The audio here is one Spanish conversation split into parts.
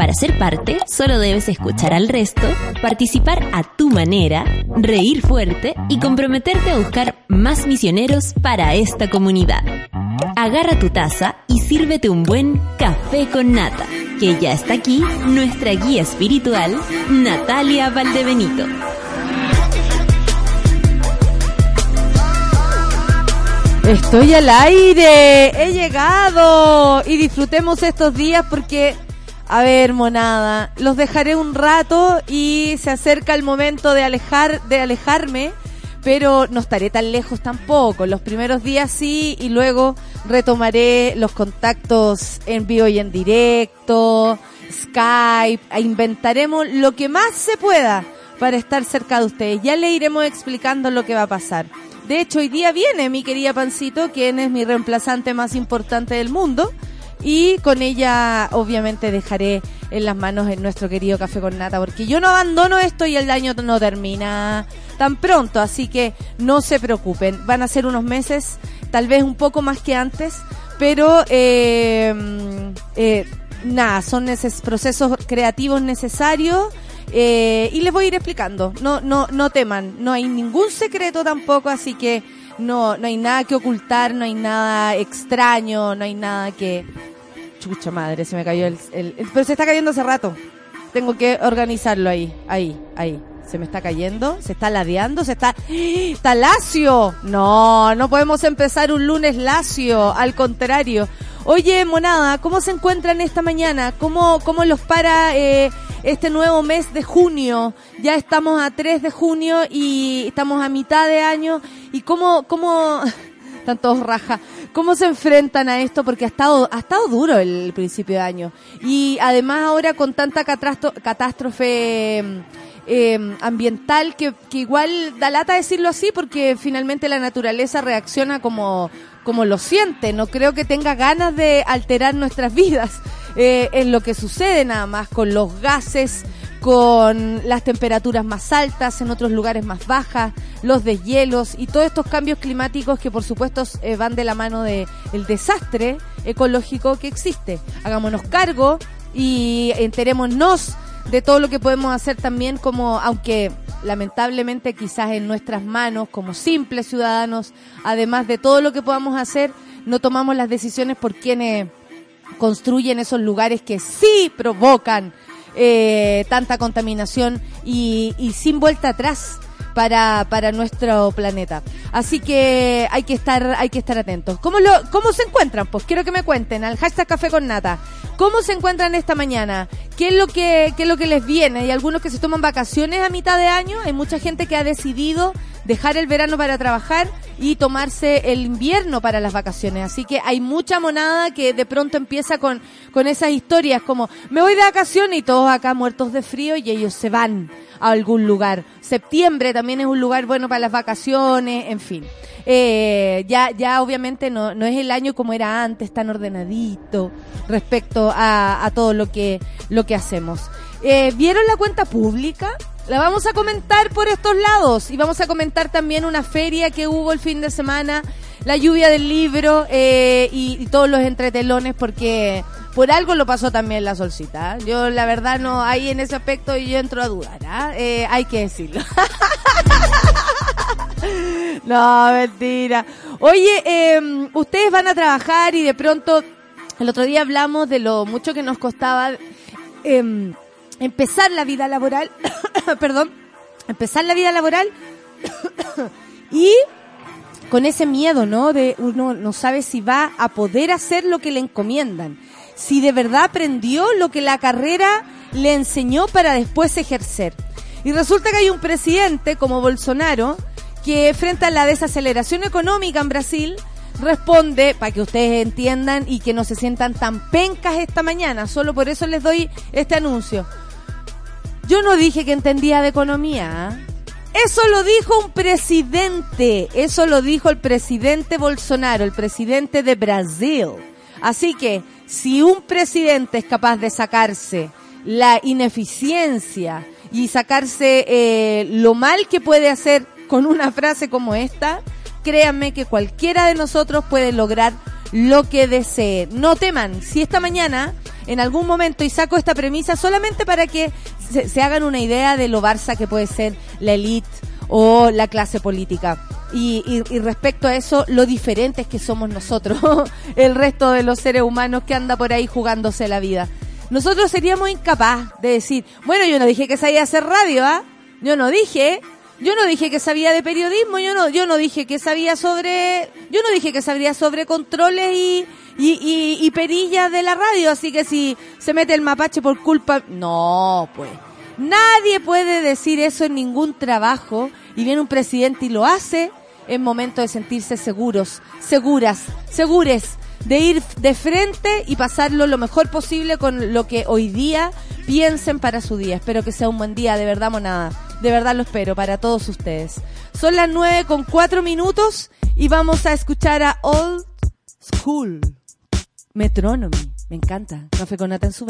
Para ser parte, solo debes escuchar al resto, participar a tu manera, reír fuerte y comprometerte a buscar más misioneros para esta comunidad. Agarra tu taza y sírvete un buen café con nata, que ya está aquí nuestra guía espiritual, Natalia Valdebenito. Estoy al aire, he llegado y disfrutemos estos días porque, a ver, monada, los dejaré un rato y se acerca el momento de alejar, de alejarme, pero no estaré tan lejos tampoco. Los primeros días sí y luego retomaré los contactos en vivo y en directo, Skype, e inventaremos lo que más se pueda para estar cerca de ustedes. Ya le iremos explicando lo que va a pasar. De hecho, hoy día viene mi querida Pancito, quien es mi reemplazante más importante del mundo. Y con ella, obviamente, dejaré en las manos en nuestro querido Café con Nata, porque yo no abandono esto y el año no termina tan pronto, así que no se preocupen. Van a ser unos meses, tal vez un poco más que antes, pero eh, eh, nada, son esos procesos creativos necesarios eh, y les voy a ir explicando. No, no, no teman. No hay ningún secreto tampoco, así que no, no hay nada que ocultar, no hay nada extraño, no hay nada que. Chucha madre, se me cayó el, Pero se está cayendo hace rato. Tengo que organizarlo ahí, ahí, ahí. Se me está cayendo, se está ladeando, se está. ¡Está lacio! No, no podemos empezar un lunes lacio, al contrario. Oye, monada, ¿cómo se encuentran esta mañana? ¿Cómo, cómo los para eh, este nuevo mes de junio? Ya estamos a 3 de junio y estamos a mitad de año. ¿Y cómo, cómo, están todos raja, cómo se enfrentan a esto? Porque ha estado, ha estado duro el principio de año. Y además ahora con tanta catástrofe eh, ambiental que, que igual da lata decirlo así porque finalmente la naturaleza reacciona como como lo siente. No creo que tenga ganas de alterar nuestras vidas. Eh, en lo que sucede nada más con los gases, con las temperaturas más altas, en otros lugares más bajas, los deshielos y todos estos cambios climáticos que por supuesto eh, van de la mano de el desastre ecológico que existe. Hagámonos cargo y enterémonos de todo lo que podemos hacer también como, aunque lamentablemente quizás en nuestras manos como simples ciudadanos, además de todo lo que podamos hacer, no tomamos las decisiones por quienes construyen esos lugares que sí provocan eh, tanta contaminación y, y sin vuelta atrás para, para nuestro planeta. Así que hay que estar, hay que estar atentos. ¿Cómo lo, cómo se encuentran? Pues quiero que me cuenten al hashtag café con nata. ¿Cómo se encuentran esta mañana? ¿Qué es lo que, es lo que les viene? Hay algunos que se toman vacaciones a mitad de año. Hay mucha gente que ha decidido dejar el verano para trabajar y tomarse el invierno para las vacaciones. Así que hay mucha monada que de pronto empieza con, con esas historias como me voy de vacaciones y todos acá muertos de frío y ellos se van a algún lugar. Septiembre también es un lugar bueno para las vacaciones, en fin. Eh, ya, ya obviamente no, no es el año como era antes, tan ordenadito respecto a, todo lo que, lo que hacemos. Eh, ¿Vieron la cuenta pública? La vamos a comentar por estos lados y vamos a comentar también una feria que hubo el fin de semana, la lluvia del libro eh, y, todos los entretelones porque por algo lo pasó también la solcita. Yo la verdad no, ahí en ese aspecto yo entro a dudar, ¿ah? eh, hay que decirlo. no, mentira. Oye, eh, ustedes van a trabajar y de pronto, el otro día hablamos de lo mucho que nos costaba eh, empezar la vida laboral, perdón, empezar la vida laboral y con ese miedo, ¿no? De uno no sabe si va a poder hacer lo que le encomiendan, si de verdad aprendió lo que la carrera le enseñó para después ejercer. Y resulta que hay un presidente como Bolsonaro que frente a la desaceleración económica en Brasil responde, para que ustedes entiendan y que no se sientan tan pencas esta mañana, solo por eso les doy este anuncio. Yo no dije que entendía de economía. ¿ah? Eso lo dijo un presidente, eso lo dijo el presidente Bolsonaro, el presidente de Brasil. Así que si un presidente es capaz de sacarse la ineficiencia y sacarse eh, lo mal que puede hacer con una frase como esta, créanme que cualquiera de nosotros puede lograr lo que desee. No teman, si esta mañana en algún momento, y saco esta premisa solamente para que se, hagan una idea de lo Barça que puede ser la élite o la clase política. Y, respecto a eso, lo diferentes que somos nosotros, el resto de los seres humanos que anda por ahí jugándose la vida. Nosotros seríamos incapaz de decir, bueno, yo no dije que sabía hacer radio, ¿ah? Yo no dije, yo no dije que sabía de periodismo, yo no, yo no dije que sabía sobre, yo no dije que sabría sobre controles y, y, y, perillas de la radio, así que si se mete el mapache por culpa, no, pues. Nadie puede decir eso en ningún trabajo y viene un presidente y lo hace en momento de sentirse seguros, seguras, segures de ir de frente y pasarlo lo mejor posible con lo que hoy día piensen para su día. Espero que sea un buen día, de verdad, monada. De verdad lo espero para todos ustedes. Son las nueve con cuatro minutos y vamos a escuchar a Old School. Metronomy. Me encanta. Café con nata en su.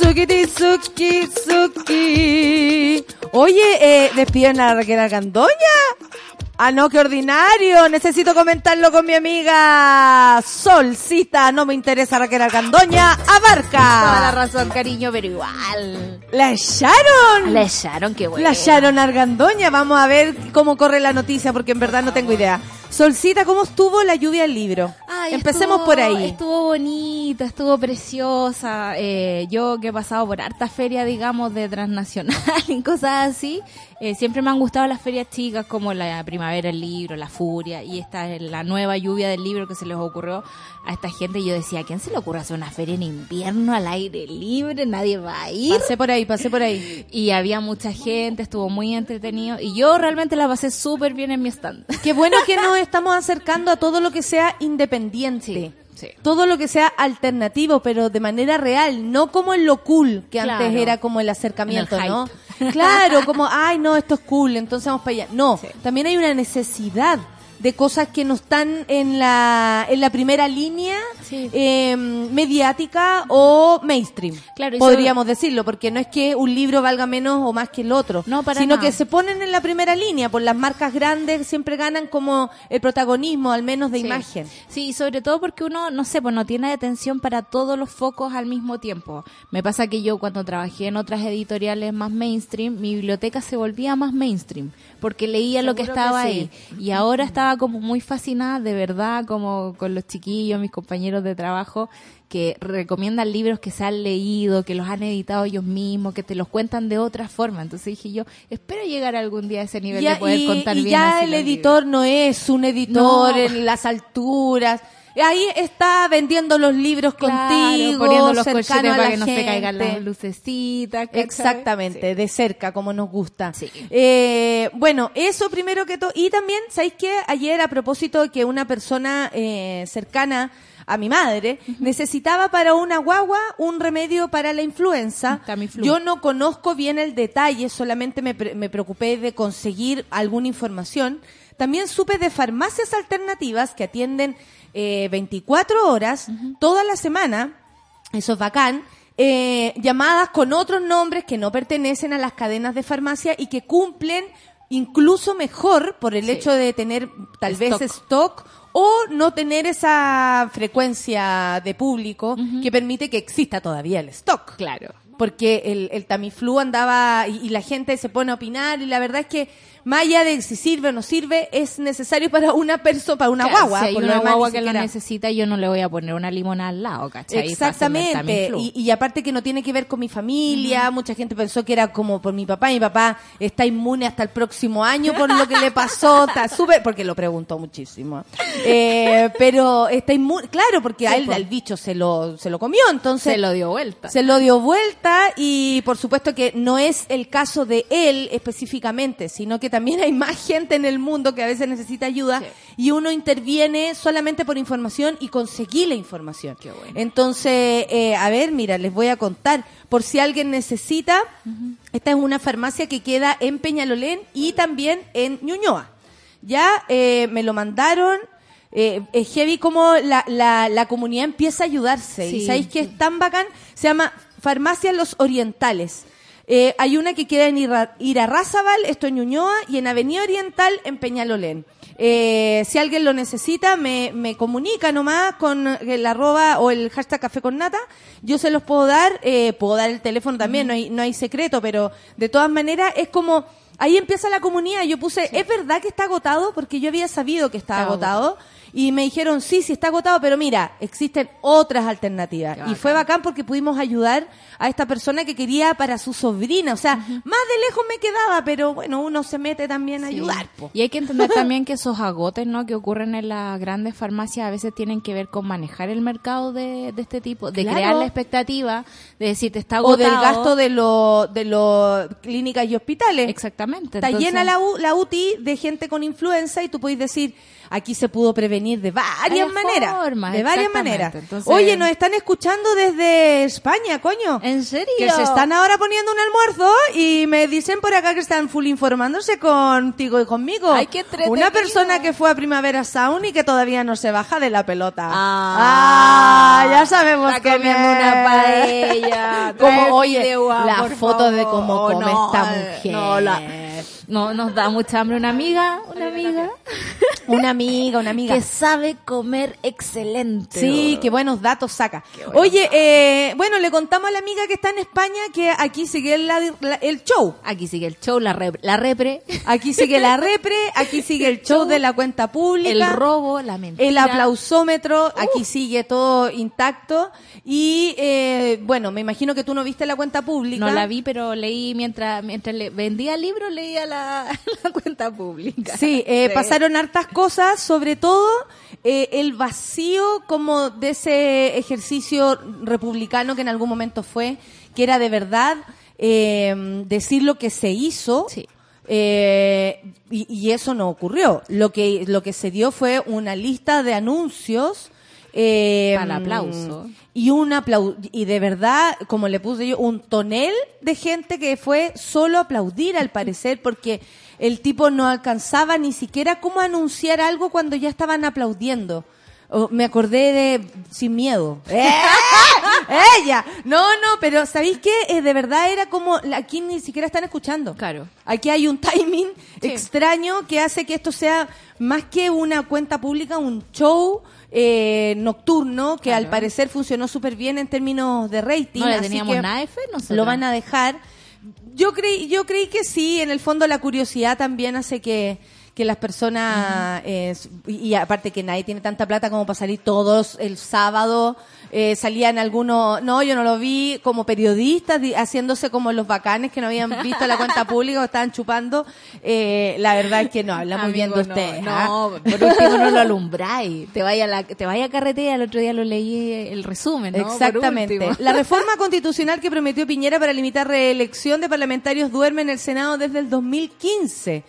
Sukiti, suki, suki. Oye, eh, despiden a Raquel Argandoña. Ah, no, qué ordinario. Necesito comentarlo con mi amiga Solcita. No me interesa Raquel Argandoña. Abarca. Toda la razón, cariño, pero igual. ¿La echaron? La echaron, qué bueno. La echaron Argandoña. Vamos a ver cómo corre la noticia porque en verdad no tengo idea. Solcita, ¿cómo estuvo la lluvia del libro? Ay, Empecemos estuvo- por ahí. Estuvo bonita, estuvo preciosa. Eh, yo que he pasado por harta feria, digamos, de transnacional y cosas así, eh, siempre me han gustado las ferias chicas como la Primavera del Libro, la Furia y esta es la nueva lluvia del libro que se les ocurrió a esta gente. Y yo decía, ¿a quién se le ocurre hacer una feria en invierno al aire libre? Nadie va a ir. Pasé por ahí, pasé por ahí. Y había mucha gente, estuvo muy entretenido y yo realmente la pasé súper bien en mi stand. Qué bueno que nos estamos acercando a todo lo que sea independiente. Sí, sí. Todo lo que sea alternativo, pero de manera real, no como en lo cool, que antes era como el acercamiento, el ¿no? Claro, como, ay, no, esto es cool, entonces vamos para allá. No, Sí. también hay una necesidad de cosas que no están en la, en la primera línea Sí. eh, mediática o mainstream. Claro, podríamos decirlo, porque no es que un libro valga menos o más que el otro, No, para sino nada. que se ponen en la primera línea, por las marcas grandes siempre ganan como el protagonismo, al menos de Sí. imagen. Sí, y sobre todo porque uno, no sé, pues no tiene atención para todos los focos al mismo tiempo. Me pasa que yo cuando trabajé en otras editoriales más mainstream, mi biblioteca se volvía más mainstream, porque leía lo que estaba que ahí. Y ahora estaba como muy fascinada, de verdad, como con los chiquillos, mis compañeros de trabajo, que recomiendan libros que se han leído, que los han editado ellos mismos, que te los cuentan de otra forma. Entonces dije yo, espero llegar algún día a ese nivel Ya- de poder y, contar y bien ya así el editor libros. no es un editor No. en las alturas. Ahí está vendiendo los libros Claro, contigo, poniendo los cercano para que no se caigan las lucecitas. Exactamente, de cerca, como nos gusta. Sí. Eh, bueno, eso primero que todo. Y también, ¿sabéis qué? Ayer, a propósito de que una persona eh, cercana a mi madre necesitaba para una guagua un remedio para la influenza. Yo no conozco bien el detalle, solamente me, pre- me preocupé de conseguir alguna información. También supe de farmacias alternativas que atienden eh, 24 horas toda la semana eso es bacán. eh, llamadas con otros nombres que no pertenecen a las cadenas de farmacia y que cumplen incluso mejor por el Sí. hecho de tener tal Stock. vez stock o no tener esa frecuencia de público que permite que exista todavía el stock. Claro. Porque el, el Tamiflu andaba y, y la gente se pone a opinar y la verdad es que más allá de si sirve o no sirve, es necesario para una persona, para una Claro, guagua. Si hay por una guagua que siquiera. necesita, yo no le voy a poner una limona al lado, ¿cachai? Exactamente. Y, aparte que no tiene que ver con mi familia, mucha gente pensó que era como por mi papá. Mi papá está inmune hasta el próximo año por lo que le pasó. Está súper, porque lo preguntó muchísimo. Eh, pero está inmune, claro, porque a él, po. al bicho se lo, se lo comió. Entonces se lo dio vuelta. se lo dio vuelta y por supuesto que no es el caso de él específicamente, sino que también hay más gente en el mundo que a veces necesita ayuda Sí. y uno interviene solamente por información y conseguí la información. Qué bueno. Entonces, eh, a ver, mira, les voy a contar, por si alguien necesita, esta es una farmacia que queda en Peñalolén y también en Ñuñoa. Ya eh, me lo mandaron. Eh, es heavy como la, la, la comunidad empieza a ayudarse. y sabéis que sí. es tan bacán. Se llama Farmacia Los Orientales. Eh, hay una que queda en Ira- Irarrázaval, esto en Ñuñoa, y en Avenida Oriental en Peñalolén. Eh, si alguien lo necesita, me, me comunica nomás con el arroba o el hashtag café con nata. Yo se los puedo dar, eh, puedo dar el teléfono también, no, hay, no hay secreto, pero de todas maneras es como, ahí empieza la comunidad. Yo puse, ¿es verdad que está agotado? Porque yo había sabido que estaba Está agotado. Y me dijeron, sí, sí está agotado, pero mira, existen otras alternativas. y fue bacán porque pudimos ayudar a esta persona que quería para su sobrina. O sea, más de lejos me quedaba, pero bueno, uno se mete también a ayudar. Y hay que entender también que esos agotes ¿no? que ocurren en las grandes farmacias a veces tienen que ver con manejar el mercado de, de este tipo, de crear la expectativa, de decir, te está agotado. O del gasto de los de los clínicas y hospitales. Exactamente. Está llena la, la UTI de gente con influenza y tú puedes decir, aquí se pudo prevenir de varias maneras. de varias maneras. Oye, nos están escuchando desde España, coño. ¿En serio? Que se están ahora poniendo un almuerzo y me dicen por acá que están full informándose contigo y conmigo. Ay, qué Una persona que fue a Primavera Sound y que todavía no se baja de la pelota. Ah, ah ya sabemos que comiendo una paella. como, oye, la foto de cómo come esta mujer. No, la no, nos da mucha hambre una amiga, una amiga. Una amiga, una amiga. Que sabe comer excelente. Sí, qué buenos datos saca. Oye, eh, bueno, le contamos a la amiga que está en España que aquí sigue el, el show. Aquí sigue el show, la, la repre. Aquí sigue la repre, aquí sigue el show de la cuenta pública. El robo, la mentira. El aplausómetro, aquí sigue todo intacto. Y eh, bueno, me imagino que tú no viste la cuenta pública. No la vi, pero leí mientras, mientras le vendía libros, leía la la, cuenta pública. Sí, eh, pasaron hartas cosas, sobre todo eh, el vacío como de ese ejercicio republicano que en algún momento fue, que era de verdad eh, decir lo que se hizo. y, eso no ocurrió. Lo que, lo que se dio fue una lista de anuncios eh, Al aplauso. Y un aplauso. Y de verdad, como le puse yo, un tonel de gente que fue solo aplaudir al parecer, porque el tipo no alcanzaba ni siquiera cómo anunciar algo cuando ya estaban aplaudiendo. me acordé de Sin Miedo. ¡Eh! ¡Ella! No, no, pero ¿sabéis qué? Eh, de verdad era como, aquí ni siquiera están escuchando. Claro. Aquí hay un timing extraño que hace que esto sea más que una cuenta pública, un show eh, nocturno que al parecer funcionó súper bien en términos de rating. No le teníamos nada de fe, Lo van a dejar. Yo creí, yo creí que sí, en el fondo la curiosidad también hace que, que las personas, eh, y aparte que nadie tiene tanta plata como para salir todos el sábado eh, salían algunos, no, yo no lo vi, como periodistas haciéndose como los bacanes que no habían visto la cuenta pública o estaban chupando. Eh, la verdad es que no, habla muy bien de usted. No, ¿ah? por último no lo alumbráis. Te vaya la, te vaya a carretera, el otro día lo leí el resumen, ¿no? Exactamente. La reforma constitucional que prometió Piñera para limitar reelección de parlamentarios duerme en el Senado desde el 2015.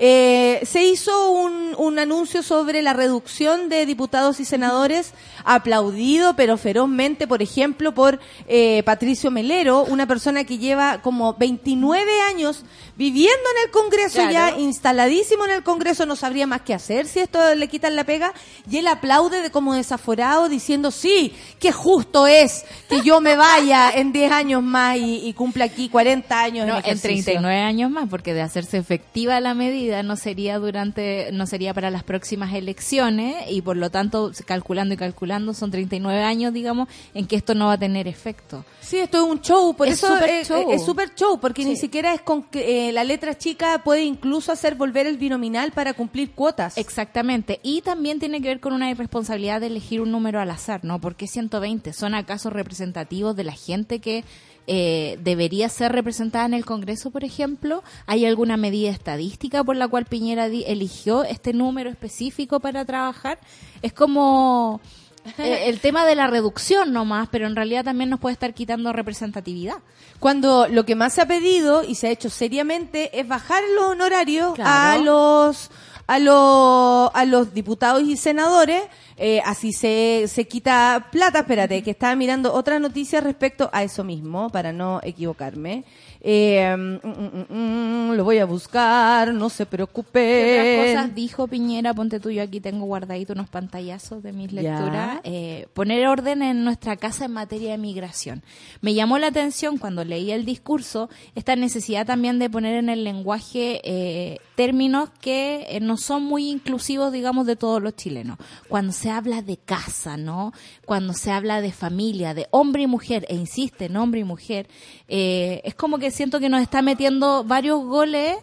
Eh, se hizo un, un, anuncio sobre la reducción de diputados y senadores, aplaudido pero ferozmente, por ejemplo, por eh, Patricio Melero, una persona que lleva como 29 años viviendo en el Congreso, ya instaladísimo en el Congreso, no sabría más qué hacer si esto le quitan la pega, y él aplaude de como desaforado diciendo, sí, qué justo es que yo me vaya en 10 años más y, y cumpla aquí 40 años. en, en 39 años más, porque de hacerse efectiva la medida, no sería durante, no sería para las próximas elecciones y por lo tanto, calculando y calculando, son 39 años, digamos, en que esto no va a tener efecto. Sí, esto es un show, por eso es, show. es super show, porque ni siquiera es con que eh, la letra chica puede incluso hacer volver el binominal para cumplir cuotas. Exactamente, y también tiene que ver con una irresponsabilidad de elegir un número al azar, ¿no? Porque 120 son acaso representativos de la gente que eh, debería ser representada en el Congreso, por ejemplo? ¿Hay alguna medida estadística por la cual Piñera eligió este número específico para trabajar? Es como eh, el tema de la reducción nomás, pero en realidad también nos puede estar quitando representatividad. Cuando lo que más se ha pedido y se ha hecho seriamente es bajar los honorarios a los a los a los diputados y senadores eh, así se, se quita plata. Espérate, que estaba mirando otra noticia respecto a eso mismo, para no equivocarme. Eh, mm, mm, mm, lo voy a buscar, no se preocupe. ¿Qué otras cosas dijo Piñera? Ponte tú, yo aquí tengo guardadito unos pantallazos de mis lecturas. Eh, poner orden en nuestra casa en materia de migración. Me llamó la atención cuando leí el discurso esta necesidad también de poner en el lenguaje eh, términos que eh, no son muy inclusivos, digamos, de todos los chilenos. Cuando se habla de casa, ¿no? Cuando se habla de familia, de hombre y mujer, e insiste en hombre y mujer, eh, es como que siento que nos está metiendo varios goles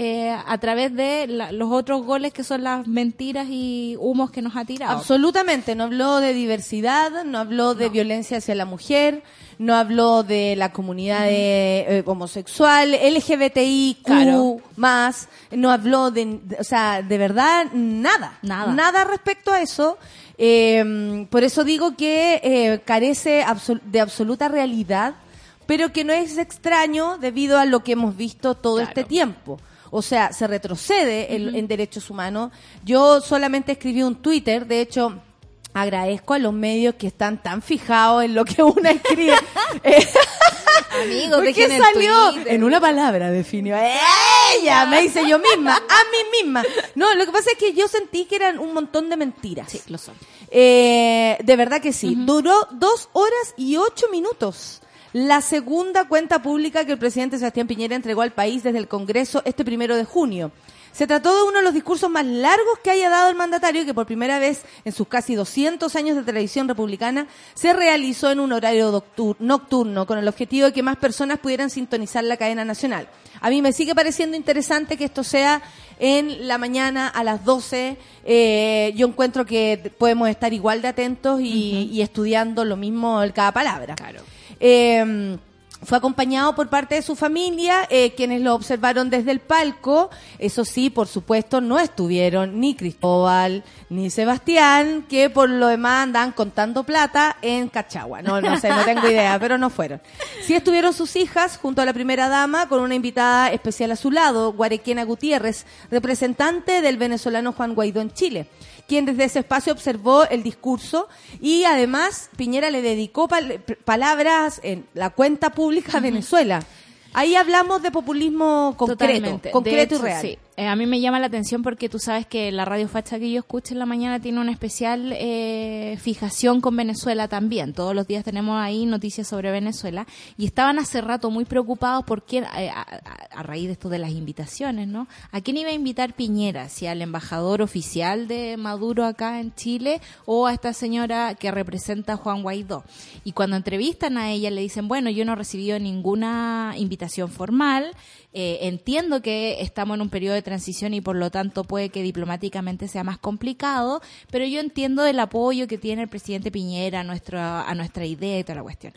eh, a través de la- los otros goles que son las mentiras y humos que nos ha tirado. Absolutamente, no habló de diversidad, no habló de violencia hacia la mujer, no habló de la comunidad de, eh, homosexual, LGBTIQ Claro. más, no habló de, de- o sea, de verdad, nada. Nada. Nada respecto a eso. Eh, por eso digo que eh, carece absol- de absoluta realidad, pero que no es extraño debido a lo que hemos visto todo Claro. este tiempo. O sea, se retrocede en, en derechos humanos. Yo solamente escribí un Twitter, de hecho, agradezco a los medios que están tan fijados en lo que una escribe. Eh, Amigos, ¿Por qué dejen el salió? Twitter. En una palabra definió. Ella me hice yo misma, a mí misma. No, lo que pasa es que yo sentí que eran un montón de mentiras. Sí, lo son. Eh, de verdad que sí. Duró dos horas y ocho minutos. La segunda cuenta pública que el presidente Sebastián Piñera entregó al país desde el Congreso este primero de junio. Se trató de uno de los discursos más largos que haya dado el mandatario, que por primera vez en sus casi 200 años de tradición republicana se realizó en un horario nocturno, con el objetivo de que más personas pudieran sintonizar la cadena nacional. A mí me sigue pareciendo interesante que esto sea en la mañana a las 12. Eh, yo encuentro que podemos estar igual de atentos y, y estudiando lo mismo en cada palabra. Claro. Eh, fue acompañado por parte de su familia, eh, quienes lo observaron desde el palco. Eso sí, por supuesto, no estuvieron ni Cristóbal ni Sebastián, que por lo demás andan contando plata en Cachagua. No, no sé, no tengo idea, pero no fueron. Sí estuvieron sus hijas junto a la primera dama con una invitada especial a su lado, Guarequena Gutiérrez, representante del venezolano Juan Guaidó en Chile quien desde ese espacio observó el discurso y además Piñera le dedicó pal- palabras en la cuenta pública a Venezuela. Ahí hablamos de populismo concreto, Totalmente. concreto De hecho, y real. sí. Eh, a mí me llama la atención porque tú sabes que la radio facha que yo escucho en la mañana tiene una especial eh, fijación con Venezuela también. Todos los días tenemos ahí noticias sobre Venezuela y estaban hace rato muy preocupados porque eh, a, a- a raíz de esto de las invitaciones, ¿no? ¿A quién iba a invitar Piñera? ¿Si al embajador oficial de Maduro acá en Chile o a esta señora que representa a Juan Guaidó? Y cuando entrevistan a ella le dicen, bueno, yo no he recibido ninguna invitación formal, eh, entiendo que estamos en un periodo de transición y por lo tanto puede que diplomáticamente sea más complicado, pero yo entiendo el apoyo que tiene el presidente Piñera a nuestra, a nuestra idea y toda la cuestión.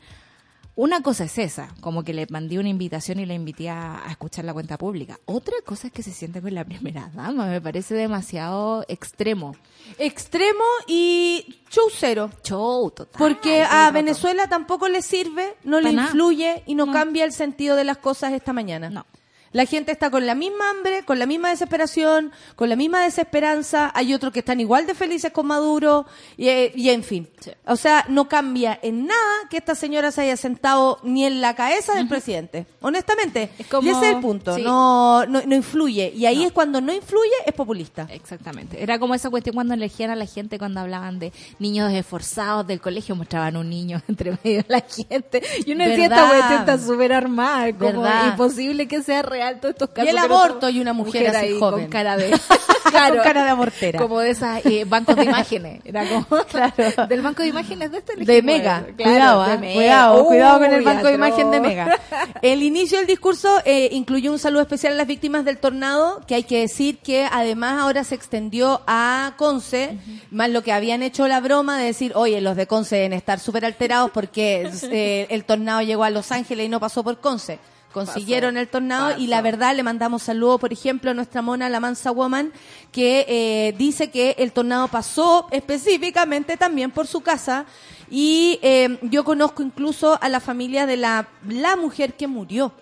Una cosa es esa, como que le mandé una invitación y le invité a, a escuchar la cuenta pública. Otra cosa es que se siente con la primera dama, me parece demasiado extremo. Extremo y show cero. Show total. Porque a. Venezuela tampoco le sirve, no le influye y no, No. cambia el sentido de las cosas esta mañana. No. La gente está con la misma hambre, con la misma desesperación, con la misma desesperanza. Hay otros que están igual de felices con Maduro y, eh, y en fin. Sí. O sea, no cambia en nada que esta señora se haya sentado ni en la cabeza del presidente. Honestamente. Es como- y ese es el punto. sí. No, no, no influye. Y ahí No. es cuando no influye, es populista. Exactamente. Era como esa cuestión cuando elegían a la gente, cuando hablaban de niños esforzados del colegio, mostraban un niño entre medio de la gente. Y uno decía, esta cuestión está súper armada. Como ¿Verdad? imposible que sea real todos estos casos. Y el aborto y una mujer así ahí joven. Con cara de... claro, Con cara de abortera. Como de esas eh, bancos de imágenes. Era como... Claro. Del banco de imágenes de este De elegimos Mega. Claro, cuidado, de ah, Mega. cuidado, cuidado con el banco de imagen de Mega. El inicio del discurso eh, incluyó un saludo especial a las víctimas del tornado, que hay que decir que además ahora se extendió a Conce, más lo que habían hecho la broma de decir, oye, los de Conce deben estar súper alterados porque eh, el tornado llegó a Los Ángeles y no pasó por Conce. Consiguieron el tornado y la verdad le mandamos saludo, por ejemplo, a nuestra mona, la Mansa Woman, que eh, dice que el tornado pasó específicamente también por su casa y eh, yo conozco incluso a la familia de la, la mujer que murió.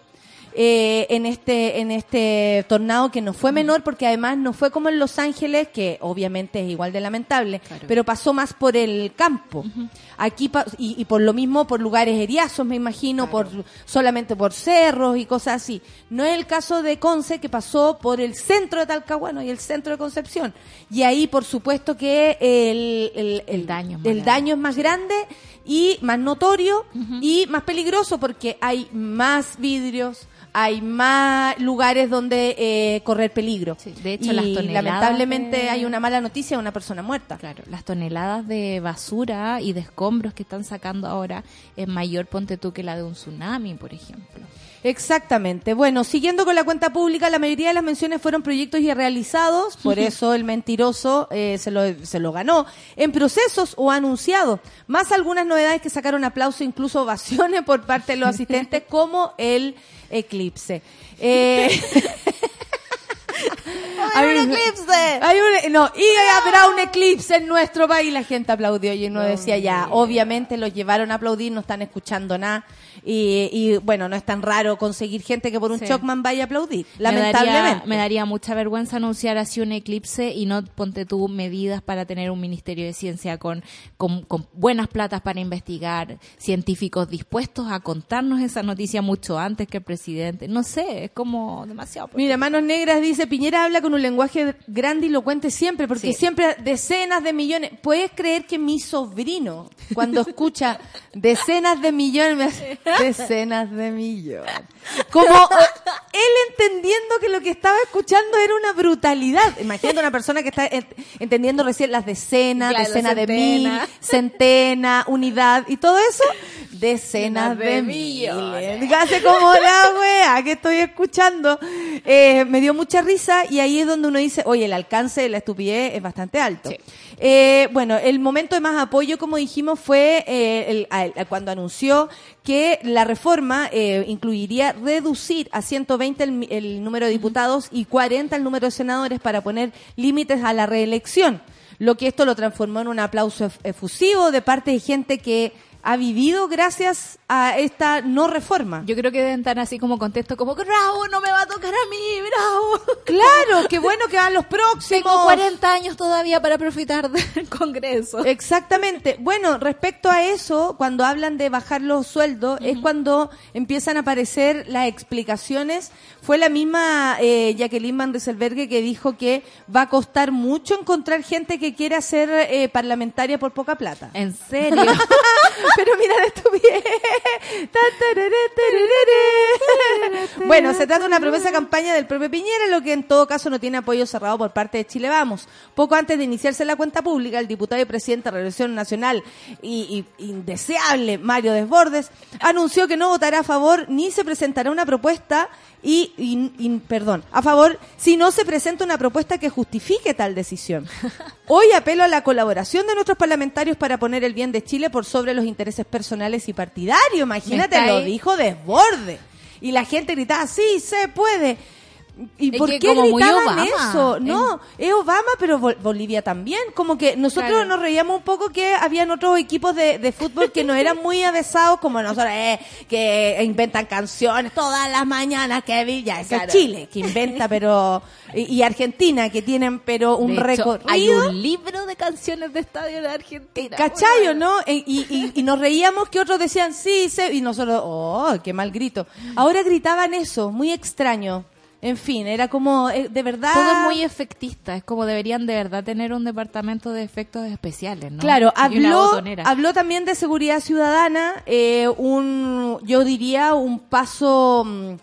Eh, en este en este tornado que no fue menor porque además no fue como en Los Ángeles que obviamente es igual de lamentable Claro. pero pasó más por el campo. Aquí pa- y, y por lo mismo por lugares heriazos me imagino por solamente por cerros y cosas así. No es el caso de Conce que pasó por el centro de Talcahuano y el centro de Concepción. Y ahí por supuesto que el, el, El daño el daño es más grande y más notorio y más peligroso porque hay más vidrios, hay más lugares donde eh, correr peligro. Sí, de hecho, y las toneladas lamentablemente de- hay una mala noticia de una persona muerta. Claro, las toneladas de basura y de escombros que están sacando ahora es mayor, ponte tú, que la de un tsunami, por ejemplo. Exactamente. Bueno, siguiendo con la cuenta pública, la mayoría de las menciones fueron proyectos ya realizados, por eso el mentiroso eh, se, lo, se lo ganó, en procesos o anunciados. Más algunas novedades que sacaron aplauso, incluso ovaciones por parte de los asistentes, como el eclipse. Eh, hay un eclipse! Hay un- no, y habrá un eclipse en nuestro país. La gente aplaudió y uno decía ya, obviamente los llevaron a aplaudir, no están escuchando nada. Y, y, bueno, no es tan raro conseguir gente que por un Sí. Chocman vaya a aplaudir. Me Lamentablemente. daría, me daría mucha vergüenza anunciar así un eclipse y no ponte tú medidas para tener un ministerio de ciencia con, con, con buenas platas para investigar, científicos dispuestos a contarnos esa noticia mucho antes que el presidente. No sé, es como demasiado. Mira, Manos Negras dice, Piñera habla con un lenguaje grandilocuente siempre, porque Sí. siempre decenas de millones. ¿Puedes creer que mi sobrino, cuando escucha decenas de millones, me hace decenas de millones? Como eh, él entendiendo que lo que estaba escuchando era una brutalidad. Imagínate una persona que está en- entendiendo recién las decenas, Claro, decenas de centena. mil, centena, unidad y todo eso. Decenas de, de millones. Hace como la wea que estoy escuchando. Eh, me dio mucha risa y ahí es donde uno dice, oye, el alcance de la estupidez es bastante alto. Sí. Eh, bueno, el momento de más apoyo, como dijimos, fue eh, el- al- al- cuando anunció que la reforma eh, incluiría reducir a 120 el, mi- el número de diputados y 40 el número de senadores para poner límites a la reelección. Lo que esto lo transformó en un aplauso ef- efusivo de parte de gente que ha vivido gracias a esta no reforma. Yo creo que deben estar así como contesto, como, bravo, no me va a tocar a mí, bravo. Claro, qué bueno que van los próximos. Tengo 40 años todavía para profitar del Congreso. Exactamente. Bueno, respecto a eso, cuando hablan de bajar los sueldos, es cuando empiezan a aparecer las explicaciones. Fue la misma eh, Jacqueline Van que dijo que va a costar mucho encontrar gente que quiera ser eh, parlamentaria por poca plata. En serio. Pero mira tarará. Bueno, se trata de una promesa de campaña del propio Piñera, lo que en todo caso no tiene apoyo cerrado por parte de Chile Vamos. Poco antes de iniciarse la cuenta pública, el diputado y presidente de la Revolución Nacional y, y indeseable Mario Desbordes anunció que no votará a favor ni se presentará una propuesta y, y- y- perdón, a favor si no se presenta una propuesta que justifique tal decisión. Hoy apelo a la colaboración de nuestros parlamentarios para poner el bien de Chile por sobre los intereses personales y partidarios. Imagínate, lo ahí. dijo Desborde. Y la gente gritaba, sí, se puede. ¿Y por qué como muy gritaban Obama. eso? No, es Obama, pero Bol- Bolivia también. Como que nosotros Claro. nos reíamos un poco que habían otros equipos de, de fútbol que no eran muy avesados como nosotros, eh, que inventan canciones todas las mañanas, que es Claro. Chile, que inventa, pero... Y, y Argentina, que tienen, pero un De hecho, récord. Hay un libro de canciones de estadio de Argentina. ¿Cachayo, no? E- Y, y, y nos reíamos que otros decían sí, sí, y nosotros, oh, qué mal grito. Ahora gritaban eso, muy extraño. En fin, era como, eh, de verdad. Todo es muy efectista, es como deberían de verdad tener un departamento de efectos especiales, ¿no? Claro, habló, habló también de seguridad ciudadana, eh, un, yo diría un paso, mm,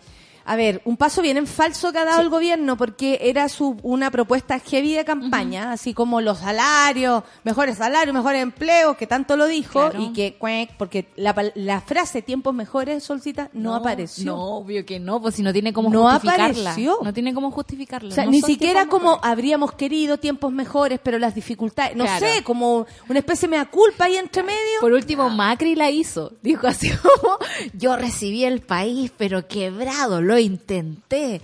a ver, un paso bien en falso que ha dado el gobierno, porque era su, una propuesta heavy de campaña, así como los salarios, mejores salarios, mejores empleos, que tanto lo dijo, Claro. y que, porque la, la frase tiempos mejores, Solcita, no, apareció. No, obvio que no, pues si no tiene cómo No justificarla. apareció. No tiene cómo justificarla. O sea, no ni siquiera como mejores. habríamos querido tiempos mejores, pero las dificultades, no Claro. sé, como una especie de mea culpa ahí entre medio. Por último, Macri la hizo. Dijo así como, yo recibí el país, pero quebrado, lo intenté.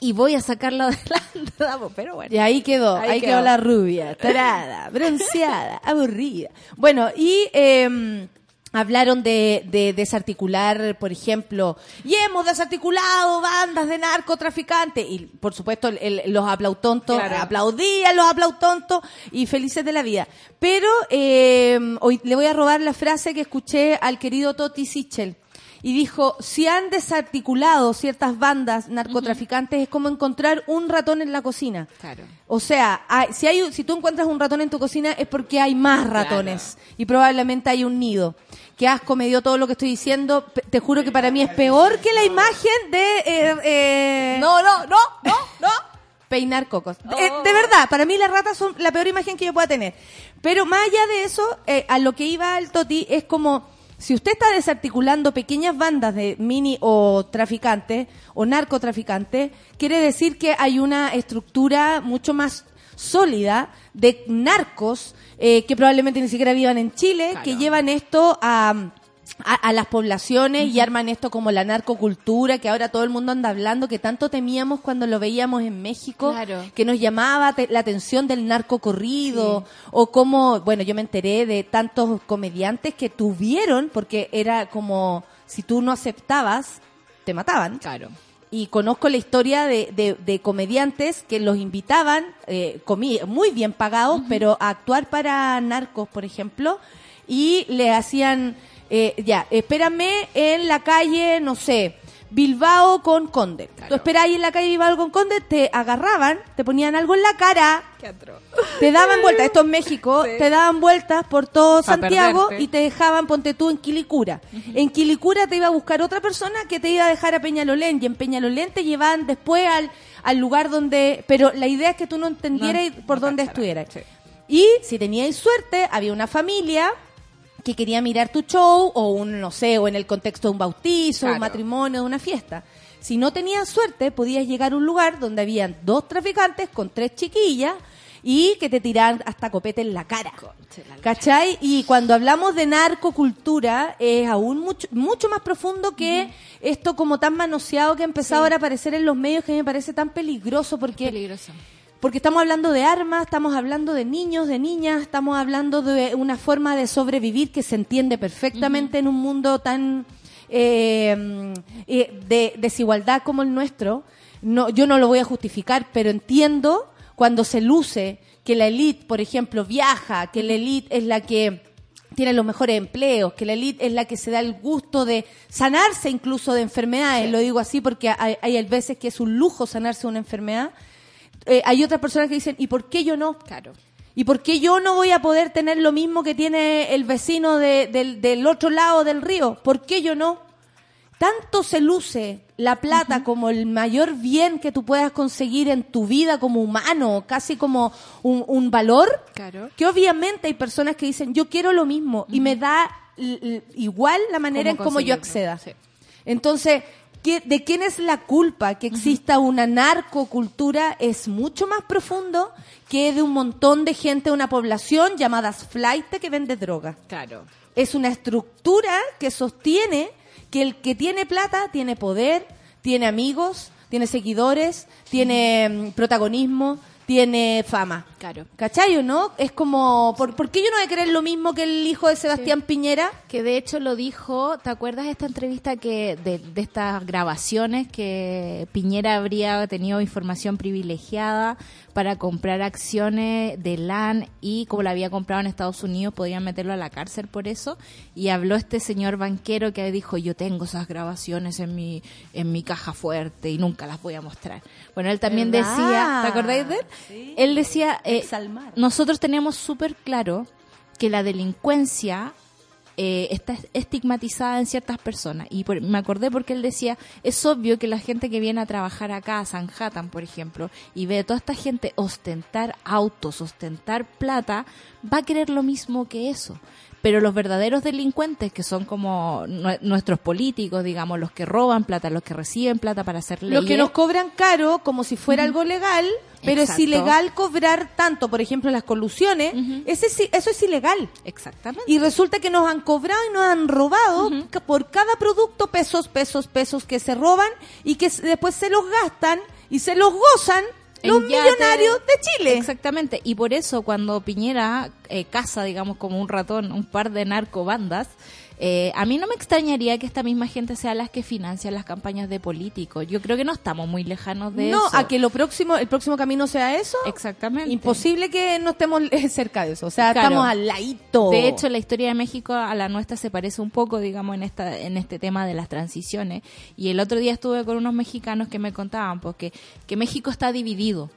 Y voy a sacarlo adelante. Pero bueno. Y ahí quedó, ahí, Ahí quedó. quedó. la rubia, tarada, bronceada, aburrida. Bueno, y eh, hablaron de, de desarticular, por ejemplo, y hemos desarticulado bandas de narcotraficantes. Y por supuesto, el- el- los aplautontos Claro. aplaudían los aplautontos y felices de la vida. Pero eh, hoy le voy a robar la frase que escuché al querido Toti Sichel. Y dijo, si han desarticulado ciertas bandas narcotraficantes es como encontrar un ratón en la cocina. Claro. O sea, hay- si, hay, si tú encuentras un ratón en tu cocina es porque hay más ratones y probablemente hay un nido. Qué asco me dio todo lo que estoy diciendo. Te juro que para mí es peor que la imagen de... eh, eh, No, no, no, no, no. peinar cocos. Eh, de verdad, para mí las ratas son la peor imagen que yo pueda tener. Pero más allá de eso, eh, a lo que iba el Toti es como, si usted está desarticulando pequeñas bandas de mini o traficantes o narcotraficantes, quiere decir que hay una estructura mucho más sólida de narcos eh, que probablemente ni siquiera vivan en Chile, que llevan esto a a, a las poblaciones y arman esto como la narcocultura que ahora todo el mundo anda hablando, que tanto temíamos cuando lo veíamos en México, Claro. que nos llamaba la atención del narco corrido, o como, bueno, yo me enteré de tantos comediantes que tuvieron, porque era como, si tú no aceptabas, te mataban. Claro. Y conozco la historia de, de- de comediantes que los invitaban, eh, comi- muy bien pagados, pero a actuar para narcos, por ejemplo, y le hacían, eh, ya, espérame en la calle, no sé, Bilbao con Conde. Tú esperás ahí en la calle Bilbao con Conde, te agarraban, te ponían algo en la cara, te daban vueltas, esto es México, te daban vueltas por todo Pa' Santiago perderte. y te dejaban, ponte tú, en Quilicura. En Quilicura te iba a buscar otra persona que te iba a dejar a Peñalolén y en Peñalolén te llevaban después al, al lugar donde... Pero la idea es que tú no entendieras No, por no dónde estuvieras. sí. Y si teníais suerte, había una familia que quería mirar tu show o un, no sé, o en el contexto de un bautizo, un Claro. matrimonio, de una fiesta. Si no tenías suerte, podías llegar a un lugar donde habían dos traficantes con tres chiquillas y que te tiraban hasta copete en la cara. ¿Cachai? Y cuando hablamos de narcocultura es aún mucho, mucho más profundo que esto como tan manoseado que ha empezado ahora a aparecer en los medios que me parece tan peligroso porque Peligroso. Porque estamos hablando de armas, estamos hablando de niños, de niñas, estamos hablando de una forma de sobrevivir que se entiende perfectamente en un mundo tan eh, eh, de desigualdad como el nuestro. No, yo no lo voy a justificar, pero entiendo cuando se luce que la élite, por ejemplo, viaja, que la élite es la que tiene los mejores empleos, que la élite es la que se da el gusto de sanarse incluso de enfermedades, lo digo así porque hay, hay veces que es un lujo sanarse de una enfermedad. Eh, hay otras personas que dicen, ¿y por qué yo no? Claro. ¿Y por qué yo no voy a poder tener lo mismo que tiene el vecino de- del, del otro lado del río? ¿Por qué yo no? Tanto se luce la plata como el mayor bien que tú puedas conseguir en tu vida como humano, casi como un, un valor, Claro. que obviamente hay personas que dicen, yo quiero lo mismo y me da igual la manera en Cómo yo acceda. sí. Entonces, ¿qué- ¿de quién es la culpa que exista una narcocultura? Es mucho más profundo que de un montón de gente, una población llamadas flight que vende droga. Claro. Es una estructura que sostiene que el que tiene plata tiene poder, tiene amigos, tiene seguidores, tiene mm, protagonismo, tiene fama. Claro. ¿Cachai o no? Es como, ¿por, por qué yo no voy a creer lo mismo que el hijo de Sebastián Piñera? Que de hecho lo dijo, ¿te acuerdas de esta entrevista que de, de estas grabaciones que Piñera habría tenido información privilegiada para comprar acciones de LAN y como la había comprado en Estados Unidos podían meterlo a la cárcel por eso? Y habló este señor banquero que dijo, yo tengo esas grabaciones en mi, en mi caja fuerte y nunca las voy a mostrar. Bueno, él también ¿Verdad? decía, ¿te acordáis de él? Sí. Él decía, eh, nosotros tenemos súper claro que la delincuencia eh, está estigmatizada en ciertas personas. Y por- me acordé porque él decía, es obvio que la gente que viene a trabajar acá, a Sanhattan, por ejemplo, y ve a toda esta gente ostentar autos, ostentar plata, va a querer lo mismo que eso. Pero los verdaderos delincuentes, que son como nue- nuestros políticos, digamos, los que roban plata, los que reciben plata para hacer leyes, Los que nos cobran caro como si fuera algo legal, pero es ilegal cobrar tanto, por ejemplo, las colusiones, ese eso es ilegal. Exactamente. Y resulta que nos han cobrado y nos han robado por cada producto pesos, pesos, pesos que se roban y que después se los gastan y se los gozan los yate. millonarios de Chile. Exactamente, y por eso cuando Piñera eh, caza, digamos, como un ratón, un par de narcobandas, Eh, a mí no me extrañaría que esta misma gente sea las que financia las campañas de políticos. Yo creo que no estamos muy lejanos de no, eso. a que lo próximo, el próximo camino sea eso. Exactamente. Imposible que no estemos cerca de eso. O sea, Claro. estamos al ladito. De hecho, la historia de México a la nuestra se parece un poco, digamos, en esta en este tema de las transiciones. Y el otro día estuve con unos mexicanos que me contaban porque que México está dividido.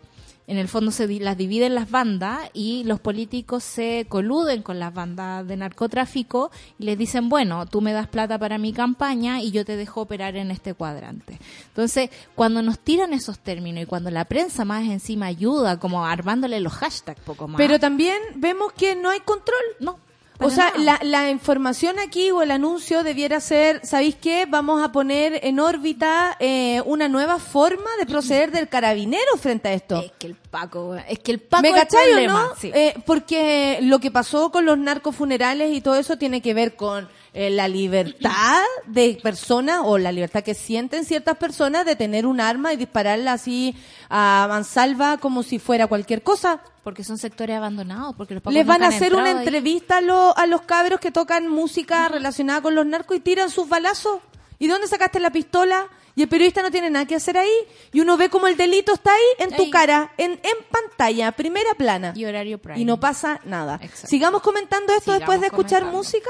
En el fondo se di- las dividen las bandas y los políticos se coluden con las bandas de narcotráfico y les dicen, bueno, tú me das plata para mi campaña y yo te dejo operar en este cuadrante. Entonces, cuando nos tiran esos términos y cuando la prensa más encima ayuda, como armándole los hashtags poco más. Pero también vemos que no hay control. no. O sea, la, la información aquí o el anuncio debiera ser, ¿sabéis qué? Vamos a poner en órbita eh, una nueva forma de proceder del carabinero frente a esto. Es que el Paco, es que el Paco ¿Me es el cachai o no? sí. Eh, porque lo que pasó con los narcofunerales y todo eso tiene que ver con eh, la libertad de personas o la libertad que sienten ciertas personas de tener un arma y dispararla así a mansalva como si fuera cualquier cosa. porque son sectores abandonados, porque los Les van a hacer una ahí. entrevista a, lo- a los cabros que tocan música relacionada con los narcos y tiran sus balazos. ¿Y dónde sacaste la pistola? Y el periodista no tiene nada que hacer ahí. Y uno ve como el delito está ahí en tu Ahí. cara, en, en pantalla, primera plana. Y horario prime. Y no pasa nada. Exacto. Sigamos comentando esto Sigamos después de escuchar comentando. música.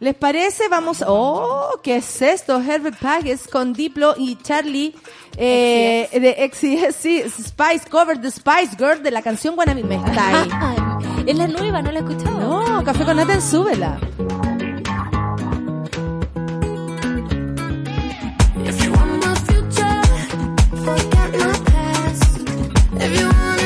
¿Les parece? Vamos. Oh, ¿qué es esto? Herbert Pages con Diplo y Charlie eh, de sí, Spice Cover the Spice Girl de la canción Wanna Me Style. es la nueva, no la he escuchado. No, café con nata en súbela. Forget my past. If you wanna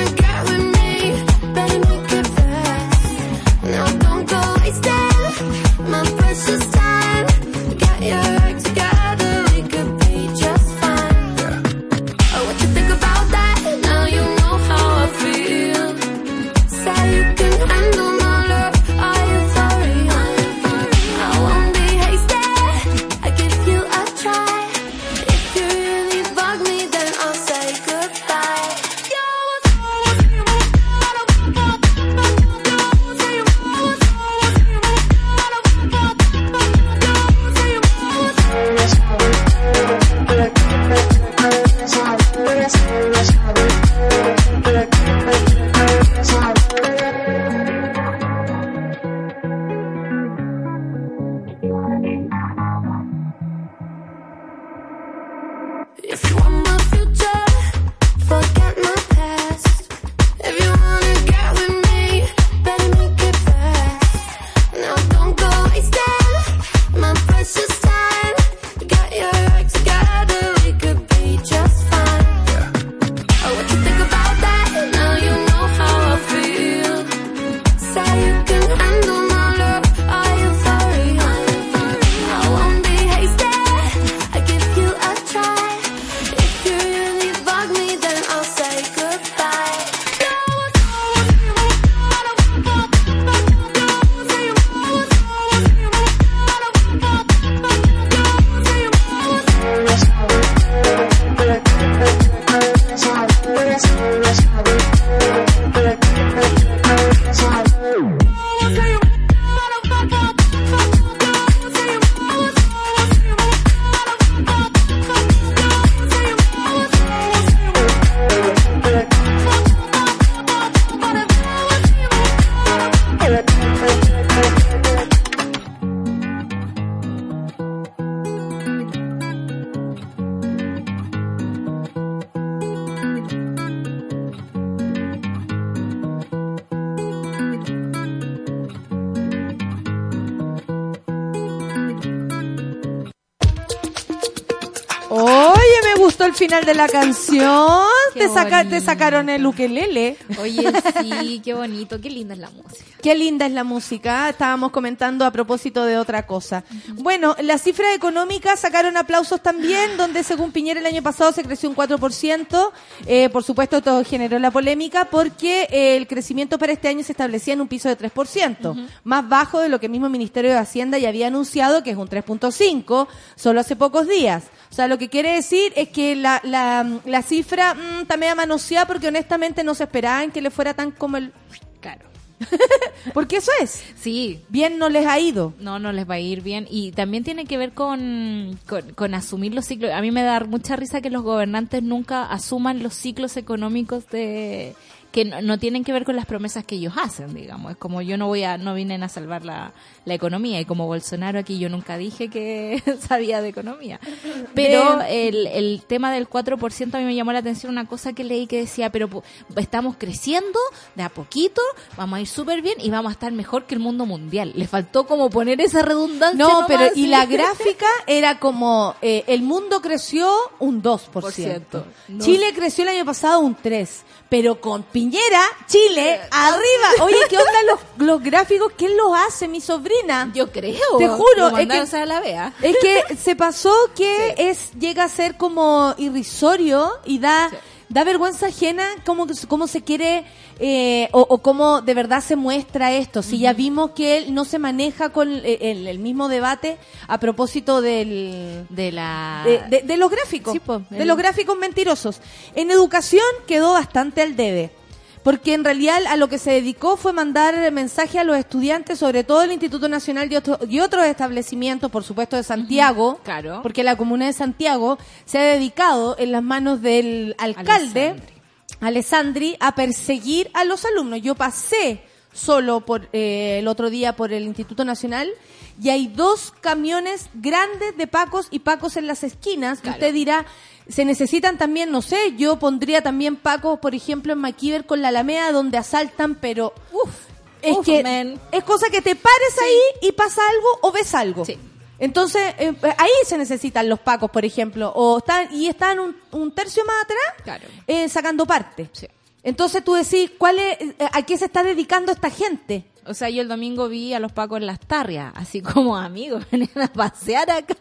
la canción. Qué Te, saca- te sacaron el ukelele. Oye, sí, qué bonito, qué linda es la música. Qué linda es la música. Estábamos comentando a propósito de otra cosa. Bueno, las cifras económicas sacaron aplausos también, donde según Piñera el año pasado se creció un 4%. Eh, por supuesto, todo generó la polémica porque eh, el crecimiento para este año se establecía en un piso de 3%, más bajo de lo que el mismo Ministerio de Hacienda ya había anunciado, que es un 3.5, solo hace pocos días. O sea, lo que quiere decir es que la, la, la cifra mm, está media manoseada porque honestamente no se esperaban que le fuera tan como el... Claro. Porque eso es. Sí, Bien no les ha ido. no, no les va a ir bien. Y también tiene que ver con, con, con asumir los ciclos. A mí me da mucha risa que los gobernantes nunca asuman los ciclos económicos de que no, no tienen que ver con las promesas que ellos hacen, digamos. Es como yo no voy a, no vienen a salvar la, la economía. Y como Bolsonaro aquí yo nunca dije que sabía de economía. Pero el, el tema del 4% a mí me llamó la atención una cosa que leí que decía, pero estamos creciendo de a poquito, vamos a ir súper bien y vamos a estar mejor que el mundo mundial. Le faltó como poner esa redundancia. No, nomás, pero y la gráfica era como eh, el mundo creció un 2%. ciento. No. Chile creció el año pasado un 3, pero con Piñera, Chile arriba. Oye, ¿qué onda los, los gráficos? ¿Quién los hace? Mi sobrina. Yo creo. Te juro, Lo es que- a la vea. Es que se pasó que es llega a ser como irrisorio y da Sí. da vergüenza ajena cómo, cómo se quiere eh, o, o cómo de verdad se muestra esto. Si ya vimos que él no se maneja con el, el- el mismo debate a propósito del De la... de, de- de los gráficos, Sí, po, de los gráficos mentirosos. En educación quedó bastante al debe. Porque en realidad a lo que se dedicó fue mandar mensaje a los estudiantes, sobre todo el Instituto Nacional y, otro- y otros establecimientos, por supuesto de Santiago, claro. porque la comuna de Santiago se ha dedicado en las manos del alcalde, Alessandri. Alessandri, a perseguir a los alumnos. Yo pasé solo por eh, el otro día por el Instituto Nacional y hay dos camiones grandes de pacos y pacos en las esquinas. Claro. Usted dirá, se necesitan también, no sé, yo pondría también pacos, por ejemplo, en Maquiver con la Alameda donde asaltan, pero Uf, es uf, que man. es cosa que te pares ahí y pasa algo o ves algo. Sí. Entonces, eh, ahí se necesitan los pacos, por ejemplo, o están y están un, un tercio más atrás Claro. eh, sacando parte. Sí. Entonces tú decís, ¿cuál es, eh, ¿a qué se está dedicando esta gente? O sea, yo el domingo vi a los pacos en las tarrias, así como amigos, venían a pasear acá.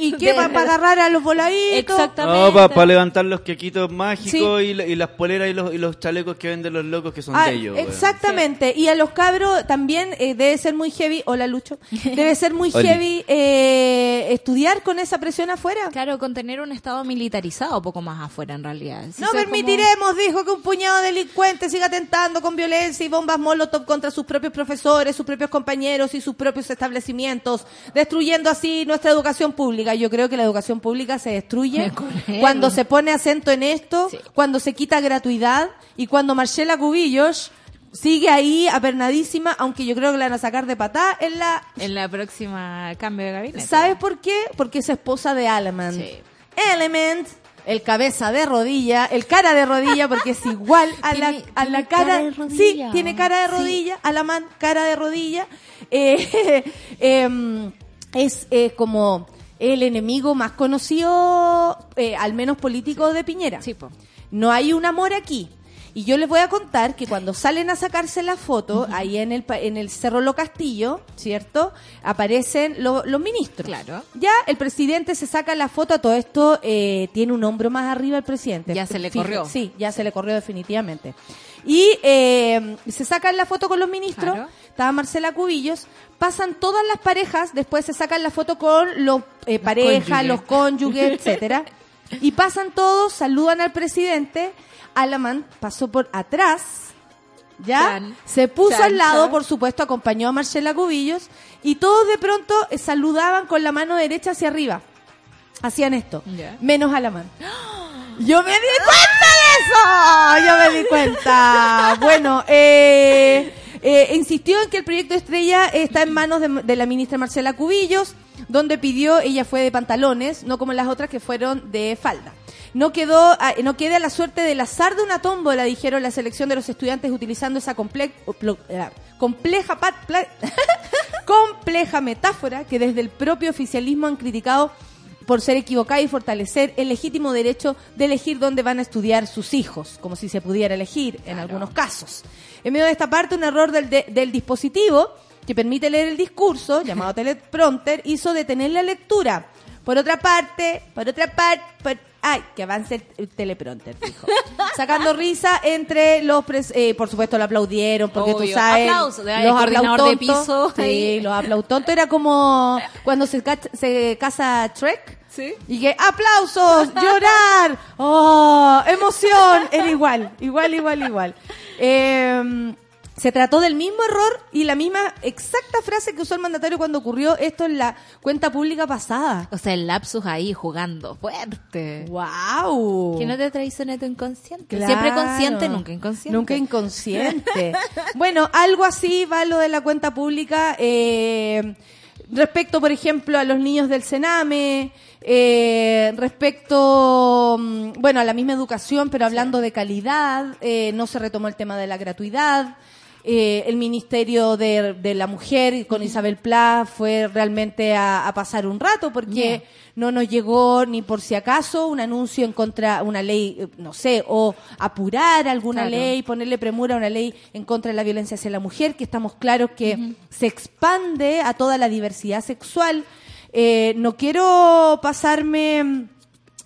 ¿Y qué? De- ¿Para agarrar a los voladitos? Exactamente. No, para levantar los quequitos mágicos Sí. y, la- y las poleras y los, y los chalecos que venden los locos que son Ah, de ellos. exactamente. Y a los cabros también eh, debe ser muy heavy, hola Lucho, debe ser muy heavy eh, estudiar con esa presión afuera. Claro, con tener un estado militarizado poco más afuera, en realidad. No permitiremos, dijo, que un puñado de delincuentes siga atentando con violencia y bombas molotov contra sus propios profesores, sus propios compañeros y sus propios establecimientos, destruyendo así nuestra educación pública. Yo creo que la educación pública se destruye cuando se pone acento en esto, Sí. cuando se quita gratuidad y cuando Marcela Cubillos sigue ahí apernadísima, aunque yo creo que la van a sacar de patá en la... En la próxima cambio de gabinete. ¿Sabes por qué? Porque es esposa de Element. Sí. Element, el cabeza de rodilla, el cara de rodilla, porque es igual a la, a la cara. cara de rodilla. Sí, tiene cara de Sí. rodilla, a la man, cara de rodilla. Eh, em, es eh, como el enemigo más conocido, eh, al menos político de Piñera. Sí, po. No hay un amor aquí. Y yo les voy a contar que cuando salen a sacarse la foto, ahí en el, en el Cerro Lo Castillo, ¿cierto? Aparecen lo- los ministros. Claro. Ya el presidente se saca la foto, a todo esto eh, tiene un hombro más arriba el presidente. Ya se le corrió. Sí, ya se le corrió definitivamente. Y eh, se sacan la foto con los ministros, Claro. estaba Marcela Cubillos, pasan todas las parejas, después se sacan la foto con los eh, parejas, los cónyuges, etcétera. Y pasan todos, saludan al presidente. Alaman pasó por atrás, ¿ya? Chan. Se puso Chan, al lado, chan. por supuesto, acompañó a Marcela Cubillos. Y todos de pronto eh, saludaban con la mano derecha hacia arriba. Hacían esto. Menos Alaman. Yo me di cuenta de eso. Yo me di cuenta. Bueno, eh, eh, insistió en que el proyecto Estrella está en manos de, de la ministra Marcela Cubillos, donde pidió, ella fue de pantalones, no como las otras que fueron de falda. No quedó, ah, no quede a la suerte del azar de una tómbola, dijeron la selección de los estudiantes utilizando esa comple- plo- eh, compleja pat- compleja metáfora que desde el propio oficialismo han criticado por ser equivocada y fortalecer el legítimo derecho de elegir dónde van a estudiar sus hijos, como si se pudiera elegir en algunos casos. En medio de esta parte, un error del, de- del dispositivo que permite leer el discurso, llamado teleprompter, hizo detener la lectura. Por otra parte, por otra parte, por- ay, que avance el, el teleprompter, dijo. Sacando risa entre los, pres- eh, por supuesto, lo aplaudieron, porque tú sabes, el coordinador de aplautontos, piso sí, ahí. los aplautontos era como cuando se casa Trek. Sí. Y que aplausos, llorar, oh, emoción, era igual, igual, igual, igual. Eh, se trató del mismo error y la misma exacta frase que usó el mandatario cuando ocurrió esto en la cuenta pública pasada. O sea, el lapsus ahí jugando fuerte. ¡Wow! Que no te traicione tu inconsciente. Claro. Siempre consciente, nunca inconsciente. Nunca inconsciente. bueno, algo así va lo de la cuenta pública. eh, respecto, por ejemplo, a los niños del Sename, eh, respecto, mm, bueno, a la misma educación, pero hablando de calidad, eh, no se retomó el tema de la gratuidad. Eh, el Ministerio de, de la Mujer con Isabel Pla fue realmente a, a pasar un rato porque no nos llegó ni por si acaso un anuncio en contra una ley, eh, no sé, o apurar alguna Claro. ley, ponerle premura a una ley en contra de la violencia hacia la mujer, que estamos claros que se expande a toda la diversidad sexual. Eh, no quiero pasarme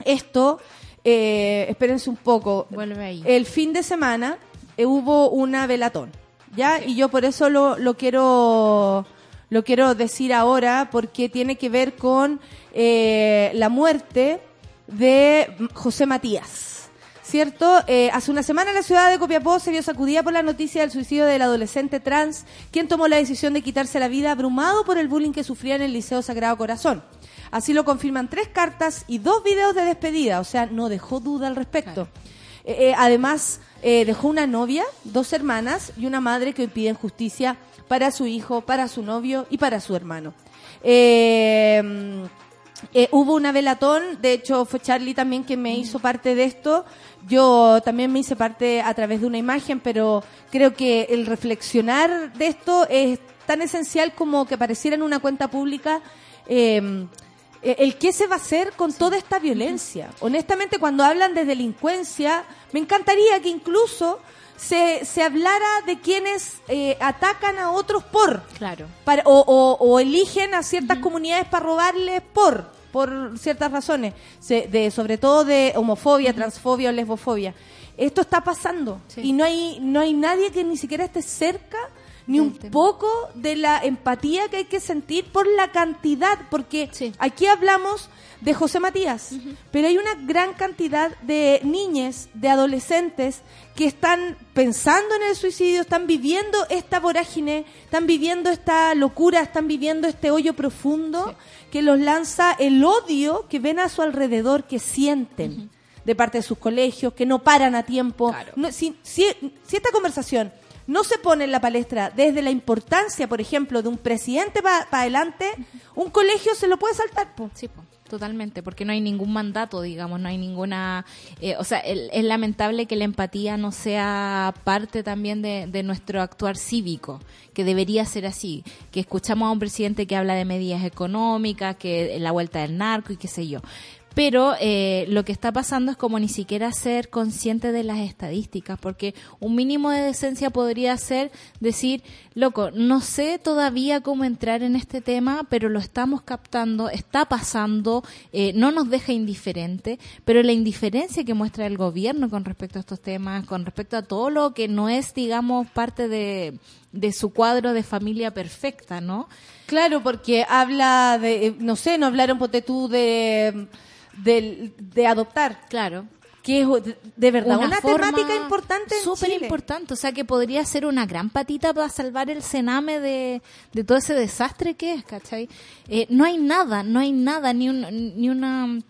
esto, eh, espérense un poco. Vuelve ahí. El fin de semana eh, hubo una velatón, ¿ya? Y yo por eso lo, lo quiero lo quiero decir ahora porque tiene que ver con eh, la muerte de José Matías. ¿Cierto? Eh, hace una semana la ciudad de Copiapó se vio sacudida por la noticia del suicidio del adolescente trans, quien tomó la decisión de quitarse la vida abrumado por el bullying que sufría en el Liceo Sagrado Corazón. Así lo confirman tres cartas y dos videos de despedida, o sea, no dejó duda al respecto. Eh, además, eh, dejó una novia, dos hermanas y una madre que hoy piden justicia para su hijo, para su novio y para su hermano. Eh, eh, hubo una velatón, de hecho fue Charlie también que me hizo parte de esto. Yo también me hice parte a través de una imagen, pero creo que el reflexionar de esto es tan esencial como que apareciera en una cuenta pública. eh, eh, el qué se va a hacer con toda esta violencia. Honestamente, cuando hablan de delincuencia, me encantaría que incluso se, se hablara de quienes eh, atacan a otros por Claro. para- o, o- o eligen a ciertas comunidades para robarles por por ciertas razones, se- de, sobre todo de homofobia, transfobia o lesbofobia. Esto está pasando Sí. y no hay no hay nadie que ni siquiera esté cerca ni un tema. poco de la empatía que hay que sentir por la cantidad, porque Sí. aquí hablamos de José Matías, pero hay una gran cantidad de niñas, de adolescentes que están pensando en el suicidio, están viviendo esta vorágine, están viviendo esta locura, están viviendo este hoyo profundo que los lanza el odio que ven a su alrededor, que sienten de parte de sus colegios, que no paran a tiempo. Claro. No, si, si, si esta conversación no se pone en la palestra desde la importancia, por ejemplo, de un presidente para adelante, un colegio se lo puede saltar. po. Sí, po, totalmente, porque no hay ningún mandato, digamos, no hay ninguna... eh, o sea, el- es lamentable que la empatía no sea parte también de, de nuestro actuar cívico, que debería ser así, que escuchamos a un presidente que habla de medidas económicas, que la vuelta del narco y qué sé yo. Pero eh, lo que está pasando es como ni siquiera ser consciente de las estadísticas, porque un mínimo de decencia podría ser decir, loco, no sé todavía cómo entrar en este tema, pero lo estamos captando, está pasando, eh, no nos deja indiferente, pero la indiferencia que muestra el gobierno con respecto a estos temas, con respecto a todo lo que no es, digamos, parte de, de su cuadro de familia perfecta, ¿no? Claro, porque habla de, eh, no sé, no hablaron, ponte tú, de, de, de adoptar, Claro. que es de, verdad una, temática importante súper importante o sea que podría ser una gran patita para salvar el cename de, de todo ese desastre que es ¿cachai? Eh, no hay nada no hay nada ni un ni una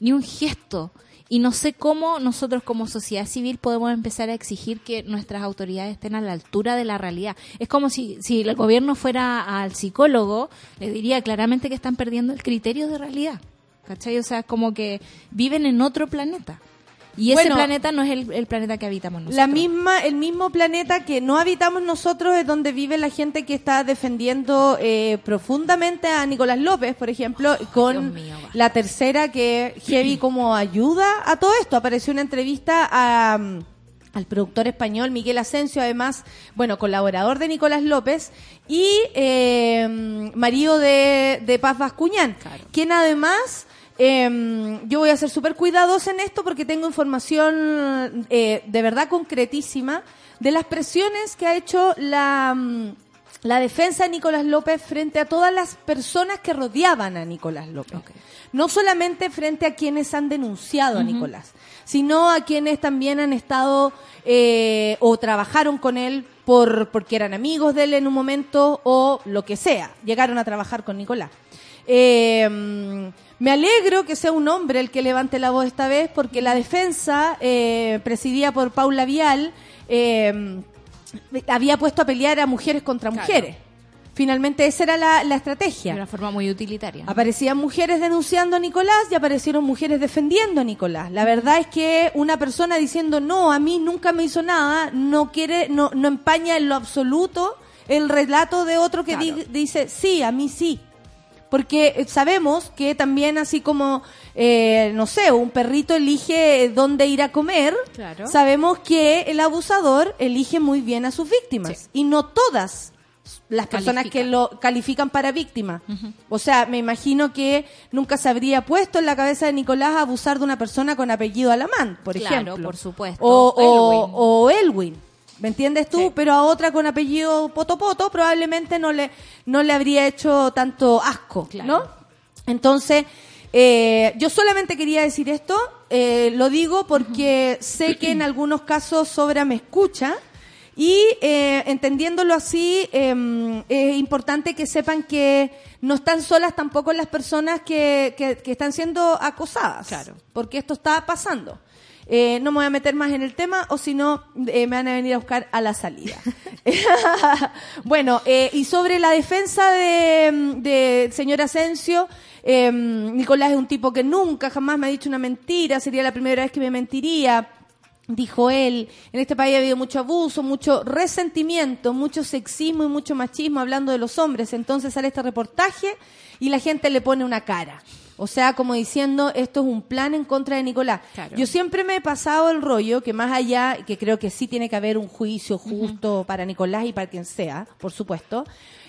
ni un gesto y no sé cómo nosotros como sociedad civil podemos empezar a exigir que nuestras autoridades estén a la altura de la realidad. Es como si, si el gobierno fuera al psicólogo, le diría claramente que están perdiendo el criterio de realidad. ¿Cachai? O sea, como que viven en otro planeta. Y ese Bueno, planeta no es el, el planeta que habitamos nosotros. La misma, el mismo planeta que no habitamos nosotros es donde vive la gente que está defendiendo eh, profundamente a Nicolás López, por ejemplo, con mío, la tercera que heavy como ayuda a todo esto. Apareció una entrevista a, mm, al productor español Miguel Asensio, además, bueno, colaborador de Nicolás López y eh, marido de, de Paz Bascuñán, quien además eh, yo voy a ser súper cuidadosa en esto porque tengo información eh, de verdad concretísima de las presiones que ha hecho la, mm, la defensa de Nicolás López frente a todas las personas que rodeaban a Nicolás López. No solamente frente a quienes han denunciado a Nicolás, sino a quienes también han estado eh, o trabajaron con él por porque eran amigos de él en un momento o lo que sea, llegaron a trabajar con Nicolás. Eh, mm, me alegro que sea un hombre el que levante la voz esta vez, porque la defensa, eh, presidida por Paula Vial, eh, había puesto a pelear a mujeres contra Claro. mujeres. Finalmente esa era la, la De estrategia. una forma muy utilitaria. Aparecían mujeres denunciando a Nicolás y aparecieron mujeres defendiendo a Nicolás. La verdad es que una persona diciendo no, a mí nunca me hizo nada, no quiere, no, no empaña en lo absoluto el relato de otro que Claro. di- dice sí, a mí sí. Porque sabemos que también así como, eh, no sé, un perrito elige dónde ir a comer, Claro. sabemos que el abusador elige muy bien a sus víctimas. Sí. Y no todas las personas que lo califican para víctima. O sea, me imagino que nunca se habría puesto en la cabeza de Nicolás abusar de una persona con apellido Alamán, por Claro, ejemplo. por supuesto. O, o, Elwin. o Elwin. ¿Me entiendes tú? Sí. Pero a otra con apellido Poto Poto probablemente no le, no le habría hecho tanto asco, Claro. ¿no? Entonces, eh, yo solamente quería decir esto, eh, lo digo porque sé que en algunos casos Sobra me escucha y eh, entendiéndolo así, eh, es importante que sepan que no están solas tampoco las personas que, que, que están siendo acosadas, Claro. porque esto está pasando. Eh, no me voy a meter más en el tema o si no eh, me van a venir a buscar a la salida. bueno, eh, y sobre la defensa de, de señor Asensio, eh, Nicolás es un tipo que nunca jamás me ha dicho una mentira, sería la primera vez que me mentiría. Dijo él, en este país ha habido mucho abuso, mucho resentimiento, mucho sexismo y mucho machismo hablando de los hombres. Entonces sale este reportaje y la gente le pone una cara. O sea, como diciendo, esto es un plan en contra de Nicolás. Claro. Yo siempre me he pasado el rollo que más allá, que creo que sí tiene que haber un juicio justo para Nicolás y para quien sea, por supuesto,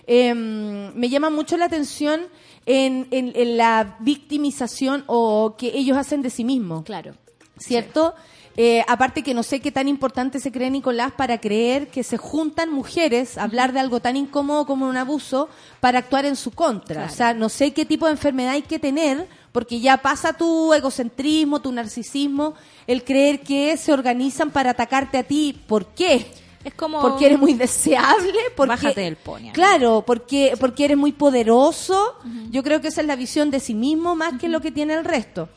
eh, me llama mucho la atención en, en- en la victimización o que ellos hacen de sí mismos. Claro. ¿cierto? Eh, aparte que no sé qué tan importante se cree Nicolás para creer que se juntan mujeres a hablar de algo tan incómodo como un abuso para actuar en su contra. Claro. O sea, no sé qué tipo de enfermedad hay que tener porque ya pasa tu egocentrismo, tu narcisismo, el creer que se organizan para atacarte a ti. ¿Por qué? Es como... Porque eres muy deseable, porque Bájate del pony. Claro, porque porque eres muy poderoso. Yo creo que esa es la visión de sí mismo más que lo que tiene el resto.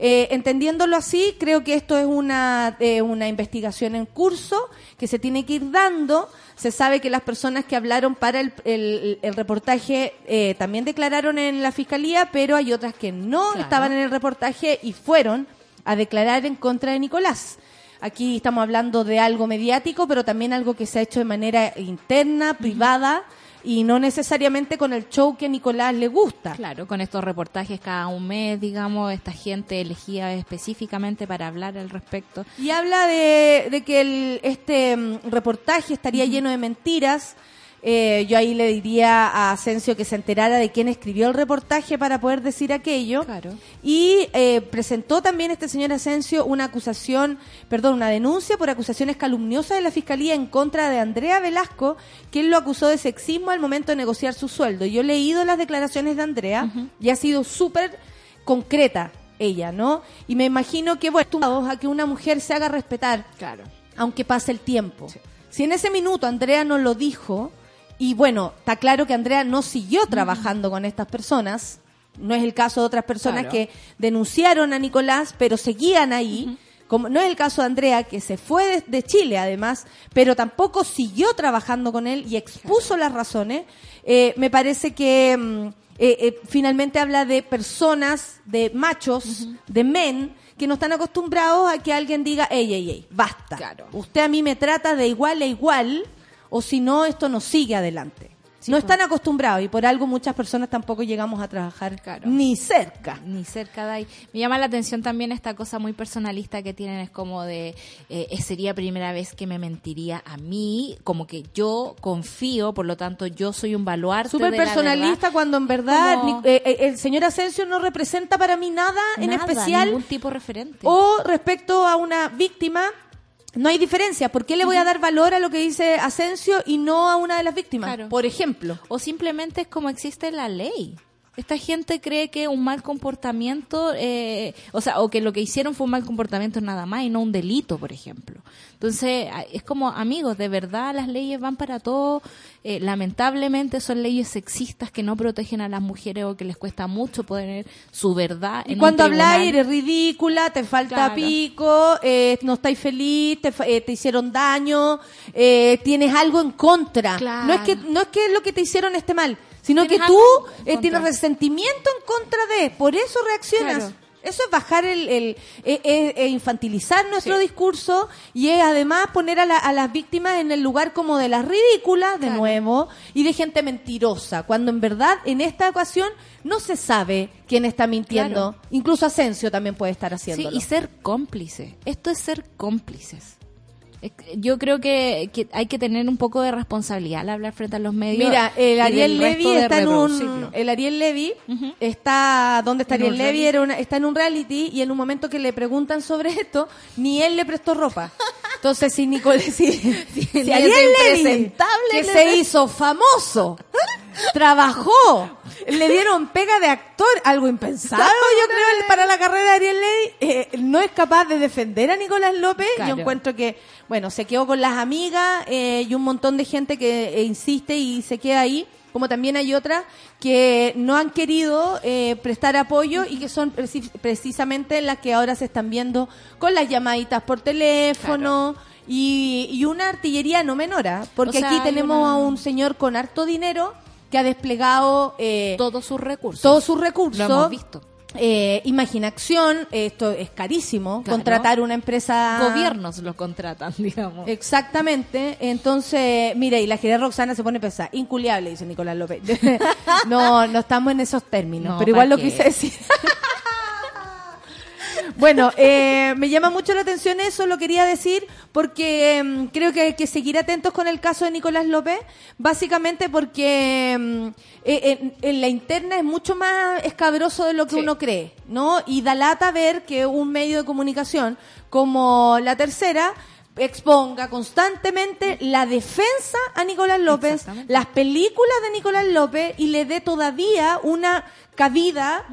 Eh, entendiéndolo así, creo que esto es una, eh, una investigación en curso que se tiene que ir dando. Se sabe que las personas que hablaron para el, el- el reportaje eh, también declararon en la fiscalía, pero hay otras que no Claro. estaban en el reportaje y fueron a declarar en contra de Nicolás. Aquí estamos hablando de algo mediático, pero también algo que se ha hecho de manera interna, privada y no necesariamente con el show que a Nicolás le gusta. Claro, con estos reportajes cada un mes, digamos, esta gente elegida específicamente para hablar al respecto. Y habla de, de que el, este mm, reportaje estaría lleno de mentiras. Eh, yo ahí le diría a Asensio que se enterara de quién escribió el reportaje para poder decir aquello. Claro. Y eh, presentó también este señor Asensio una acusación, perdón, una denuncia por acusaciones calumniosas de la Fiscalía en contra de Andrea Velasco, que él lo acusó de sexismo al momento de negociar su sueldo. Yo he leído las declaraciones de Andrea y ha sido súper concreta ella, ¿no? Y me imagino que, bueno, tú a que una mujer se haga respetar Claro. aunque pase el tiempo. Si en ese minuto Andrea no lo dijo, y bueno, está claro que Andrea no siguió trabajando con estas personas, no es el caso de otras personas Claro. que denunciaron a Nicolás, pero seguían ahí. Como, no es el caso de Andrea, que se fue de, de Chile además, pero tampoco siguió trabajando con él y expuso las razones. Eh, me parece que mm, eh, eh, finalmente habla de personas, de machos, de men, que no están acostumbrados a que alguien diga, ey, ey, ey, basta. Claro. Usted a mí me trata de igual a igual, o si no, esto no sigue adelante. Sí, no pues. están acostumbrados y por algo muchas personas tampoco llegamos a trabajar Claro. ni cerca. Ni cerca de ahí. Me llama la atención también esta cosa muy personalista que tienen, es como de, eh, eh, sería primera vez que me mentiría a mí, como que yo confío, por lo tanto yo soy un baluarte Súper personalista cuando en verdad Como- eh, eh, el señor Asensio no representa para mí nada, en especial ningún tipo referente. o respecto a una víctima No hay diferencia. ¿Por qué le voy a dar valor a lo que dice Asensio y no a una de las víctimas? Claro. Por ejemplo. O simplemente es como existe la ley. Esta gente cree que un mal comportamiento, eh, o sea, o que lo que hicieron fue un mal comportamiento nada más y no un delito, por ejemplo. Entonces, es como, amigos, de verdad las leyes van para todo. Eh, lamentablemente son leyes sexistas que no protegen a las mujeres o que les cuesta mucho poner su verdad. Y en un cuando habláis, eres ridícula, te falta Claro. pico, eh, no estáis feliz, te, eh, te hicieron daño, eh, tienes algo en contra. Claro. No es que no es que lo que te hicieron esté mal, sino que tú eh, tienes resentimiento en contra de, por eso reaccionas. Claro. Eso es bajar el, el eh, eh, eh, infantilizar nuestro Sí. discurso y es además poner a, la- a las víctimas en el lugar como de las ridículas, de Claro. nuevo, y de gente mentirosa, cuando en verdad en esta ocasión no se sabe quién está mintiendo. Claro. Incluso Asensio también puede estar Sí, haciéndolo. y ser cómplice. Esto es ser cómplices. Yo creo que, que hay que tener un poco de responsabilidad al hablar frente a los medios. Mira, el Ariel Levy está en un el Ariel Levy está ¿dónde está Ariel Levy? Era una- está en un reality y en un momento que le preguntan sobre esto, ni él le prestó ropa. Entonces, si Nicole si, si Levy, impresentable que se hizo famoso, trabajó, le dieron pega de actor, algo impensado, yo creo, para la carrera de Ariel Levy, eh, no es capaz de defender a Nicolás López. Claro. Yo encuentro que, bueno, se quedó con las amigas eh, y un montón de gente que eh, insiste y se queda ahí, como también hay otras que no han querido eh, prestar apoyo y que son preci- precisamente las que ahora se están viendo con las llamaditas por teléfono. Y, y una artillería no menora, porque O sea, aquí tenemos una- a un señor con harto dinero que ha desplegado eh, Todos sus recursos. todos sus recursos. Lo hemos visto. Eh, Imaginación, esto es carísimo, Claro. contratar una empresa... Gobiernos los contratan, digamos. Exactamente. Entonces, mira, y la gerida Roxana se pone pesada. Inculiable, dice Nicolás López. no, no estamos en esos términos, No, pero igual ¿pa' lo quise decir. Bueno, eh, me llama mucho la atención eso, lo quería decir, porque mm, creo que hay que seguir atentos con el caso de Nicolás López, básicamente porque mm, eh, en, en la interna es mucho más escabroso de lo que Sí. uno cree, ¿no? Y da lata ver que un medio de comunicación como la tercera exponga constantemente la defensa a Nicolás López, las películas de Nicolás López y le dé todavía una cabida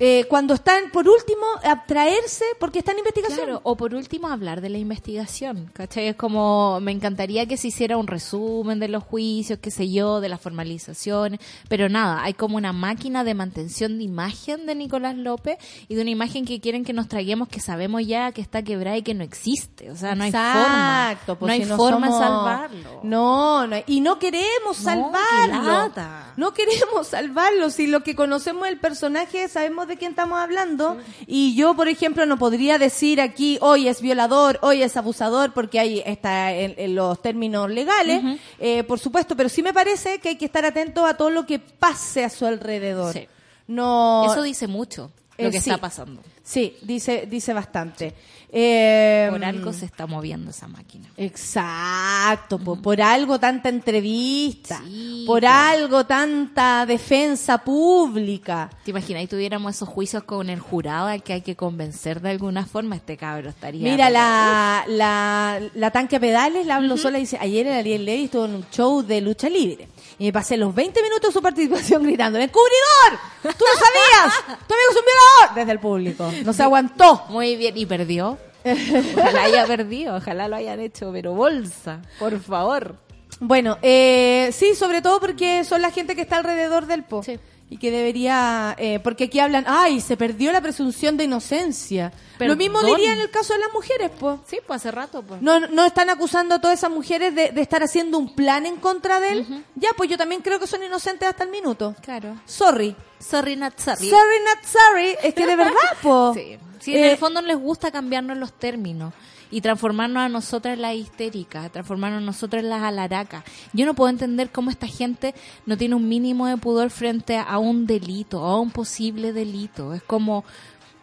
eh, cuando están, por último, abstraerse porque está en investigación. Claro, o por último hablar de la investigación, ¿cachai? Es como, me encantaría que se hiciera un resumen de los juicios, qué sé yo, de las formalizaciones, pero nada, hay como una máquina de mantención de imagen de Nicolás López y de una imagen que quieren que nos traguemos que sabemos ya que está quebrada y que no existe, o sea, no hay forma, Exacto, pues no hay no forma somos- de salvarlo. No, no, y no queremos No, salvarlo. No queremos salvarlo. Si lo que conocemos del personaje sabemos de quién estamos hablando. Y yo, por ejemplo, no podría decir aquí hoy es violador, hoy es abusador, porque ahí está en, en los términos legales, eh, por supuesto. Pero sí me parece que hay que estar atento a todo lo que pase a su alrededor. Sí. No. Eso dice mucho lo Eh, que sí. está pasando. Sí, dice, dice bastante. Eh, Por algo se está moviendo esa máquina. Exacto, po- por algo tanta entrevista, Sí, por po. algo tanta defensa pública. ¿Te imaginas? Y tuviéramos esos juicios con el jurado al que hay que convencer de alguna forma, este cabro estaría. Mira, la, la, la tanque a pedales, la hablo sola, dice, ayer el Ariel Levy estuvo en un show de lucha libre. Y me pasé los 20 minutos de su participación gritando, ¡Encubridor! ¡Tú lo sabías! ¡Tu amigo es un violador! Desde el público. No se aguantó. Muy bien, y perdió. Ojalá haya perdido, ojalá lo hayan hecho, pero bolsa, por favor. Bueno, eh, sí, sobre todo porque son la gente que está alrededor del po. Sí. Y que debería, eh, porque aquí hablan, ay, se perdió la presunción de inocencia. Lo mismo Perdón. diría en el caso de las mujeres, pues. Sí, pues hace rato, pues. No, no están acusando a todas esas mujeres de, de estar haciendo un plan en contra de él. Ya, pues yo también creo que son inocentes hasta el minuto. Claro. Sorry. Sorry, not sorry. Sorry, not sorry. Es que de verdad, po. Sí. Sí, en Eh, el fondo les gusta cambiarnos los términos y transformarnos a nosotras en las histéricas, transformarnos a nosotras en las alaracas. Yo no puedo entender cómo esta gente no tiene un mínimo de pudor frente a un delito, a un posible delito. Es como,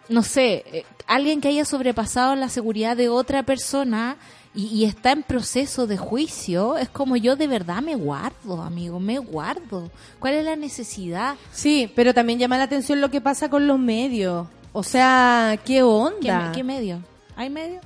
no sé, eh, alguien que haya sobrepasado la seguridad de otra persona y, y está en proceso de juicio, es como yo de verdad me guardo, amigo, me guardo. ¿Cuál es la necesidad? Sí, pero también llama la atención lo que pasa con los medios. O sea, ¿qué ¿Qué, onda? me- qué medio? ¿Hay medio?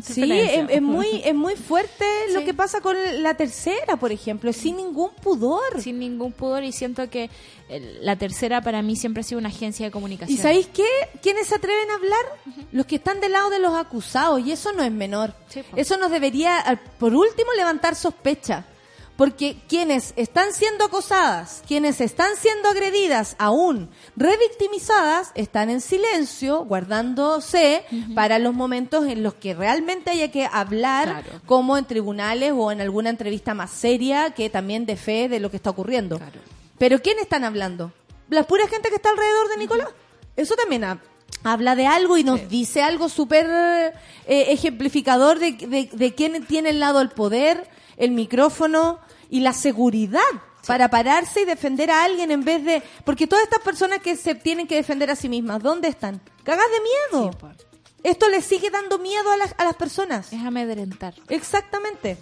Sí, es, es muy, es muy fuerte lo que pasa con la tercera, por ejemplo, sin ningún pudor. sin ningún pudor y siento que eh, la tercera para mí siempre ha sido una agencia de comunicación. ¿Y sabéis qué? ¿Quiénes se atreven a hablar? Los que están del lado de los acusados, y eso no es menor. Sí, eso nos debería, por último, levantar sospecha. Porque quienes están siendo acosadas, quienes están siendo agredidas, aún revictimizadas, están en silencio, guardándose para los momentos en los que realmente haya que hablar, Claro. como en tribunales o en alguna entrevista más seria que también de fe de lo que está ocurriendo. Claro. Pero ¿quién están hablando? ¿La pura gente que está alrededor de Nicolás? Eso también ha- habla de algo y nos dice algo súper eh, ejemplificador de, de, de quién tiene el lado del poder, el micrófono y la seguridad para pararse y defender a alguien en vez de... Porque todas estas personas que se tienen que defender a sí mismas, ¿dónde están? Cagas de miedo. Sí, po. Esto les sigue dando miedo a las, a las personas. Es amedrentar. Exactamente.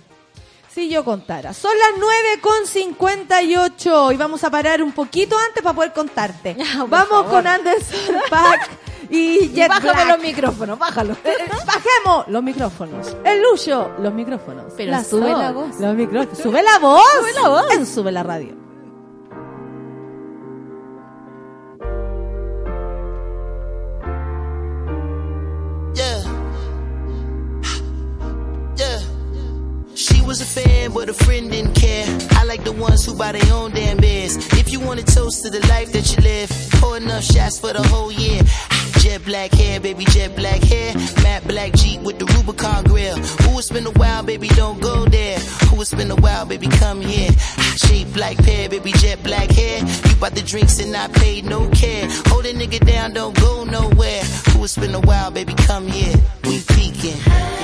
Si yo contara. Son las 9 con 58 y vamos a parar un poquito antes para poder contarte. Vamos favor. con Anderson Pack y Jet Bájame Black. los micrófonos, bájalo. Eh, Bajemos los micrófonos. El Lucho, los micrófonos. Pero La sube la voz. Los micrófonos. Sube la voz. Sube la voz. En Sube la Radio. Yeah. Yeah. She was a fan, but a friend didn't care. I like the ones who buy their own damn beers. If you want to toast to the life that you live, pour enough shots for the whole year. Jet black hair, baby, jet black hair. Matte black Jeep with the Rubicon grill. Ooh, it's been a while, baby, don't go there. Ooh, it's been a while, baby, come here. Shape black pear, baby, jet black hair. You bought the drinks and I paid no care. Hold a nigga down, don't go nowhere. Ooh, it's been a while, baby, come here. We peeking.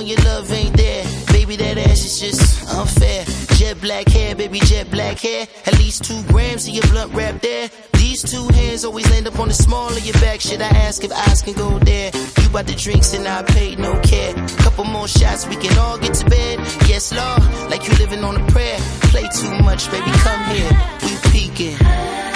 When your love ain't there? Baby, that ass is just unfair. Jet black hair, baby, jet black hair. At least two grams of your blunt wrap there. These two hands always land up on the small of your back. Should I ask if eyes can go there? You bought the drinks and I paid no care. Couple more shots, we can all get to bed. Yes, Lord, like you living on a prayer. Play too much, baby, come here. We peeking.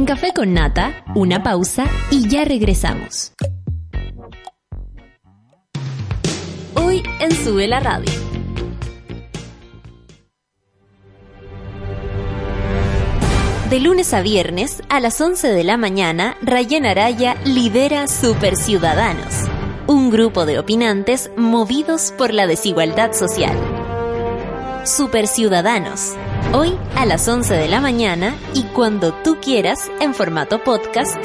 En Café con Nata, una pausa y ya regresamos. Hoy en Sube la Radio. De lunes a viernes, a las 11 de la mañana, Rayen Araya lidera Super Ciudadanos, un grupo de opinantes movidos por la desigualdad social. Super Ciudadanos, hoy a las 11 de la mañana y cuando tú quieras en formato podcast,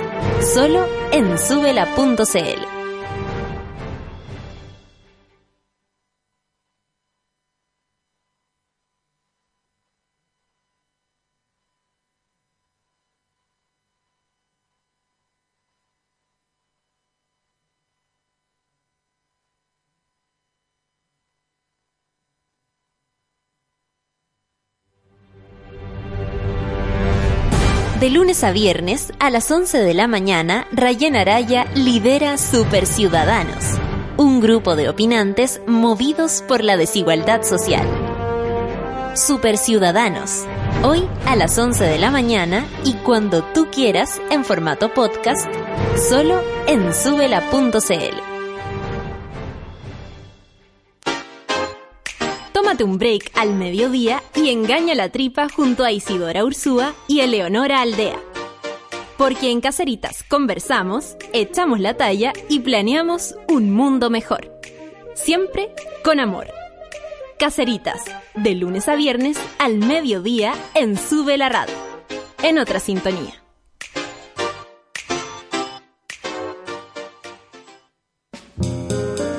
solo en subela.cl. De lunes a viernes, a las 11 de la mañana, Rayen Araya lidera Super Ciudadanos, un grupo de opinantes movidos por la desigualdad social. Super Ciudadanos, hoy a las 11 de la mañana y cuando tú quieras en formato podcast, solo en subela.cl. Un break al mediodía y engaña la tripa junto a Isidora Ursúa y Eleonora Aldea. Porque en Caseritas conversamos, echamos la talla y planeamos un mundo mejor. Siempre con amor. Caseritas, de lunes a viernes al mediodía en Sube la Radio. En otra sintonía.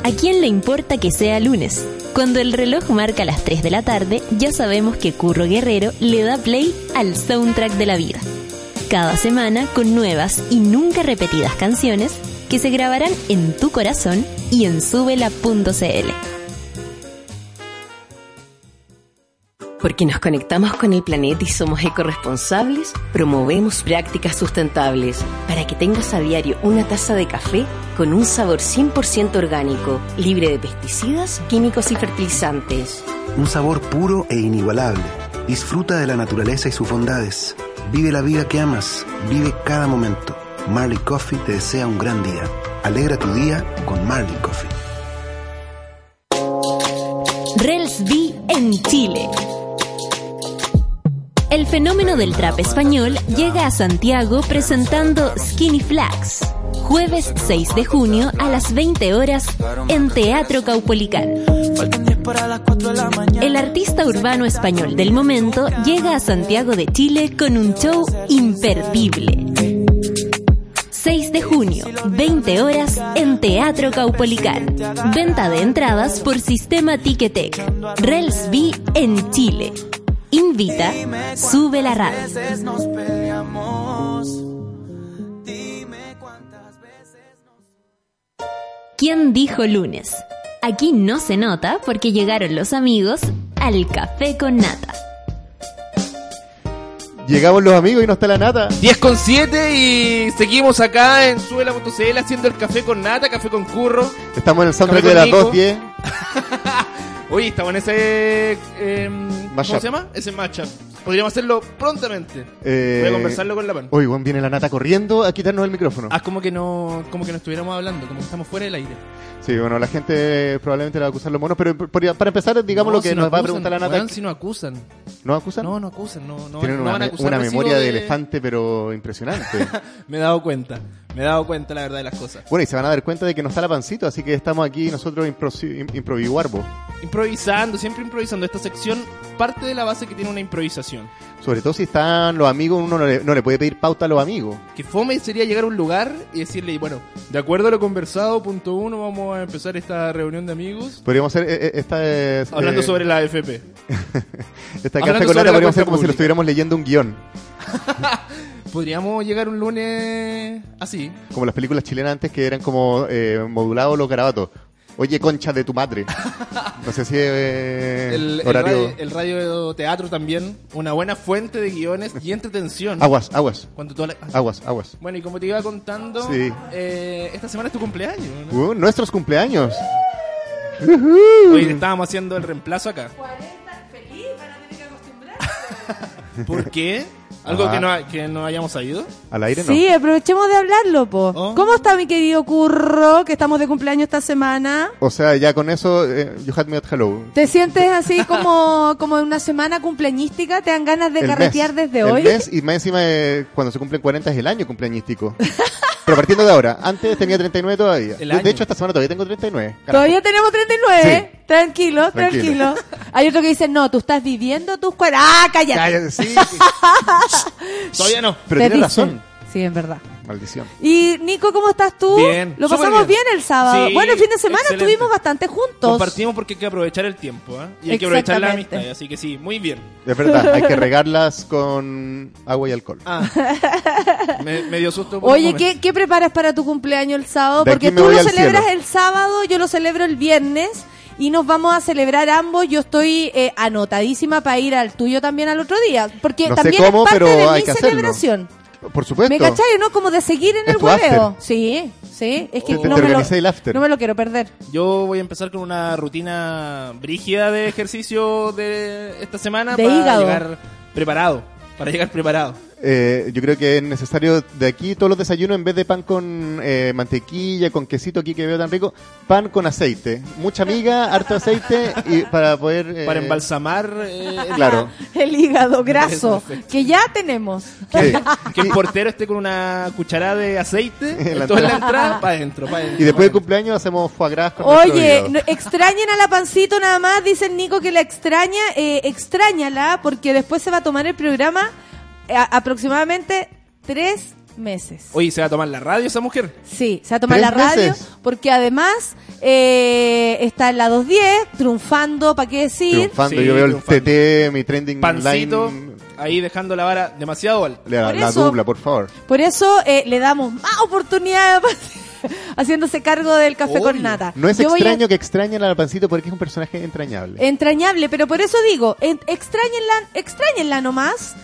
¿A quién le importa que sea lunes? Cuando el reloj marca las 3 de la tarde, ya sabemos que Curro Guerrero le da play al soundtrack de la vida. Cada semana con nuevas y nunca repetidas canciones que se grabarán en tu corazón y en subela.cl. Porque nos conectamos con el planeta y somos ecoresponsables, promovemos prácticas sustentables para que tengas a diario una taza de café con un sabor 100% orgánico, libre de pesticidas, químicos y fertilizantes. Un sabor puro e inigualable. Disfruta de la naturaleza y sus bondades. Vive la vida que amas. Vive cada momento. Marley Coffee te desea un gran día. Alegra tu día con Marley Coffee. Rels B en Chile. El fenómeno del trap español llega a Santiago presentando Skinny Flags. Jueves 6 de junio a las 20 horas en Teatro Caupolicán. El artista urbano español del momento llega a Santiago de Chile con un show imperdible. 6 de junio, 20 horas en Teatro Caupolicán. Venta de entradas por sistema Ticketek. Rels B en Chile. Invita, sube la radio. veces nos peleamos. Dime cuántas veces nos... ¿Quién dijo lunes? Aquí no se nota porque llegaron los amigos al café con nata. Llegamos los amigos y no está la nata. 10 con 7 y seguimos acá en suela.cl haciendo el café con nata, café con curro. Estamos en el soundtrack Café de las con Nico. 2.10. Oye, estamos en ese... em, ¿Cómo se llama? Ese matchup. Podríamos hacerlo prontamente. Eh, Voy a conversarlo con la pan. Uy, Juan, viene la nata corriendo a quitarnos el micrófono. Ah, como que no como que no estuviéramos hablando, como que estamos fuera del aire. Sí, bueno, la gente probablemente le va a acusar los monos, pero por- para empezar, digamos No, lo que si nos va a acusan, preguntar la nata. weón, si no acusan. ¿No acusan? No, no acusan, no, no, Tienen no una, van a me- acusar una recibo memoria de... elefante, pero impresionante. Me he dado cuenta, me he dado cuenta la verdad de las cosas. bueno, y se van a dar cuenta de que no está la pancito, así que estamos aquí nosotros impro im- improvivarbo. Improvisando, siempre improvisando. Esta sección parte de la base que tiene una improvisación. Sobre todo si están los amigos, uno no le, no le puede pedir pauta a los amigos. Que fome sería llegar a un lugar y decirle, bueno, de acuerdo a lo conversado, punto uno, vamos a empezar esta reunión de amigos. Podríamos hacer eh, eh, esta... es, Hablando eh, sobre la AFP. Esta café con podríamos hacer como si pública. lo estuviéramos leyendo un guion. Podríamos llegar un lunes así. Como las películas chilenas antes que eran como eh, modulados los garabatos. Oye, concha de tu madre. No sé si eh, El, el horario... radio, el radioteatro también, una buena fuente de guiones y entretención. Aguas, aguas, Cuando toda la- aguas, aguas. Bueno, y como te iba contando, Sí. eh, esta semana es tu cumpleaños. ¿no? Uh, nuestros cumpleaños. Hoy estábamos haciendo el reemplazo acá. ¿Por qué? ¿Algo Ah. que, no, que no hayamos sabido? Al aire no. Sí, aprovechemos de hablarlo, po. Oh. ¿Cómo está mi querido Curro, que estamos de cumpleaños esta semana? O sea, ya con eso, eh, you had me at hello. ¿Te sientes así como, como en una semana cumpleañística? ¿Te dan ganas de El carretear mes. desde El hoy? mes, y más encima, eh, cuando se cumplen 40 es el año cumpleañístico. Pero partiendo de ahora, antes tenía 39 todavía. El De, año. de hecho, esta semana todavía tengo 39. Carajo. Todavía tenemos 39, Sí. tranquilo, tranquilo. Tranquilo. Hay otro que dice, no, tú estás viviendo tus cuarenta. ¡Ah, cállate! Cállate, sí. Todavía no. Pero Te tienes dicen. razón. Sí, es verdad. Maldición. Y Nico, ¿cómo estás tú? Bien, Lo pasamos bien. bien. el sábado. Sí, bueno, el fin de semana excelente. estuvimos bastante juntos. Compartimos porque hay que aprovechar el tiempo, ¿eh? Y hay que aprovechar la amistad, así que sí, muy bien. Es verdad, hay que regarlas con agua y alcohol. Ah, me, me dio susto. por Oye. ¿qué, ¿qué preparas para tu cumpleaños el sábado? De Porque tú lo celebras cielo. el sábado, yo lo celebro el viernes y nos vamos a celebrar ambos. Yo estoy eh, anotadísima para ir al tuyo también al otro día, porque No también cómo, es parte pero de hay mi que hacerlo. Por supuesto. ¿Me cachai, no? Como de seguir en Es el hueveo. Sí, sí. Es que no, me lo, organizé el after. no me lo quiero perder. Yo voy a empezar con una rutina brígida de ejercicio de esta semana De para hígado. llegar preparado. Para llegar preparado. Eh, yo creo que es necesario de aquí todos los desayunos, en vez de pan con eh, mantequilla, con quesito aquí que veo tan rico, pan con aceite. Mucha miga, harto aceite y para poder... eh, Para embalsamar. eh, el- Claro. El hígado graso, que ya tenemos. Sí. Que el portero esté con una cucharada de aceite En la la entrada. entrada para adentro. pa' Y después del cumpleaños hacemos foie gras con Oye, no- extrañen a la pancito nada más, dice el Nico que la extraña, eh, extrañala porque después se va a tomar el programa eh, a- aproximadamente tres meses. Oye, ¿se va a tomar la radio esa mujer? Sí, se va a tomar la ¿Tres radio meses? porque además eh, está en la 210, triunfando, ¿para qué decir? Triunfando, Sí, yo veo el. TT, mi trending Pancito, line. ahí dejando la vara demasiado alta. La, la eso- dupla, por favor. Por eso eh, le damos más oportunidades haciéndose cargo del café con nata. No es Yo voy a- extraño que extrañen a la pancito porque es un personaje entrañable. entrañable, pero por eso digo, en, extrañenla, extrañenla nomás.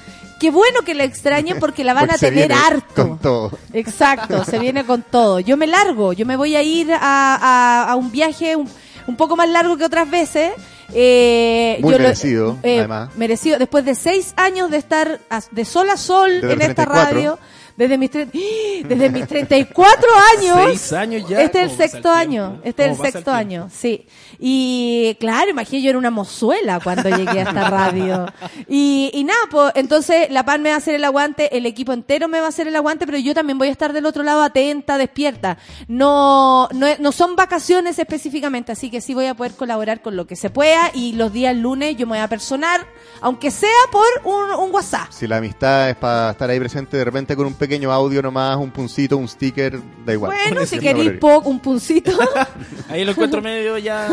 Qué bueno que la extrañen porque la van Porque a tener harto. Con todo. Exacto, se viene con todo. Yo me largo, yo me voy a ir a, a- a un viaje un, un poco más largo que otras veces. Eh, Muy yo lo- merecido, eh, además. Merecido. Después de seis años de estar de sol a sol Desde en esta 34. radio, desde mis, tre- desde mis 34 años. Seis años ya. Este es el ¿Cómo pasa sexto el año. Este es el ¿Cómo pasa el sexto año, sí. Y claro, imagínate, yo era una mozuela cuando llegué a esta radio. Y, y nada, pues entonces la PAN me va a hacer el aguante, el equipo entero me va a hacer el aguante, pero yo también voy a estar del otro lado atenta, despierta. No, no, es- no son vacaciones específicamente, así que sí voy a poder colaborar con lo que se pueda y los días lunes yo me voy a personar, aunque sea por un, un WhatsApp. Si la amistad es para estar ahí presente de repente con un pequeño audio nomás, un puncito, un sticker, da igual. Bueno, si No queréis poco, un puncito. Ahí lo encuentro medio ya.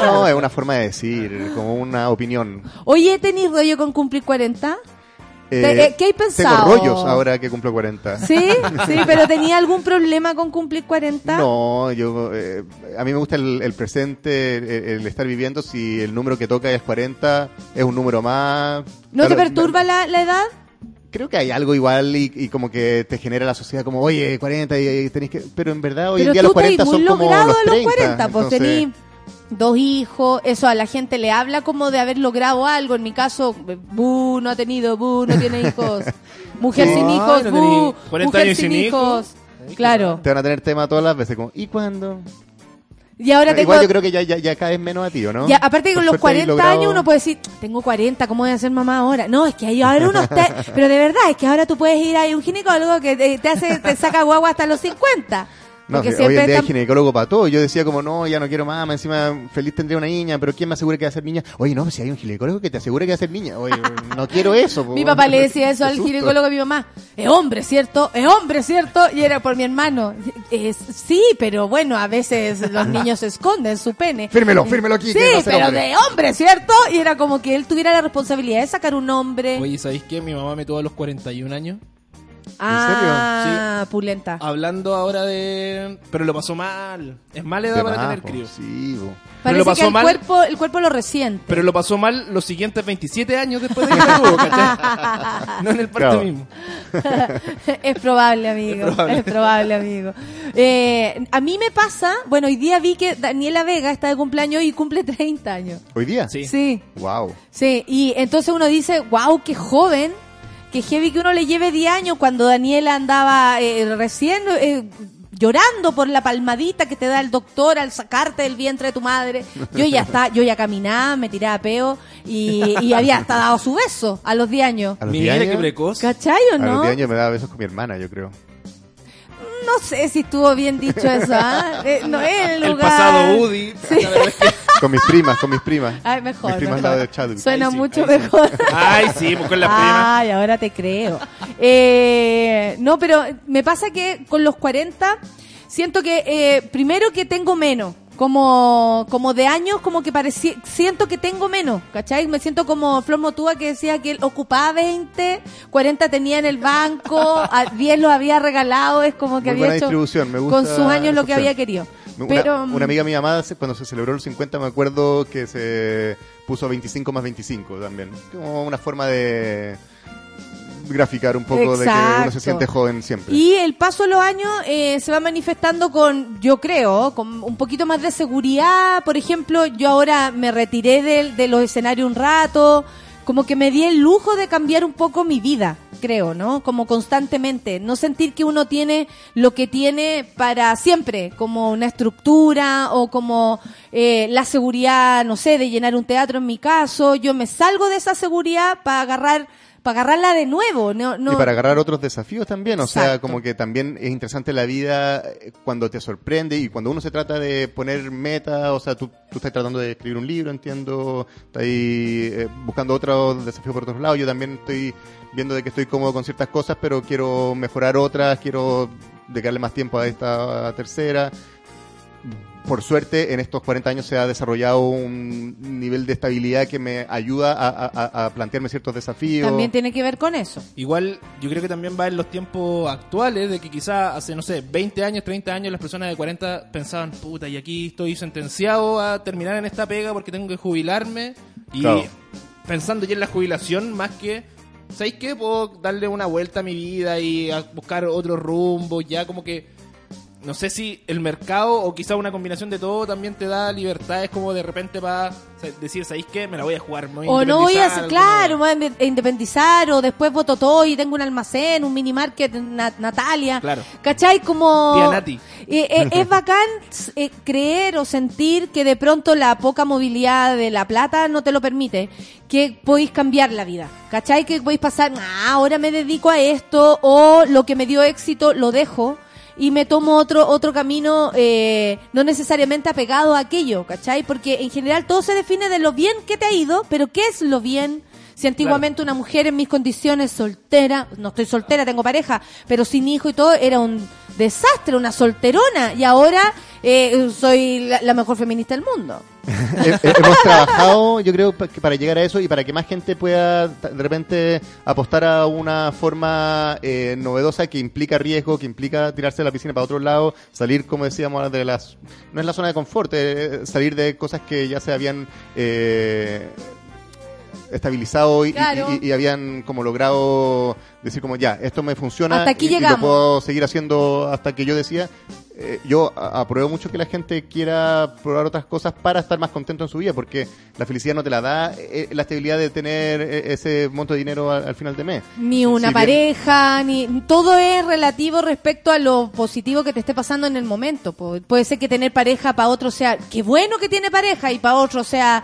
No, es una forma de decir, como una opinión. Oye, ¿tenéis rollo con cumplir 40? Te- eh, ¿qué hay pensado? Tengo rollos ahora que cumplo 40. Sí, sí, pero ¿tenía algún problema con cumplir 40? No, yo, eh, a mí me gusta el, el presente, el, el estar viviendo. Si el número que toca es 40, es un número más. ¿No te Claro, perturba la, la edad? Creo que hay algo igual y, y como que te genera la sociedad como, oye, 40 y, y tenés que... Pero en verdad hoy pero en día los 40 estás muy son como logrado los a los 30. 40, pues entonces- tení dos hijos, eso a la gente le habla como de haber logrado algo. En mi caso, bu, no ha tenido, bu, no tiene hijos. Mujer Sí. sin hijos, no bu, 40 mujer sin hijos. hijos. Claro. Te van a tener tema todas las veces, como, ¿y cuándo? Y ahora tengo... Igual yo creo que ya, ya, ya vez menos a ti, ¿o ¿no? Ya, aparte que con los suerte hay 40 logrado- años uno puede decir, tengo 40, ¿cómo voy a ser mamá ahora? No, es que ahí ahora uno está, pero de verdad, es que ahora tú puedes ir a un ginecólogo que te, te hace, te saca guagua hasta los 50. No, Porque hoy en día hay ginecólogo para todo. Yo decía como, no, ya no quiero más, encima feliz tendría una niña, pero ¿quién me asegura que va a ser niña? Oye, no, si hay un ginecólogo que te asegura que va a ser niña. Oye, no quiero eso. Mi papá le decía eso al ginecólogo a mi mamá. Es hombre, ¿cierto? Es hombre, ¿cierto? Y era por mi hermano. Es, sí, pero bueno, a veces los niños esconden su pene. Fírmelo, fírmelo aquí, Sí, pero hombre. de hombre, ¿cierto? Y era como que él tuviera la responsabilidad de sacar un nombre. Oye, ¿sabéis qué? Mi mamá me tuvo a los 41 años. Ah, pulenta. Hablando ahora de. Pero lo pasó mal. Es mala edad De para más, tener po, crío. Sí, po. pero lo Parece que pasó el mal. cuerpo, el cuerpo lo resiente. Pero lo pasó mal los siguientes 27 años después de que tuvo, ¿cachai? No en el parto Claro. mismo. es probable, amigo. Es probable, probable. amigo. Eh, a mí me pasa, bueno, hoy día vi que Daniela Vega está de cumpleaños y cumple 30 años. ¿Hoy día? Sí. Sí, Wow. sí. Y entonces uno dice, wow, qué joven. Que heavy que uno le lleve 10 años cuando Daniela andaba eh, recién eh, llorando por la palmadita que te da el doctor al sacarte del vientre de tu madre. Yo ya está, yo ya caminaba, me tiraba peo y, y había hasta dado su beso a los 10 años. A los Mira 10 qué años, precoz. ¿Cachai o a los no? 10 años me daba besos con mi hermana, yo creo. No sé si estuvo bien dicho eso, ¿ah? Eh, no es el El lugar. pasado verdad es que- Con mis primas, con mis primas. Ay, mejor. Mis primas mejor. de Chadwick. Suena sí, mucho sí. mejor. Ay, sí, pues con la prima. Ay, ahora te creo. Eh, no, pero me pasa que con los 40 siento que eh, primero que tengo menos. Como, como de años, como que parecía, siento que tengo menos, ¿cachai? Me siento como Flor Motúa que decía que él ocupaba 20, 40 tenía en el banco, a 10 los había regalado, es como que Muy había buena hecho distribución, me gusta con sus años lo que había querido. Una, Pero, una amiga mía amada, cuando se celebró los 50, me acuerdo que se puso 25 más 25 también. Como una forma de graficar un poco de que uno se siente joven siempre. Y el paso de los años eh, se va manifestando con, yo creo, con un poquito más de seguridad. Por ejemplo, yo ahora me retiré de, de los escenarios un rato, como que me di el lujo de cambiar un poco mi vida, creo, ¿no? Como constantemente. No sentir que uno tiene lo que tiene para siempre, como una estructura o como eh, la seguridad, no sé, de llenar un teatro en mi caso. Yo me salgo de esa seguridad para agarrar para agarrarla de nuevo, no, no, Y para agarrar otros desafíos también, o sea, como que también es interesante la vida eh, cuando te sorprende y cuando uno se trata de poner meta, o sea, tú, tú estás tratando de escribir un libro, entiendo, estás eh, buscando otros desafíos por otros lados, yo también estoy viendo de que estoy cómodo con ciertas cosas, pero quiero mejorar otras, quiero dedicarle más tiempo a esta tercera. Por suerte, en estos 40 años se ha desarrollado un nivel de estabilidad que me ayuda a, a- a- a plantearme ciertos desafíos. también tiene que ver con eso. Igual, yo creo que también va en los tiempos actuales, de que quizá hace, no sé, 20 años, 30 años, las personas de 40 pensaban, puta, y aquí estoy sentenciado a terminar en esta pega porque tengo que jubilarme. Y Claro. pensando ya en la jubilación, más que, ¿sabéis qué? Puedo darle una vuelta a mi vida y a buscar otro rumbo, ya como que. No sé si el mercado o quizá una combinación de todo también te da libertades como de repente para decir, ¿sabéis qué? Me la voy a jugar. me voy O no voy a hacer, claro, nuevo". me voy a independizar, o después voto todo y tengo un almacén, un mini market, na- Natalia. Claro. ¿Cachai? Como. Tía Nati. Eh, eh, es bacán eh, creer o sentir que de pronto la poca movilidad de la plata no te lo permite, que podéis cambiar la vida. ¿Cachai? Que podéis pasar, "Ah, ahora me dedico a esto, o lo que me dio éxito lo dejo y me tomo otro otro camino eh, no necesariamente apegado a aquello, ¿cachai? Porque en general todo se define de lo bien que te ha ido, pero ¿qué es lo bien? Si antiguamente una mujer en mis condiciones soltera, no estoy soltera, tengo pareja, pero sin hijo y todo, era un desastre, una solterona, y ahora eh, soy la, mejor feminista del mundo. He- he- hemos trabajado, yo creo, para llegar a eso y para que más gente pueda de repente apostar a una forma eh, novedosa que implica riesgo, que implica tirarse de la piscina para otro lado, salir, como decíamos, de las... No es la zona de confort, eh, salir de cosas que ya se habían... eh, estabilizado y, y- Claro. y- y habían como logrado decir como ya, esto me funciona Hasta aquí y- lo puedo seguir haciendo hasta que yo decía. Eh, yo apruebo mucho que la gente quiera probar otras cosas para estar más contento en su vida, porque la felicidad no te la da eh, la estabilidad de tener eh, ese monto de dinero al, al final de mes. Ni una Si bien- pareja, ni todo es relativo respecto a lo positivo que te esté pasando en el momento. Puede ser que tener pareja para otro sea, qué bueno que tiene pareja, y para otro sea,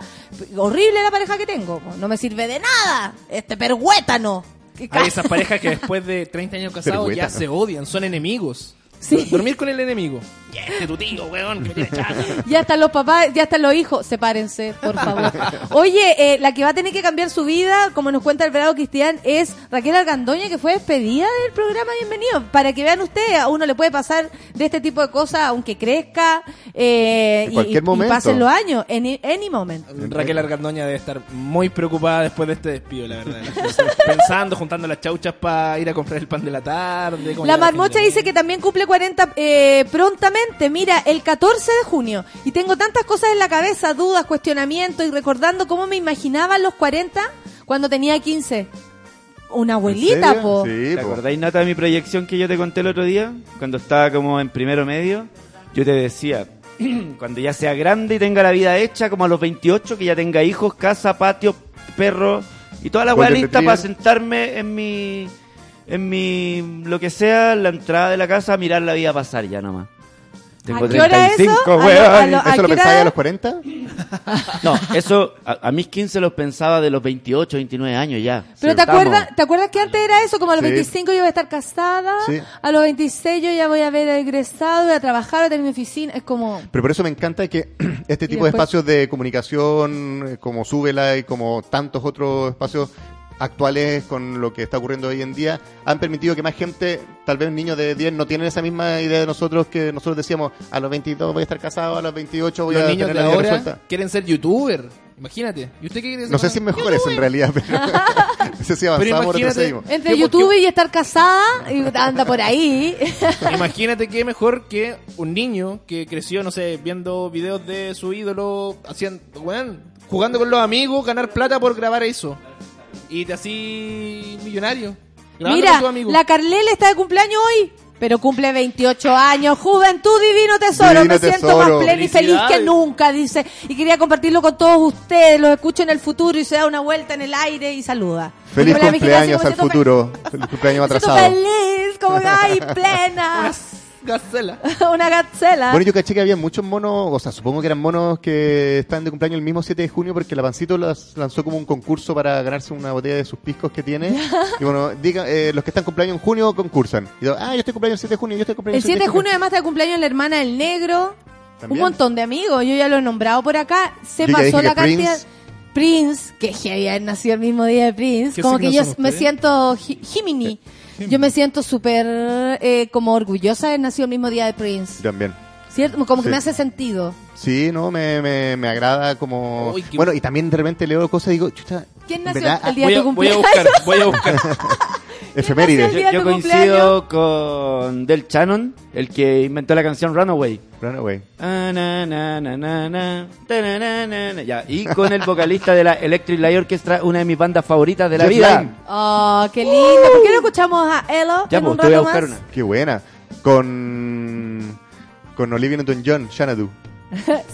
horrible la pareja que tengo. No me sirve de nada, este perhuétano. ¿Qué ca- Hay esas parejas que después de 30 años casados ya ¿no? se odian, son enemigos. Sí. Dormir con el enemigo. Y este tu tío, weón, que me tiene chata. Ya están los papás, ya están los hijos. Sepárense, por favor. Oye, eh, la que va a tener que cambiar su vida, como nos cuenta el Verado Cristian, es Raquel Argandoña, que fue despedida del programa Bienvenido. Para que vean ustedes, a uno le puede pasar de este tipo de cosas, aunque crezca eh, En y, cualquier y- y momento. pasen los años, any, any moment. Raquel Argandoña debe estar muy preocupada después de este despido, la verdad. Pensando, juntando las chauchas para ir a comprar el pan de la tarde. La marmocha dice que también cumple 40 eh, prontamente. Mira, el 14 de junio. Y tengo tantas cosas en la cabeza, dudas, cuestionamientos y recordando cómo me imaginaba los 40 cuando tenía 15. Una abuelita, po. Sí, ¿Te po. acordáis, Nata, de mi proyección que yo te conté el otro día? Cuando estaba como en primero medio, yo te decía, cuando ya sea grande y tenga la vida hecha, como a los 28, que ya tenga hijos, casa, patio, perro, Y toda la weá lista para sentarme en mi. En mi. Lo que sea, la entrada de la casa, a mirar la vida pasar ya nomás. Tengo ¿A qué hora es eso? 35, A lo- a lo- ¿Eso lo qué pensáis hora? a los 40? No, eso a, mis 15 los pensaba de los 28, 29 años ya. Pero Sí, ¿te acuerdas, ¿te acuerdas que antes era eso? Como a los Sí. 25 yo voy a estar casada, Sí. a los 26 yo ya voy a haber egresado, voy a trabajar, voy a tener mi oficina. Es como... Pero por eso me encanta que este tipo de espacios de comunicación, eh, como Súbela y como tantos otros espacios actuales con lo que está ocurriendo hoy en día, han permitido que más gente, tal vez niños de 10, no tienen esa misma idea de nosotros que nosotros decíamos, a los 22 voy a estar casado, a los 28 voy Los a niños tener de la vida ahora resuelta. quieren ser youtuber. Imagínate. ¿Y usted qué quiere ser? No sé si es mejor eso en realidad, pero no sé si avanzamos o imagínate- retrocedimos. Entre ¿Qué- YouTube qué- y estar casada, y anda por ahí. Imagínate que mejor que un niño que creció, no sé, viendo videos de su ídolo, haciendo, weón, jugando con los amigos, ganar plata por grabar eso. Y te así millonario. Mira, la Carlele está de cumpleaños hoy, pero cumple 28 años. Juventud divino tesoro. Divino Me siento tesoro. más plena y feliz que nunca, dice. Y quería compartirlo con todos ustedes. Los escucho en el futuro y se da una vuelta en el aire y saluda. Feliz cumpleaños al futuro. Feliz cumpleaños atrasado. feliz, como ay, plena. Gacela. una gacela. Bueno, yo caché que había muchos monos, o sea, supongo que eran monos que están de cumpleaños el mismo 7 de junio porque la Pancito las lanzó como un concurso para ganarse una botella de sus piscos que tiene. y bueno, diga, eh, los que están cumpleaños en junio concursan. Y yo, ah, yo estoy cumpleaños el 7 de junio, yo estoy el cumpleaños 7 de junio además está de cumpleaños la hermana del negro. También. Un montón de amigos, yo ya lo he nombrado por acá. Se Yo pasó la cantidad. Prince. Prince, que heavy haber nacido el mismo día de Prince. ¿Qué Como que yo me siento Gi- Yo me siento súper eh, como orgullosa de haber nacido el mismo día de Prince. También. ¿Cierto? Como que Sí. me hace sentido. Sí, no, me, me, me agrada como... Uy, qué- Bueno, y también de repente leo cosas y digo, chucha, ¿Quién nació verdad, el día Voy de a, tu voy a buscar, voy a buscar. efemérides. Yo, coincido con Del Shannon, el que inventó la canción Runaway. Runaway. Ah, na, na, na, ta. Ya, y con el vocalista de la Electric Light Orchestra, una de mis bandas favoritas de la Jeff vida. Oh, qué lindo. ¿Por qué no escuchamos a Elo Ya, en pues, un te voy a buscar más? una. Qué buena. Con... Con Olivia Newton-John, Xanadu.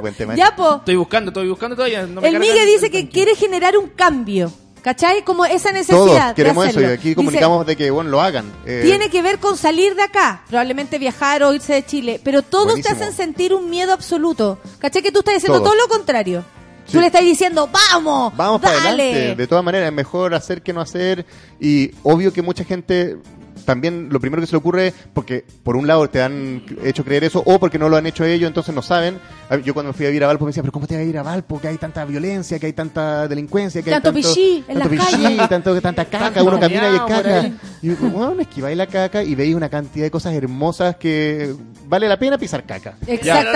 Buen tema. Ya, po. Estoy buscando, estoy buscando todavía. No me el carga Migue dice el que quiere generar un cambio. ¿Cachai? Como esa necesidad. Todos de queremos eso y aquí Dice, comunicamos de que, bueno, lo hagan. Eh, Tiene que ver con salir de acá, probablemente viajar o irse de Chile, pero todos Buenísimo. te hacen sentir un miedo absoluto. ¿Cachai? Que tú estás diciendo Todos. todo lo contrario. Sí. Tú le estás diciendo, vamos, Vamos para adelante. De todas maneras, es mejor hacer que no hacer. Y obvio que mucha gente también lo primero que se le ocurre, porque por un lado te han hecho creer eso, o porque no lo han hecho ellos, entonces no saben. A- Yo cuando fui a vivir a Valpo me decía, pero ¿cómo te vas a ir a Valpo? Que hay tanta violencia, que hay tanta delincuencia, que Tanto hay tanto pichí en tanto pichí, tanto, tanta caca, Tanto uno camina y es caca. Y yo, bueno, esquiváis la caca y veis una cantidad de cosas hermosas que vale la pena pisar caca. Exacto.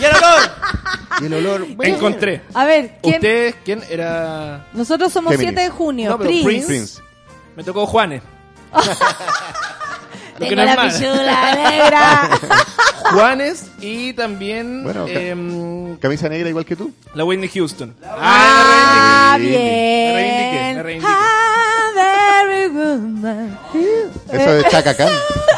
¡Y el olor! Y el olor... bueno, Encontré. A ver, ¿quién? ¿Usted quién era? Nosotros somos Géminis. 7 de junio. No, pero Prince. Prince. Prince. Me tocó Juanes. Tengo no la pichula negra. Juanes y también Bueno, em, Camisa negra igual que tú. la Whitney Houston. ah, Me bien. reivindiqué, me reivindiqué. Eso de Chaka Khan.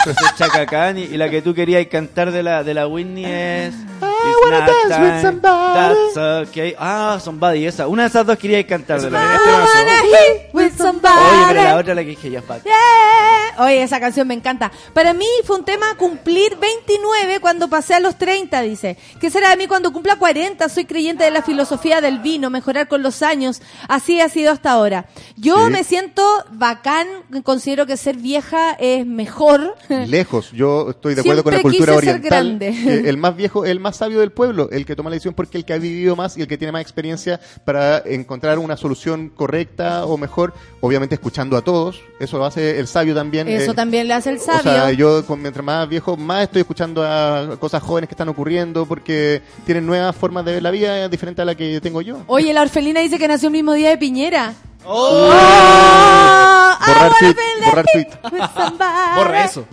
Ese es Chaka Khan y, y la que tú querías cantar de la, de la Whitney es... I wanna not dance with somebody. That's okay. Ah, somebody, esa. Una de esas dos querías cantar de Eso la este I with somebody. Oye, pero la otra la que dije ya fuck. Yeah. Oye, esa canción me encanta. Para mí fue un tema cumplir 29 cuando pasé a los 30, dice. ¿Qué será de mí cuando cumpla 40? Soy creyente de la filosofía del vino, mejorar con los años. Así ha sido hasta ahora. Yo Sí. me siento bacán, considero que ser vieja es mejor. Lejos, yo estoy de acuerdo con la cultura quise ser oriental. grande. el más viejo el más sabio del pueblo, el que toma la decisión porque el que ha vivido más y el que tiene más experiencia para encontrar una solución correcta o mejor, obviamente escuchando a todos. Eso hace el sabio también. Eso eh, también le hace el O sabio. sea, yo mientras más viejo, más estoy escuchando a cosas jóvenes que están ocurriendo porque tienen nuevas formas de ver la vida diferente a la que tengo yo. Oye, la orfelina dice que nació el mismo día de Piñera. Oh. ¡Oh! Borrar I tweet, borrar tweet. somebody. Borra eso.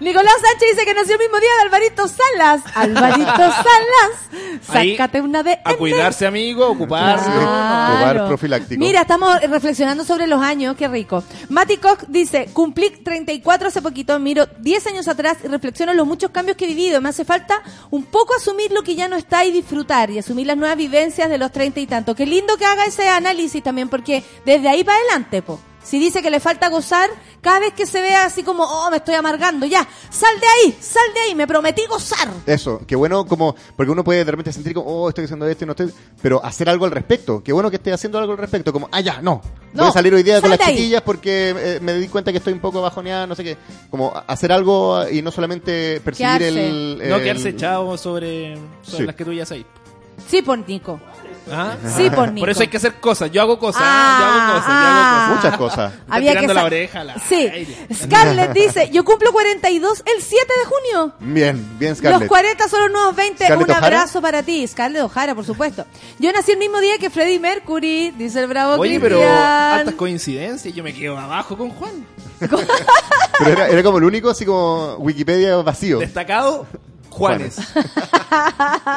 Nicolás Sánchez dice que nació el mismo día de Alvarito Salas. Alvarito Salas, Ahí, sácate una de A cuidarse, amigo, ocuparse. Claro. profiláctico. Mira, estamos reflexionando sobre los años, qué rico. Mati Koch dice, cumplí 34 hace poquito, miro 10 años atrás y reflexiono los muchos cambios que he vivido. Me hace falta un poco asumir lo que ya no está y disfrutar y asumir las nuevas vivencias de los 30 y tanto. Qué lindo que haga ese análisis también, porque desde ahí para adelante, po. Si dice que le falta gozar, cada vez que se vea así como, oh, me estoy amargando, ya, sal de ahí, sal de ahí, me prometí gozar. Eso, qué bueno como, porque uno puede de repente sentir como, oh, estoy haciendo esto y no estoy, pero hacer algo al respecto, qué bueno que esté haciendo algo al respecto, como, ah, ya, no, No, voy a salir hoy día con las ahí. chiquillas porque eh, me di cuenta que estoy un poco bajoneada, no sé qué, como hacer algo y no solamente percibir el, No quedarse echado sobre, sobre Sí. las que tú ya sabes. Sí, por Nico. ¿Ah? Sí, por Nico. Por eso hay que hacer cosas. Yo hago cosas. Ah, yo hago cosas. ah. yo hago cosas. muchas cosas. Había que tirando la sa- oreja al Sí. aire. Scarlett dice, yo cumplo 42 el 7 de junio. Bien, bien Los Scarlett. 40 son los nuevos 20. ¿Scarlett Un O'Hara? abrazo para ti. Scarlett O'Hara, por supuesto. Yo nací el mismo día que Freddie Mercury, dice el bravo Oye, pero altas coincidencias. Yo me quedo abajo con Juan. Pero era, era como el único, así como Wikipedia vacío. Destacado, Juanes.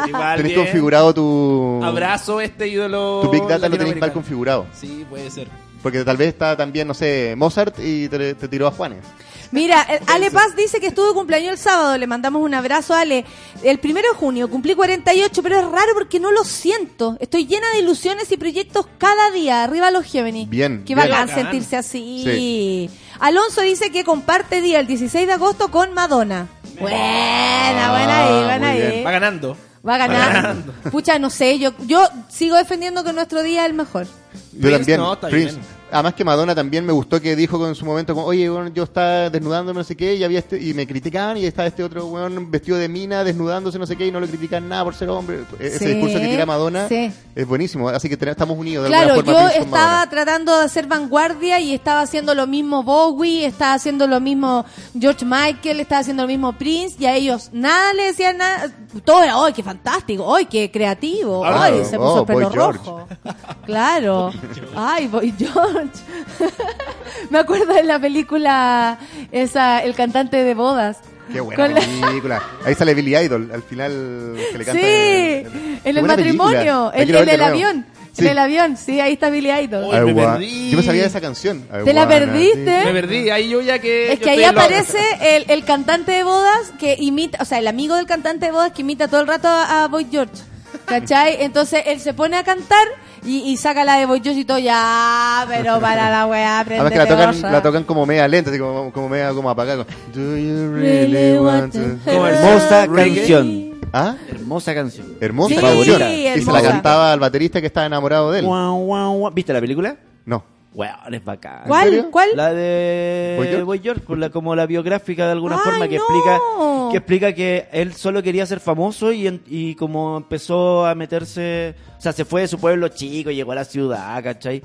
Igual Tenés bien. configurado tu, Abrazo este ídolo. tu Big Data, lo tenéis mal configurado. Sí, puede ser. Porque tal vez está también, no sé, Mozart y te, te tiró a Juanes. Mira, el- Ale Paz dice que estuvo de cumpleaños el sábado. Le mandamos un abrazo, Ale. El primero de junio cumplí 48, pero es raro porque no lo siento. Estoy llena de ilusiones y proyectos cada día. Arriba los Géminis. Bien, Qué bien. bacán Bacán. sentirse así. Alonso dice que comparte día el 16 de agosto con Madonna. Buena, buena ahí, Ah, buena muy ahí. Va ganando. Va a ganar. Pucha, no sé, yo yo sigo defendiendo que nuestro día es el mejor. Yo Prince, también, no, Prince. bien. Además que Madonna también me gustó que dijo en su momento como, oye, bueno, yo estaba desnudándome no sé qué y había este, y me criticaban y estaba este otro weón vestido de mina desnudándose no sé qué y no le critican nada por ser hombre. E- Ese Sí, discurso que tira Madonna sí. es buenísimo, así que estamos unidos de Claro, alguna yo forma. Con estaba tratando de hacer vanguardia y estaba haciendo lo mismo Bowie, estaba haciendo lo mismo George Michael, estaba haciendo lo mismo Prince y a ellos nada le decían nada. Todo era, ¡ay, qué fantástico! ¡ay, qué creativo! ¡ay, se puso oh, el pelo George. rojo! Claro. ¡ay, Boy George! Me acuerdo de la película esa, El cantante de bodas. Qué buena Con la- película. Ahí sale Billy Idol, al final que le canta. Sí, el- en Qué el matrimonio, película. En, en de el nuevo. avión. Sí. En el avión, sí, ahí está Billy Idol. Me perdí. Yo me sabía esa canción. ¿Te la perdiste? Me perdí. Ahí yo ya que. Es que ahí en aparece el, el cantante de bodas que imita, o sea, el amigo del cantante de bodas que imita todo el rato a, a Boy George. ¿Cachai? Entonces él se pone a cantar y, y saca la de Boy George y todo, ya, pero para la weá, Además que la tocan, la tocan como media lenta, así como, como media como apagada. como, Do you really want to... Como el Hermosa canción. ¿Ah? Hermosa canción. Hermosa Sí, canción. Y se la cantaba al baterista que estaba enamorado de él. Guau, guau, guau. ¿Viste la película? No. Weón, es bacán. ¿En ¿Cuál? ¿Cuál? La de ¿Boy George? Boy George, por la- como la biográfica de alguna Ay, forma que no. explica que explica que él solo quería ser famoso y, en- y como empezó a meterse, o sea, se fue de su pueblo chico, llegó a la ciudad, ¿cachai?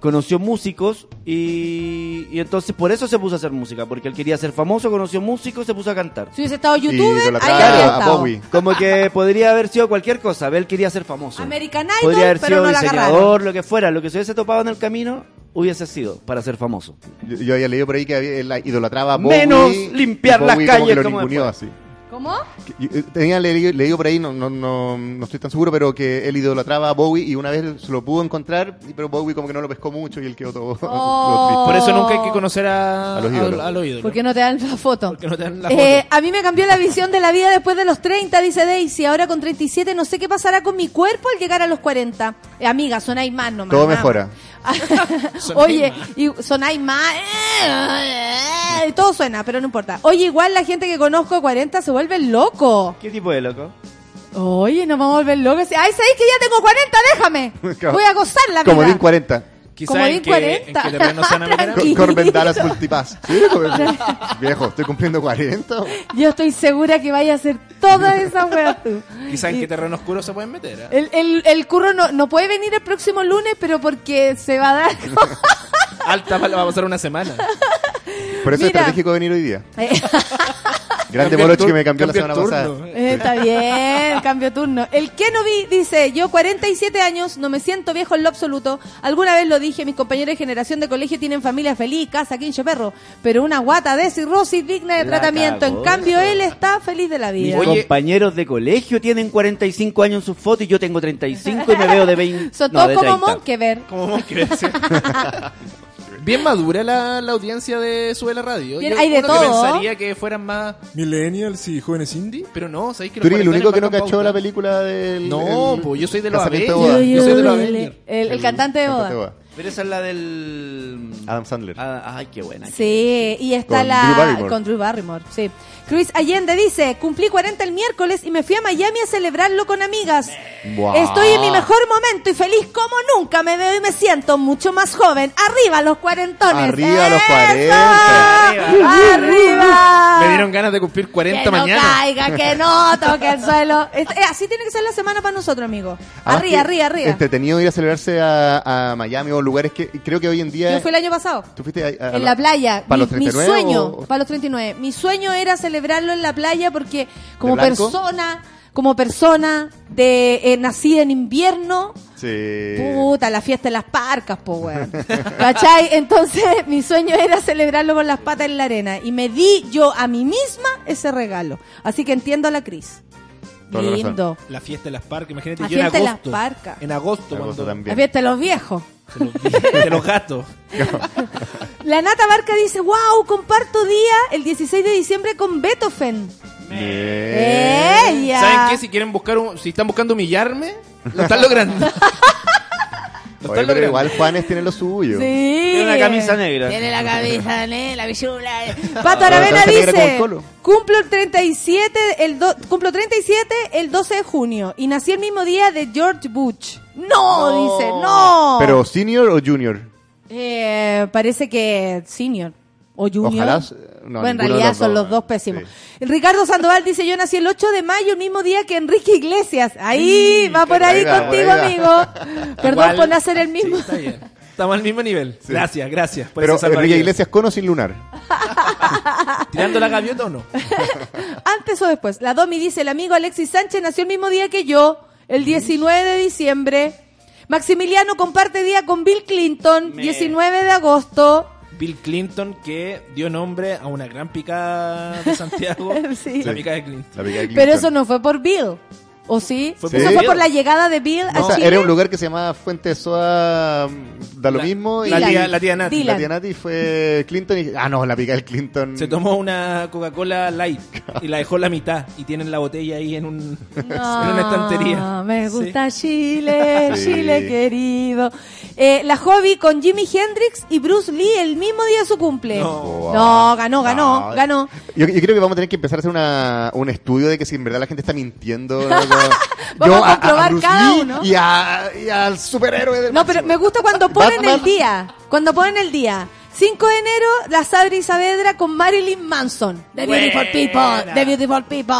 Conoció músicos y, y entonces por eso se puso a hacer música, porque él quería ser famoso, conoció músicos, se puso a cantar. Si hubiese estado youtuber, ahí habría a estado. Bowie. Como que podría haber sido cualquier cosa, él quería ser famoso. American Idol, Podría haber pero sido no la diseñador, agarraron. lo que fuera, lo que se hubiese topado en el camino hubiese sido para ser famoso. Yo, yo había leído por ahí que había- él idolatraba a Bowie. Menos limpiar y las Bowie como calles que lo así. ¿Cómo? Eh, Tenía leído, leído por ahí, no, no, no, no estoy tan seguro, pero que él idolatraba a Bowie y una vez se lo pudo encontrar, y- pero Bowie como que no lo pescó mucho y él quedó todo, Oh. Por eso nunca hay que conocer a, A los ídolos. a los ídolos. ¿Por qué no te dan la foto? Porque no te dan la Eh, foto. a mí me cambió la visión de la vida después de los 30, dice Daisy. Ahora con 37 no sé qué pasará con mi cuerpo al llegar a los 40. Eh, amiga, sonáis más nomás. Todo nada mejora. Oye, y sonáis más. eh, Todo suena, pero no importa. Oye, igual la gente que conozco de 40 se vuelve loco. ¿Qué tipo de loco? Oye, nos vamos a volver locos. Ay, ¿sabéis que ya tengo 40? Déjame. Voy a gozar la vida. Comodín 40. Quizá como en qué, 40. en Dallas Multipass. ¿Sí? Viejo, estoy cumpliendo 40. Yo estoy segura que vaya a hacer toda esa wea tú. Quizá en Y- qué terreno oscuro se pueden meter. ¿eh? El, el, el curro no, no puede venir el próximo lunes, pero porque se va a dar. Alta va va a pasar una semana. Por eso Mira. es estratégico venir hoy día. Grande el que me cambió la semana pasada. turno. Eh, está bien, cambio turno. El que no vi dice, yo 47 años, no me siento viejo en lo absoluto. Alguna vez lo dije, mis compañeros de generación de colegio tienen familia feliz, casa, quincho, perro. Pero una guata de cirrosis digna de La tratamiento. En cambio, él está feliz de la Mis vida. Oye- compañeros de colegio tienen 45 años en sus fotos y yo tengo 35 y me veo de 20. Son no, todos como 30. Monkever. Como vos querés. Bien madura la, la audiencia de Sube la Radio. Bien, Yo- hay de uno todo. que pensaría que fueran más millennials y jóvenes indie, pero no, ¿sabéis que Tú eres el único que no cachó la película del. No, el pues yo soy de los Avengers. Yo soy de los Avengers. El, el cantante de boda. Pero esa es la del. Adam Sandler. Ah, ay, qué buena. Sí, y está Con la Drew Barrymore. con Drew Barrymore, sí. Chris Allende dice, cumplí 40 el miércoles y me fui a Miami a celebrarlo con amigas. Buah. Estoy en mi mejor momento y feliz como nunca me veo y me siento mucho más joven. Arriba los cuarentones. Arriba los ¡Eso! 40. Arriba. Me dieron ganas de cumplir 40 que no mañana. caiga, que no toque el suelo. Eh, así tiene que ser la semana para nosotros, amigos. Además Arriba, arriba, arriba. Entretenido ir a celebrarse a, a Miami o lugares que creo que hoy en día. Yo fui el año pasado. ¿Tú fuiste a- a- En la playa. ¿Para mi, los 39 mi sueño, o- para los 39. Mi sueño era celebrarlo en la playa porque como persona, como persona de eh, nacida en invierno, Sí. puta, la fiesta de las parcas, po, weón. ¿Cachai? Entonces, mi sueño era celebrarlo con las patas en la arena y me di yo a mí misma ese regalo. Así que entiendo a la Cris. La. Lindo. La fiesta de las parcas, imagínate, La yo en fiesta de las agosto. parcas. En agosto, Me cuando gustó La también. fiesta de los viejos. De los, de los gatos. La Nata Barca dice, wow, comparto día el 16 de diciembre con Beethoven. Ella. ¿Saben qué? Si quieren buscar un, si están buscando humillarme, lo están logrando. Oye, pero logrando. igual Juanes tiene lo suyo. Sí. Tiene una camisa negra. Tiene la camisa negra, la bichula. Pato Aravena dice, cumplo el 37, el do- cumplo 37 el 12 de junio y nací el mismo día de George Bush. No, dice, no. ¿Pero senior o junior? Eh, parece que senior o junior. Ojalá, no, bueno, en realidad los son dos. los dos pésimos. Sí. Ricardo Sandoval dice, yo nací el 8 de mayo, el mismo día que Enrique Iglesias. Ahí, va por ahí va, contigo, por ahí amigo. Perdón Igual- por nacer el mismo. Sí, está bien. Estamos al mismo nivel. Gracias, gracias. por Pero Enrique. Iglesias con o sin lunar. ¿Tirando la gaviota o no? Antes o después. La Domi dice, el amigo Alexis Sánchez nació el mismo día que yo, el 19 de diciembre. Maximiliano comparte día con Bill Clinton, Me- 19 de agosto. Bill Clinton que dio nombre a una gran picada de Santiago. Sí. La picada de Clinton. La pica de Pero eso no fue por Bill, ¿o sí? Fue Eso fue por la llegada de Bill O a sea, era un lugar que se llamaba Fuente de Soda, mm, da lo La- mismo. La tía, la tía Nati. Dylan. La tía Nati fue Clinton y... Ah, no, la pica del Clinton. Se tomó una Coca-Cola Light y la dejó la mitad. Y tienen la botella ahí en, un, en una estantería. Me Sí. gusta Chile, Sí. Chile querido. Eh, la Hobby con Jimi Hendrix y Bruce Lee el mismo día de su cumple. No. No, ganó, ganó, No. ganó. Yo, yo creo que vamos a tener que empezar a hacer una, un estudio de que si en verdad la gente está mintiendo. Vamos a comprobar Bruce cada Lee uno. Y, a- y al superhéroe del No, pero me gusta cuando ponen Batman. el día. Cuando ponen el día. 5 de enero, la Sadri Saavedra con Marilyn Manson. The Beautiful People. The Beautiful People.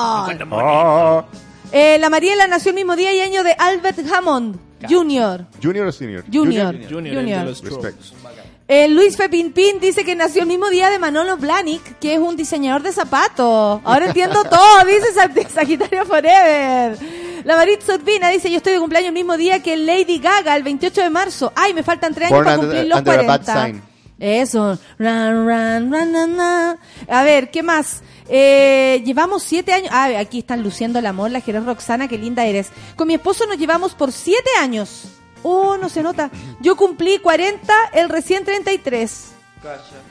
Oh. Eh, la Mariela nació el mismo día y año de Albert Hammond Jr. ¿Junior o senior? Junior. Junior, Strokes. Respect. Eh, Luis Fepinpin dice que nació el mismo día de Manolo Blahnik, que es un diseñador de zapatos. Ahora entiendo todo, dice Sag- Sagitario Forever. La Marit Urbina dice, yo estoy de cumpleaños el mismo día que Lady Gaga, el 28 de marzo. Ay, me faltan tres años Born para under- cumplir los under a bad 40. sign. Eso. Run, run, run, run, run. A ver, ¿qué más? Eh, llevamos siete años. Ah, aquí están luciendo el amor, la Jerez Roxana, qué linda eres. Con mi esposo nos llevamos por siete años. Oh, no se nota. Yo cumplí 40, el recién 33.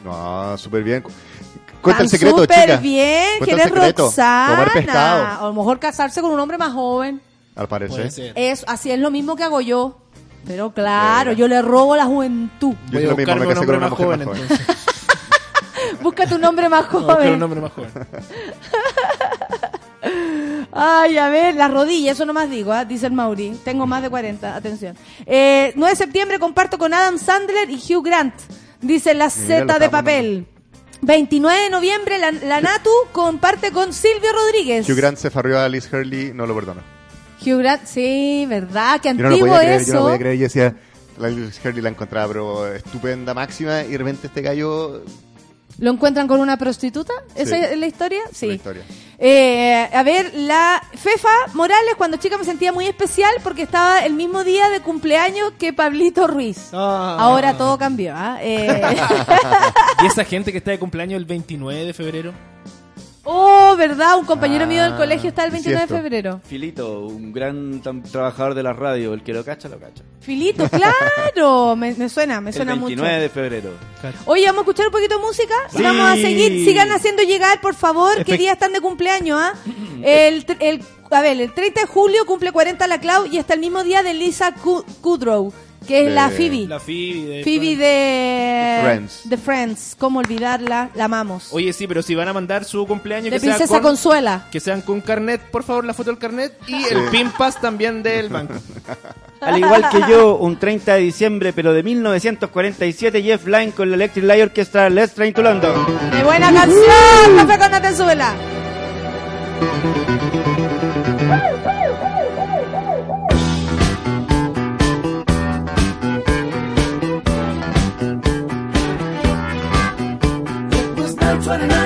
No, súper bien. Cuenta el secreto, súper chica. bien, Cuenta que el eres secreto. Roxana. Comer pescado, A lo mejor casarse con un hombre más joven. al Puede parecer. ser. Es, así es lo mismo que hago yo. Pero claro, yo le robo la juventud. Yo Voy a lo mismo, buscarme me un casé con hombre una más mujer joven más joven. entonces. Busca tu nombre más Voy a buscar joven. un hombre más joven. Ay, a ver, las rodillas, eso no más digo, ¿ah? dice el Mauri. Tengo más de 40, atención. Eh, 9 de septiembre comparto con Adam Sandler y Hugh Grant, dice la Z de papel. 29 de noviembre la, la Natu comparte con Silvio Rodríguez. Hugh Grant se farrió a Liz Hurley, no lo perdono. Hugh Grant, sí, ¿verdad? Qué Yo no lo antiguo podía creer, eso. yo no podía creer. Yo decía, la Liz Hurley la encontraba, pero estupenda, máxima, y de repente este gallo ¿Lo encuentran con una prostituta? ¿Esa Sí. es la historia? Sí. La historia. Eh, a ver, la Fefa Morales, cuando chica me sentía muy especial porque estaba el mismo día de cumpleaños que Pablito Ruiz. Ah. Ahora todo cambió, ¿ah? Eh, Y esa gente que está de cumpleaños el 29 de febrero. Oh, ¿verdad? Un compañero Ah, mío del colegio está el 29 de febrero. Filito, un gran trabajador de la radio. El que lo cacha, lo cacha. Filito, claro, me, me suena, me El suena 29 mucho. de febrero. Oye, vamos a escuchar un poquito de música. Sí. Vamos a seguir, sigan haciendo llegar, por favor, qué Efect- días están de cumpleaños, ¿ah? El, tr- el, a ver, el 30 de julio cumple 40 la Clau y hasta el mismo día de Lisa Ku- Kudrow, que es De- la Phoebe. La Phoebe. de- Phoebe de Friends. de Friends. ¿Cómo olvidarla? La amamos. Oye, sí, pero si van a mandar su cumpleaños de que sea Princesa con, Consuela. que sean con carnet, por favor, la foto del carnet y el pin pass también del banco. Al igual que yo, un 30 de diciembre, pero de 1947, Jeff Lynne con la Electric Light Orchestra Let's Train to London. ¡Qué buena canción! ¡Café con Natenzuela! 29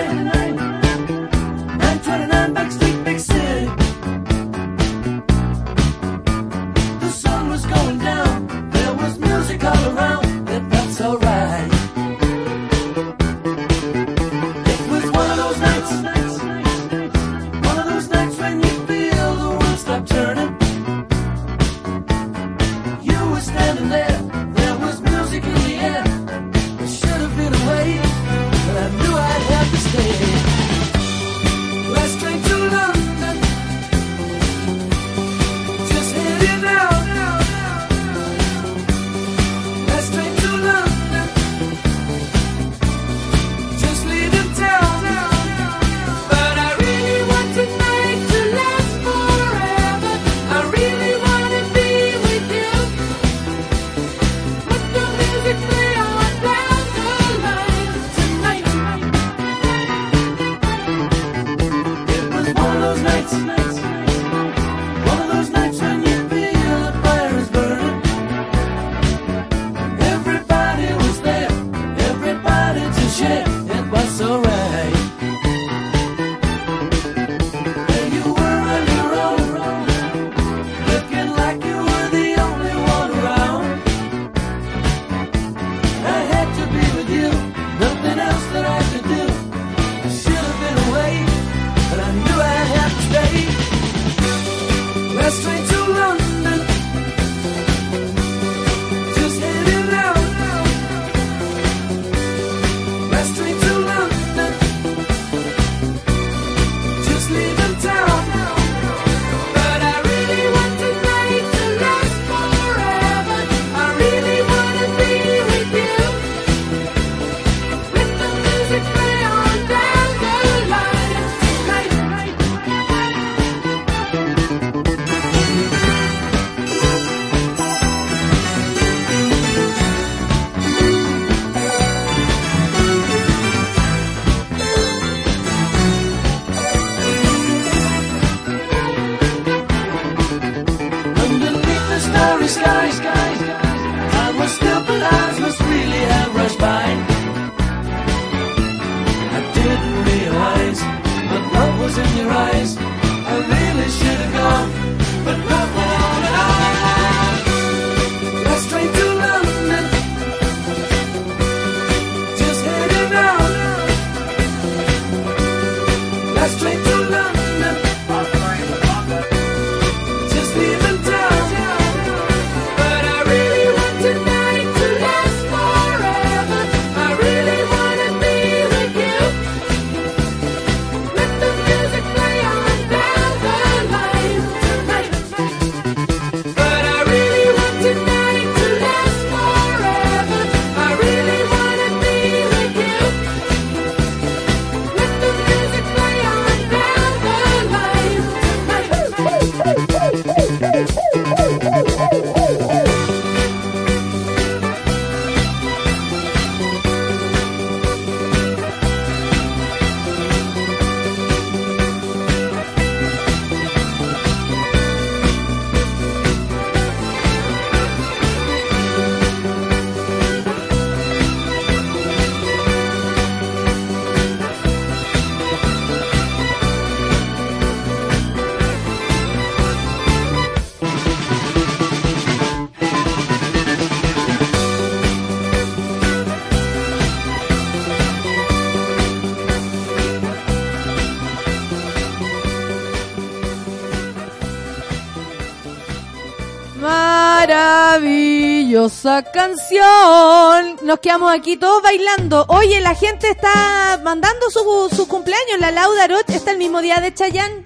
maravillosa canción. Nos quedamos aquí todos bailando. Oye, la gente está mandando su, su cumpleaños. La Lauda está el mismo día de Chayanne.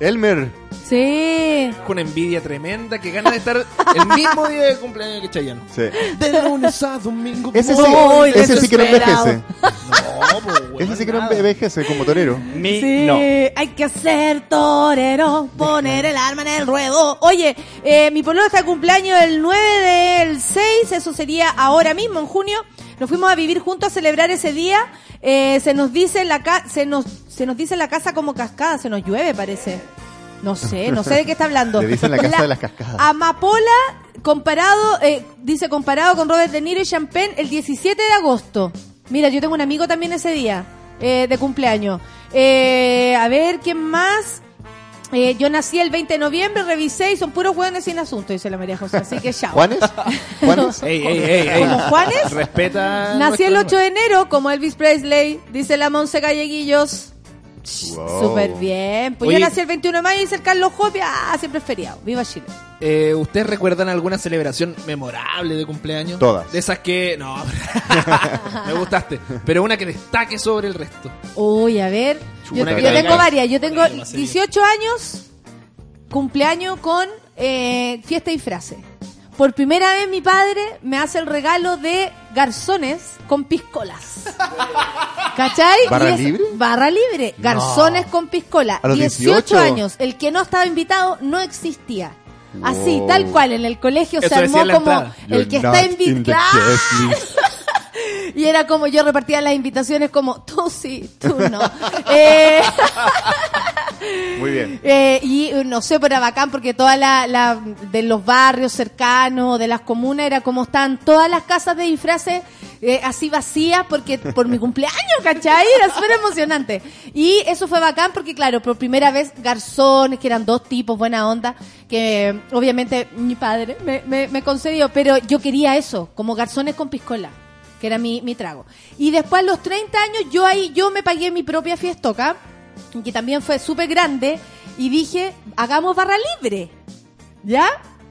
Elmer, Sí. Con envidia tremenda que gana de estar el mismo día de cumpleaños que Chayanne. sí. De lunes a domingo. Ese sí, ese sí que no envejece. No, pues, weón, Ese sí que no nada. envejece como torero. Mi, Sí, no. hay que ser torero, poner el arma en el ruedo. Oye, eh, mi pololo está de cumpleaños el 9 del 6, eso sería ahora mismo, en junio. Nos fuimos a vivir juntos a celebrar ese día. Eh, se nos dice en la ca se nos se nos dice en la casa como cascada, se nos llueve parece. No sé, no sé de qué está hablando. Le dicen la casa de las cascadas. Amapola comparado, eh, dice comparado con Robert De Niro y Champagne el 17 de agosto. Mira, yo tengo un amigo también ese día, eh, de cumpleaños. Eh, a ver, ¿quién más? Eh, yo nací el 20 de noviembre, revisé y son puros hueones sin asunto, dice la María José. Así que chao. ¿Juanes? ¿Juanes? Ey, ey, ey, ey. ¿Como Juanes? Respeta. Nací el nuestro- 8 de enero, como Elvis Presley, dice la Monse Galleguillos. Wow. Súper bien. Pues Oye. yo nací el 21 de mayo, dice el Carlos Jopia. Ah, siempre es feriado. Viva Chile. Eh, ¿Ustedes recuerdan alguna celebración memorable de cumpleaños? Todas. De esas que. No, me gustaste. Pero una que destaque sobre el resto. Uy, a ver. Yo, tengo varias. Yo tengo Bueno, va a ser 18 años, cumpleaños con eh, fiesta y frase. Por primera vez mi padre me hace el regalo de garzones con piscolas. ¿Cachai? ¿Barra Y es- libre? Barra libre. Garzones con piscola. ¿A los 18 18? años. El que no estaba invitado no existía. Así, Wow. tal cual, en el colegio se Eso armó como el que está invitado. Y era como yo repartía las invitaciones como tú sí, tú no. Eh, Muy bien. eh, y eh, no sé, pero era bacán porque toda la, la- de los barrios cercanos, de las comunas, era como están todas las casas de disfraces eh, así vacías porque por mi cumpleaños, ¿cachai? Era súper emocionante. Y eso fue bacán porque, claro, por primera vez garzones, que eran dos tipos, buena onda, que obviamente mi padre me, me, me concedió, pero yo quería eso, como garzones con piscola que era mi, mi trago. Y después a los 30 años yo ahí yo me pagué mi propia fiestoca, que también fue súper grande, y dije, hagamos barra libre. ¿Ya?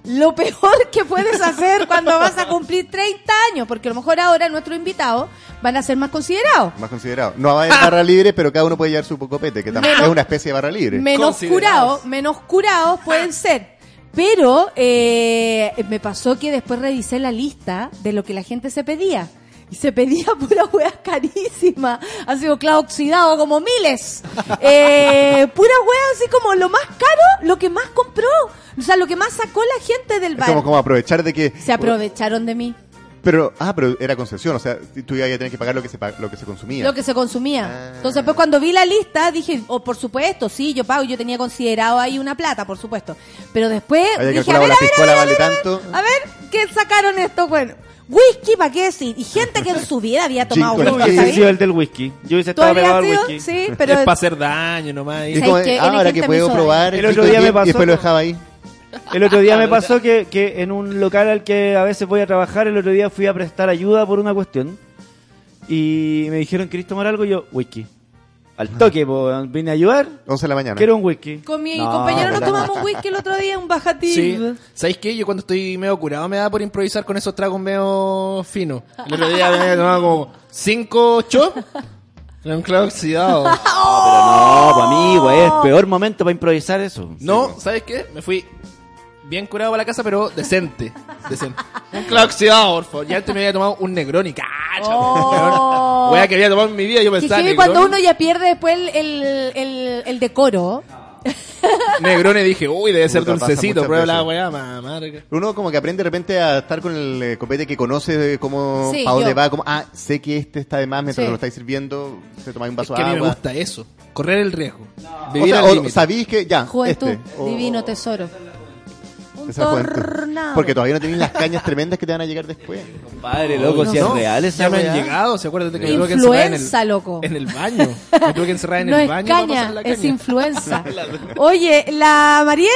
Lo peor que puedes hacer cuando vas a cumplir 30 años, porque a lo mejor ahora nuestros invitados van a ser más considerados. Más considerado. No va a haber barra libre, pero cada uno puede llevar su copete, que también es una especie de barra libre. Menos Considerados. curados, menos curados pueden ser. Pero eh, me pasó que después revisé la lista de lo que la gente se pedía. Y se pedía pura hueá carísima. Así como clavo oxidado, como miles. Eh, pura hueá así como lo más caro, lo que más compró. O sea, lo que más sacó la gente del Es bar. como, como aprovechar de que... Se aprovecharon de mí. Pero, ah, pero era concesión, o sea, tú ibas a tener que pagar lo que se, pa- lo que se consumía. Lo que se consumía. Ah. Entonces, pues cuando vi la lista, dije, oh, por supuesto, sí, yo pago. Yo tenía considerado ahí una plata, por supuesto. Pero después Había dije, a ver, a ver, a ver, a vale ver, a ver, tanto. a ver, ¿qué sacaron esto? Bueno, whisky, ¿para qué decir? Y gente que en su vida había tomado Gin Yo whisky, hubiese sido el del whisky. Yo hubiese ¿Tú estado pegado al whisky. Sí, pero... es para hacer daño nomás. Y y- es ¿Sabes como, ah, ahora que puedo probar. El el otro día me pasó y después lo dejaba ahí. El otro día me pasó que, que en un local al que a veces voy a trabajar, el otro día fui a prestar ayuda por una cuestión. Y me dijeron, ¿querés tomar algo? Y yo, whisky. Al toque, po, vine a ayudar. 11 de la mañana. Quiero un whisky. Con mi No, compañero nos tomamos un whisky el otro día, un bajatín. Sí. ¿Sabéis qué? Yo cuando estoy medio curado me da por improvisar con esos tragos medio finos. El otro día me había tomado como 5 chops. Era un clavo oxidado. No, pero no, pues amigo, es peor momento para improvisar eso. No, ¿sabes qué? Me fui bien curado para la casa, pero decente. decente. Un clavo oxidado, por favor. Ya antes me había tomado un Negroni, cacha. Oh. Wea que había tomado en mi vida, yo Que pensaba Negroni. cuando uno ya pierde después el, el, el, el decoro. Negroni dije, uy, debe ser Puta, dulcecito. Prueba la weá, mamá. Uno como que aprende de repente a estar con el eh, copete que conoce eh, cómo, Sí, para dónde yo. va, como, ah, sé que este está de más mientras Sí. lo estáis sirviendo, se toma un Es vaso que a de mí me agua. gusta eso. Correr el riesgo. O Vivir sea, al o límite. sabéis que ya, Juventud, este, o- divino tesoro. Porque todavía no tenéis las cañas tremendas que te van a llegar después. Padre, loco, si es No, real esa Ya me han llegado, ¿se acuerdan que me tuve que encerrar en Influenza, el, loco. en el baño? Me tuve que encerrar en no el es baño para caña, pasar la es caña. influenza. Oye, la Mariel,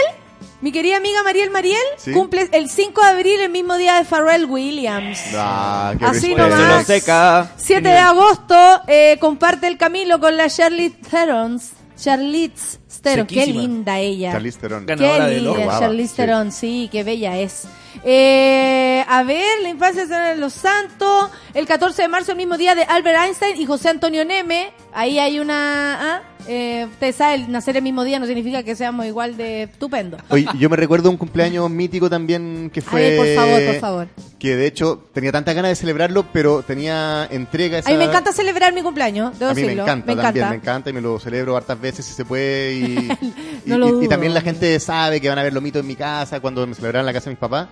mi querida amiga Mariel Mariel, Sí. cumple el 5 de abril, el mismo día de Pharrell Williams. Ah, qué Así nomás. no seca. 7 de agosto, eh, comparte el Camilo con la Charlize Theron. Charlize Theron, qué linda ella. Charlize Theron. Ganadora Qué del linda, Charlize sí. Theron, sí, qué bella es. Eh, a ver, la infancia de los santos. El 14 de marzo, el mismo día de Albert Einstein y José Antonio Neme. Ahí hay una... ¿ah? Eh, ustedes saben, nacer el mismo día no significa que seamos igual de estupendo. Oye, yo me recuerdo un cumpleaños mítico también que fue... ver, por favor, por favor. Que de hecho tenía tantas ganas de celebrarlo, pero tenía entrega esa... A mí me encanta celebrar mi cumpleaños, debo a mí me encanta, también, me encanta y me lo celebro hartas veces si se puede. Y, lo también la gente sabe que van a ver lomitos en mi casa cuando me celebraron en la casa de mis papás.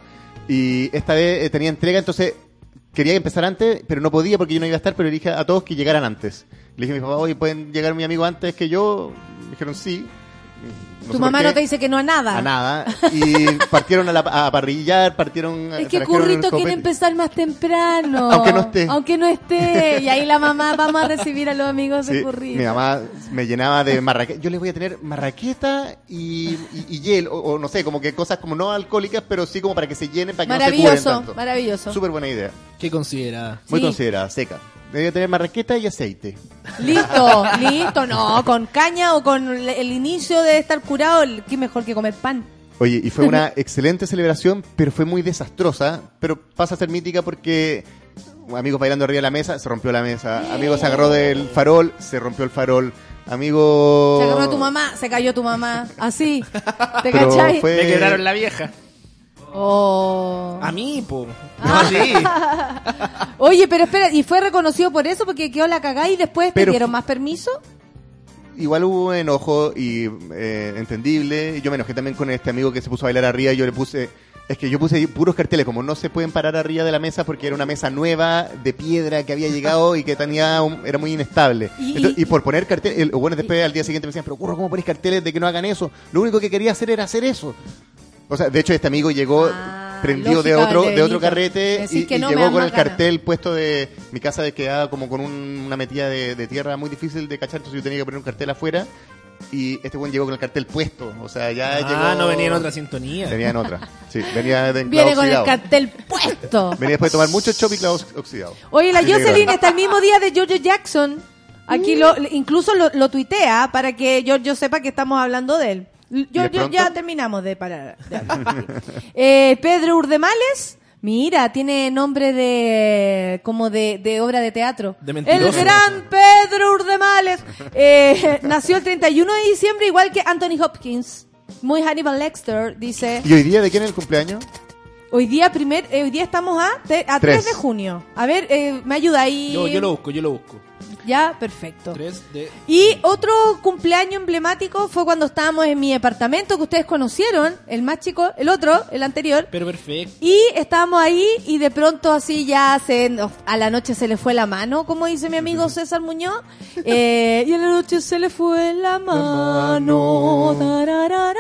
Y esta vez eh, tenía entrega, entonces quería empezar antes, pero no podía porque yo no iba a estar, pero le dije a todos que llegaran antes. Le dije a mi papá, oye, ¿pueden llegar mi amigo antes que yo? Me dijeron sí. No Tu mamá qué. no te dice que no a nada. A nada. Y partieron a, la, a parrillar, partieron... Es que Currito quiere empezar más temprano. Aunque no esté. Aunque no esté. Y ahí la mamá, vamos a recibir a los amigos de Currito. mi mamá me llenaba de marraqueta. Yo les voy a tener marraqueta y, y, y hiel, o, o no sé, como que cosas como no alcohólicas, pero sí como para que se llenen, para que no se curen Maravilloso, tanto. maravilloso. Súper buena idea. ¿Qué considerada? Muy Sí. considerada, seca. Debe tener marraqueta y aceite. Listo, listo. No, con caña o con el- el inicio de estar curado, qué mejor que comer pan. Oye, y fue una excelente celebración, pero fue muy desastrosa. Pero pasa a ser mítica porque amigos bailando arriba de la mesa, se rompió la mesa. Amigos se agarró del farol, se rompió el farol. Amigo... Se agarró tu mamá, se cayó tu mamá. Así. ¿Te Pero cachai? fue- Me quebraron la vieja. Oh. A mí, po. Ah. No, sí. Oye, pero espera, ¿y fue reconocido por eso? Porque quedó la cagada y después Pero- te dieron más permiso. Igual hubo enojo y eh, entendible. Yo me enojé también con este amigo que se puso a bailar arriba. Yo le puse. Es que yo puse puros carteles, como no se pueden parar arriba de la mesa porque era una mesa nueva de piedra que había llegado y que tenía un- era muy inestable. Y- Entonces, y por poner carteles, el- bueno, después al día siguiente me decían, pero curro, ¿cómo pones carteles de que no hagan eso? Lo único que quería hacer era hacer eso. O sea, de hecho este amigo llegó Ah, prendido de otro de otro carrete y, no, llegó con el cartel puesto de mi casa de quedaba como con un- una metida de, de tierra muy difícil de cachar, entonces yo tenía que poner un cartel afuera y este buen llegó con el cartel puesto, o sea, ya llegó Ah, no venía en otra sintonía. Venía en otra. Sí, venía de Viene con el cartel puesto. Venía después de tomar mucho chop y clavo oxidado. Oye, la Sí. Jocelyn está el mismo día de Jojo Jackson. Aquí lo, incluso lo, lo tuitea para que Giorgio sepa que estamos hablando de él. Giorgio, pronto? ya terminamos de parar. de hablar. Eh, Pedro Urdemales. Mira, tiene nombre de como de, de obra de teatro. De el gran Pedro Urdemales. Eh, nació el 31 de diciembre, igual que Anthony Hopkins. Muy Hannibal Lecter, dice. ¿Y hoy día de quién es el cumpleaños? Hoy día primer, eh, hoy día estamos a, te- a 3 Tres. de junio. A ver, eh, me ayuda ahí. Yo, yo lo busco, yo lo busco. Ya, perfecto. 3 de... Y otro cumpleaños emblemático fue cuando estábamos en mi departamento que ustedes conocieron, el más chico, el otro, el anterior. Pero perfecto. Y estábamos ahí y de pronto así ya se, a la noche se le fue la mano, como dice mi amigo César Muñoz. Eh, y a la noche se le fue la mano. tararara.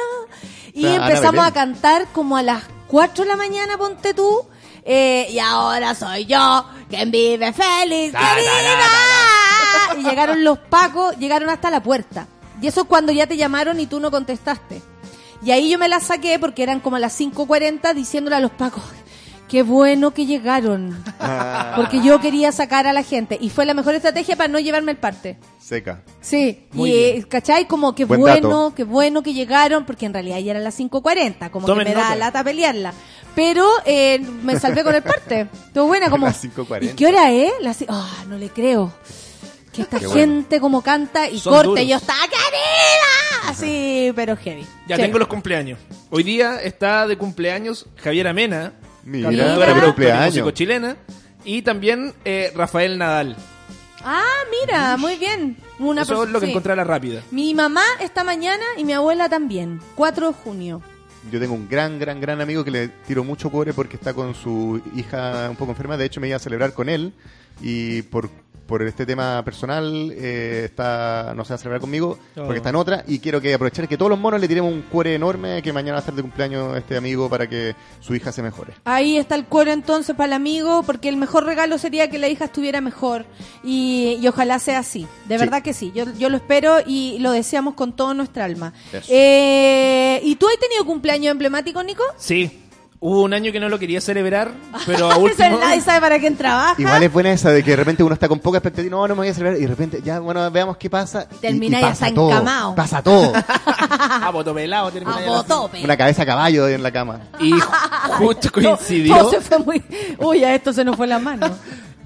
Y O sea, Ana empezamos a cantar como a las 4 de la mañana, ponte tú. Eh, y ahora soy yo quien vive feliz. que viva. Y llegaron los pacos, llegaron hasta la puerta. Y eso es cuando ya te llamaron y tú no contestaste. Y ahí yo me la saqué porque eran como las 5.40 diciéndole a los pacos, qué bueno que llegaron. Porque yo quería sacar a la gente. Y fue la mejor estrategia para no llevarme el parte. Seca. Sí, Muy y bien. eh, ¿cachai? Como que Buen bueno, dato. qué bueno que llegaron, porque en realidad ya eran las 5.40, como Tomen que me da nota. lata pelearla. Pero eh, me salvé con el parte. Estuvo buena, como... Las 5:40. ¿Y qué hora es? Las... Ah, no le creo. Que esta Qué bueno. gente como canta y Son corte, duros. y yo estaba querida. Así, pero heavy. Ya Sí. tengo los cumpleaños. Hoy día está de cumpleaños Javier Amena, Mira, productora y cumpleaños. músico chilena. Y también eh, Rafael Nadal. Ah, mira, muy bien. Una Eso es lo que sí. encontré a la rápida. Mi mamá esta mañana y mi abuela también. 4 de junio. Yo tengo un gran, gran, gran amigo que le tiro mucho cobre porque está con su hija un poco enferma. De hecho, me iba a celebrar con él y por, por este tema personal eh, está no se va a celebrar conmigo Oh. porque está en otra y quiero que aprovechar que todos los monos le tiremos un cuore enorme que mañana va a estar de cumpleaños este amigo para que su hija se mejore. Ahí está el cuero entonces para el amigo, porque el mejor regalo sería que la hija estuviera mejor. Y, y ojalá sea así. De Sí. verdad que sí. Yo, yo lo espero y lo deseamos con toda nuestra alma. Eh, ¿Y tú has tenido cumpleaños emblemático, Nico? Sí. Hubo un año que no lo quería celebrar, pero a último... nadie sabe para quién trabaja. Igual es buena esa de que de repente uno está con poca expectativa, no, no me voy a celebrar, y de repente, ya, bueno, veamos qué pasa. y- Termina y ya pasa todo, encamado. Pasa todo. a botopelado termina A botope. Una cabeza a caballo en la cama. Y ju- justo coincidió, se fue muy... Uy, a esto se nos fue la mano.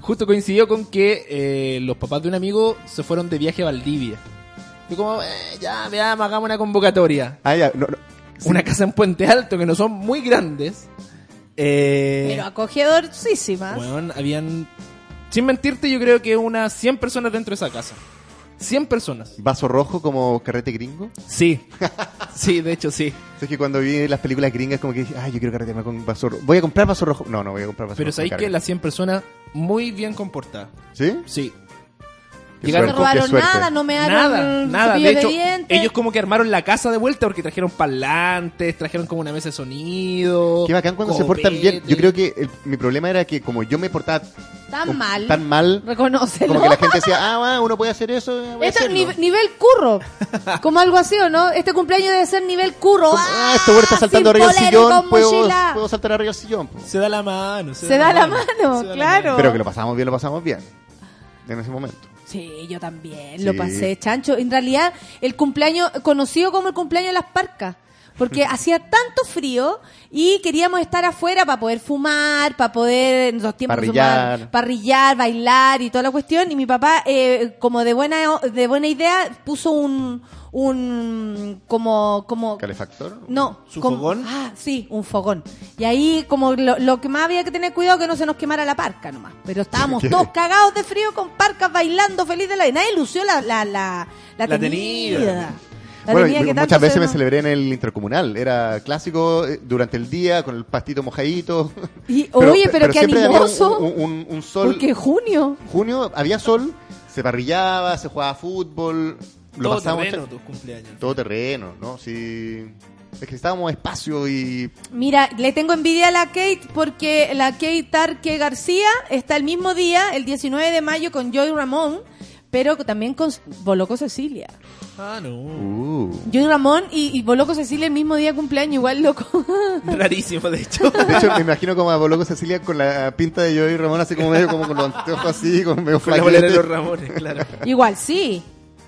justo coincidió con que eh, los papás de un amigo se fueron de viaje a Valdivia. Y como, eh, ya, veamos, hagamos una convocatoria. Ah, ya, no, no. Sí. Una casa en Puente Alto que no son muy grandes. Eh, Pero acogedorcísimas. Weón, habían. Sin mentirte, yo creo que unas 100 personas dentro de esa casa. 100 personas. Vaso rojo como carrete gringo. Sí. Sí, de hecho, sí. Es que cuando vi las películas gringas como que dije, ay, yo quiero carretearme con vaso rojo. Voy a comprar vaso rojo. No, no voy a comprar vaso Pero rojo. sabéis me que las 100 personas muy bien comportadas. ¿Sí? Sí. No qué robaron nada, no me Nada, dieron nada. De hecho, ellos como que armaron la casa de vuelta porque trajeron parlantes, trajeron como una mesa de sonido. Qué bacán cuando se portan bien. Yo creo que el- mi problema era que como yo me portaba Tan mal. tan mal, Reconócelo. como que la gente decía, ah, bueno, uno puede hacer eso. voy a Esto es hacerlo". ni- nivel curro. Como algo así, ¿o no? Este cumpleaños debe ser nivel curro. Como, ah, este güey está saltando sin arriba del sillón, puedo, puedo saltar arriba del sillón. po. Se da la mano. Se, Se da la mano, se da la claro. Pero que lo pasamos bien, lo pasamos bien. En ese momento. Sí, yo también Sí. lo pasé, chancho. En realidad, el cumpleaños, conocido como el cumpleaños de las parcas. Porque hacía tanto frío y queríamos estar afuera para poder fumar, para poder, en los tiempos Parrillar. fumaban, parrillar, bailar y toda la cuestión. Y mi papá, eh, como de buena, de buena idea, puso un, un, como, como, ¿Calefactor? no. ¿Su como- fogón? Ah, sí, un fogón. Y ahí como lo, lo que más había que tener cuidado que no se nos quemara la parca nomás. Pero estábamos ¿Qué? todos cagados de frío con parcas bailando feliz de la vida. Nadie lució la, la, la, la, La tenida. tenida. Bueno, yo muchas veces me celebré en el intercomunal. Era clásico eh, durante el día con el pastito mojadito. Y, oye, pero, qué siempre había un- animoso. Un, un- un sol. Porque junio. Junio había sol, se parrillaba, se jugaba fútbol. Lo Todo pasábamos terreno tus cumpleaños. todo terreno, ¿no? Sí. Es que necesitábamos espacio y Mira, le tengo envidia a la Kate porque la Kate Tarque García está el mismo día, el 19 de mayo, con Joy Ramón, pero también con Boloco Cecilia. Ah, no. Uh. Joy Ramón y, y Boloco Cecilia el mismo día de cumpleaños, igual loco. Rarísimo, de hecho. De hecho, me imagino como a Boloco Cecilia con la pinta de yo y Ramón así como medio como con los anteojos así, como medio Con la bolera de los Ramones, claro. igual sí.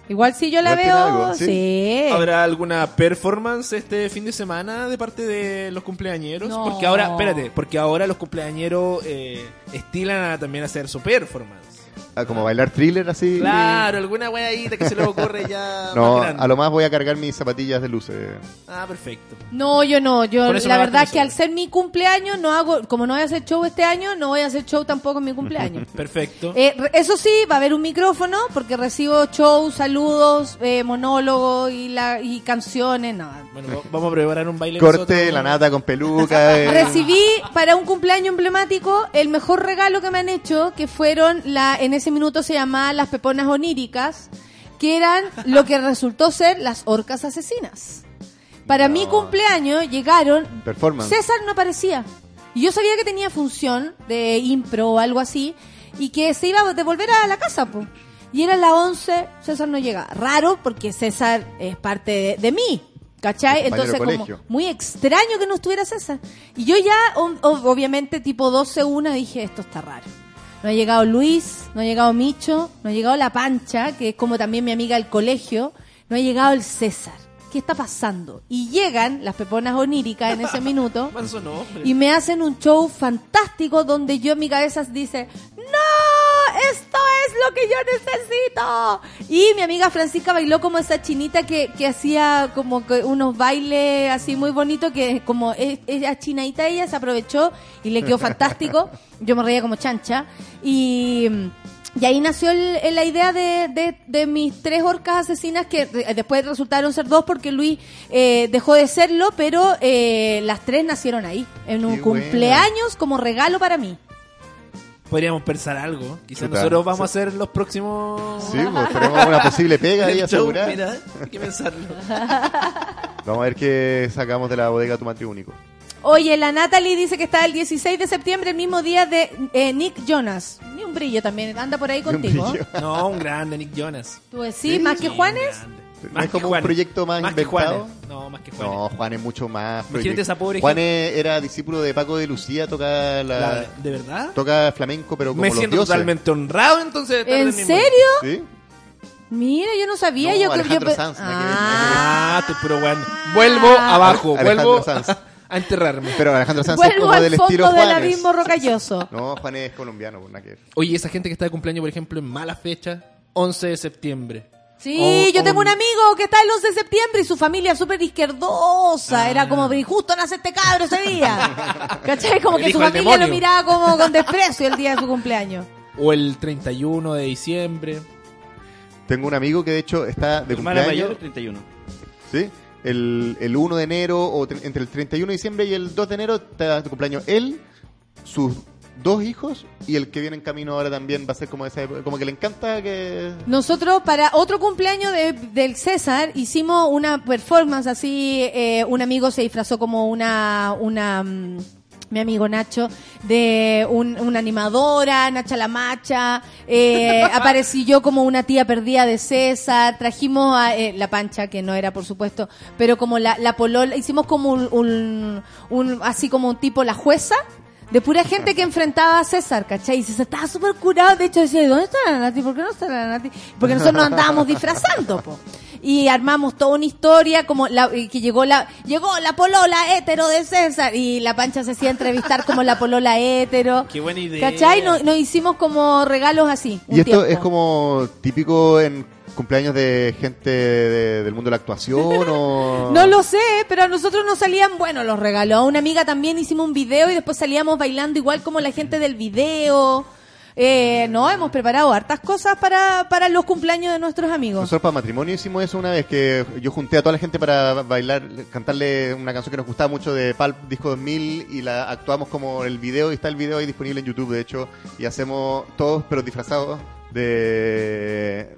Igual sí yo la veo. algo, ¿sí? sí. ¿Habrá alguna performance este fin de semana de parte de los cumpleañeros? No. Porque ahora, espérate, porque ahora los cumpleañeros eh, estilan a también hacer su performance. Como bailar thriller así. Claro, alguna weadita que se le ocurre ya No, más grande. a lo más voy a cargar mis zapatillas de luces. Ah, perfecto. No, yo no. Yo la verdad basta que al ser mi cumpleaños no hago, como no voy a hacer show este año, no voy a hacer show tampoco en mi cumpleaños. Perfecto. Eh, eso sí, va a haber un micrófono porque recibo shows, saludos, eh, monólogos y, la, y canciones. No. Bueno, va- vamos a preparar un baile Corte, nosotros. la nata con peluca. eh. Recibí para un cumpleaños emblemático el mejor regalo que me han hecho, que fueron, la en ese minuto se llamaban las peponas oníricas, que eran lo que resultó ser las orcas asesinas. Para mi cumpleaños llegaron, Performance. César no aparecía. Y yo sabía que tenía función de impro o algo así, y que se iba a devolver a la casa, po. Y era las 11, César no llegaba. Raro, porque César es parte de, de mí, ¿cachai? Entonces, como muy extraño que no estuviera César. Y yo ya, o- o- obviamente, tipo 12 una, dije, esto está raro. No ha llegado Luis, no ha llegado Micho, no ha llegado La Pancha, que es como también mi amiga del colegio, no ha llegado el César. ¿Qué está pasando? Y llegan las peponas oníricas en ese minuto y me hacen un show fantástico donde yo en mi cabeza dice, ¡No! ¡Esto es lo que yo necesito! Y mi amiga Francisca bailó como esa chinita que, que hacía como que unos bailes así muy bonitos que como ella chinadita ella se aprovechó y le quedó fantástico. Yo me reía como chancha. Y... Y ahí nació el- el- la idea de, de- de mis tres orcas asesinas que re- después resultaron ser dos porque Luis eh, dejó de serlo, pero eh, las tres nacieron ahí, en un Qué buena. cumpleaños como regalo para mí. Podríamos pensar algo. Quizás nosotros vamos a hacer los próximos... Sí, pues tenemos una posible pega ahí asegurada. mira, hay que pensarlo. Vamos a ver qué sacamos de la bodega tu matrimonio. Oye, la Natalie dice que está el 16 de septiembre, el mismo día de eh, Nick Jonas. Ni un brillo también, anda por ahí contigo. No, un grande Nick Jonas. ¿Tú decís, más que Juanes? Grande. ¿No es como un proyecto más que inventado? No, más que Juanes. No, Juan es mucho más. Imagínate proyecto. esa pobre Juan era discípulo de Paco de Lucía, toca la, La- ¿De verdad? toca flamenco, pero como Me los siento dioses. totalmente honrado entonces. de ¿En serio? ¿Sí? Mira, yo no sabía. No, yo creo Alejandro yo pe- Sanz, que Ah, tú, pero bueno. Vuelvo Ah. abajo, Alejandro vuelvo Sanz. a enterrarme. Pero Alejandro Sanz es vuelvo como al del fondo estilo del abismo rocalloso. No, Juan es colombiano, pues, nada que. Oye, esa gente que está de cumpleaños, por ejemplo, en mala fecha, 11 de septiembre. Sí, O- yo o tengo un- un amigo que está el 11 de septiembre y su familia súper izquierdosa. Ah. Era como, "Y justo nace este cabro ese día. ¿Cachai? Como El que su familia lo miraba como con desprecio el día de su cumpleaños. O el 31 de diciembre. Tengo un amigo que de hecho está de Hermana mayor, cumpleaños. 31. ¿sí? El, el 1 de enero, o tre- entre el 31 de diciembre y el 2 de enero, está de cumpleaños él, sus dos hijos, y el que viene en camino ahora también va a ser como esa época- como que le encanta que... Nosotros, para otro cumpleaños de- del César, hicimos una performance así. eh, un amigo se disfrazó como una. una mm, mi amigo Nacho, de un- una animadora, Nacha la Macha, eh, aparecí yo como una tía perdida de César, trajimos a eh, la pancha, que no era por supuesto, pero como la, la polola, hicimos como un, un- un- así como un tipo la jueza, de pura gente que enfrentaba a César, ¿cachai? Y César estaba súper curado, de hecho decía, ¿dónde está la Nati? ¿Por qué no está la Nati? Porque nosotros nos andábamos disfrazando, po. Y armamos toda una historia como la, y que llegó la, llegó la polola hétero de César y la pancha se hacía entrevistar como la polola hétero. Qué buena idea. ¿Cachai? Nos, nos hicimos como regalos así. un Y esto tiempo. es como típico en cumpleaños de gente de- del mundo de la actuación o... No lo sé, pero a nosotros nos salían, bueno, los regalos. A una amiga también hicimos un video y después salíamos bailando igual como la gente del video. Eh, no, hemos preparado hartas cosas para, para los cumpleaños de nuestros amigos. Nosotros para matrimonio hicimos eso una vez que yo junté a toda la gente para bailar, cantarle una canción que nos gustaba mucho de Pulp Disco 2000 y la actuamos como el video y está el video ahí disponible en YouTube de hecho y hacemos todos pero disfrazados de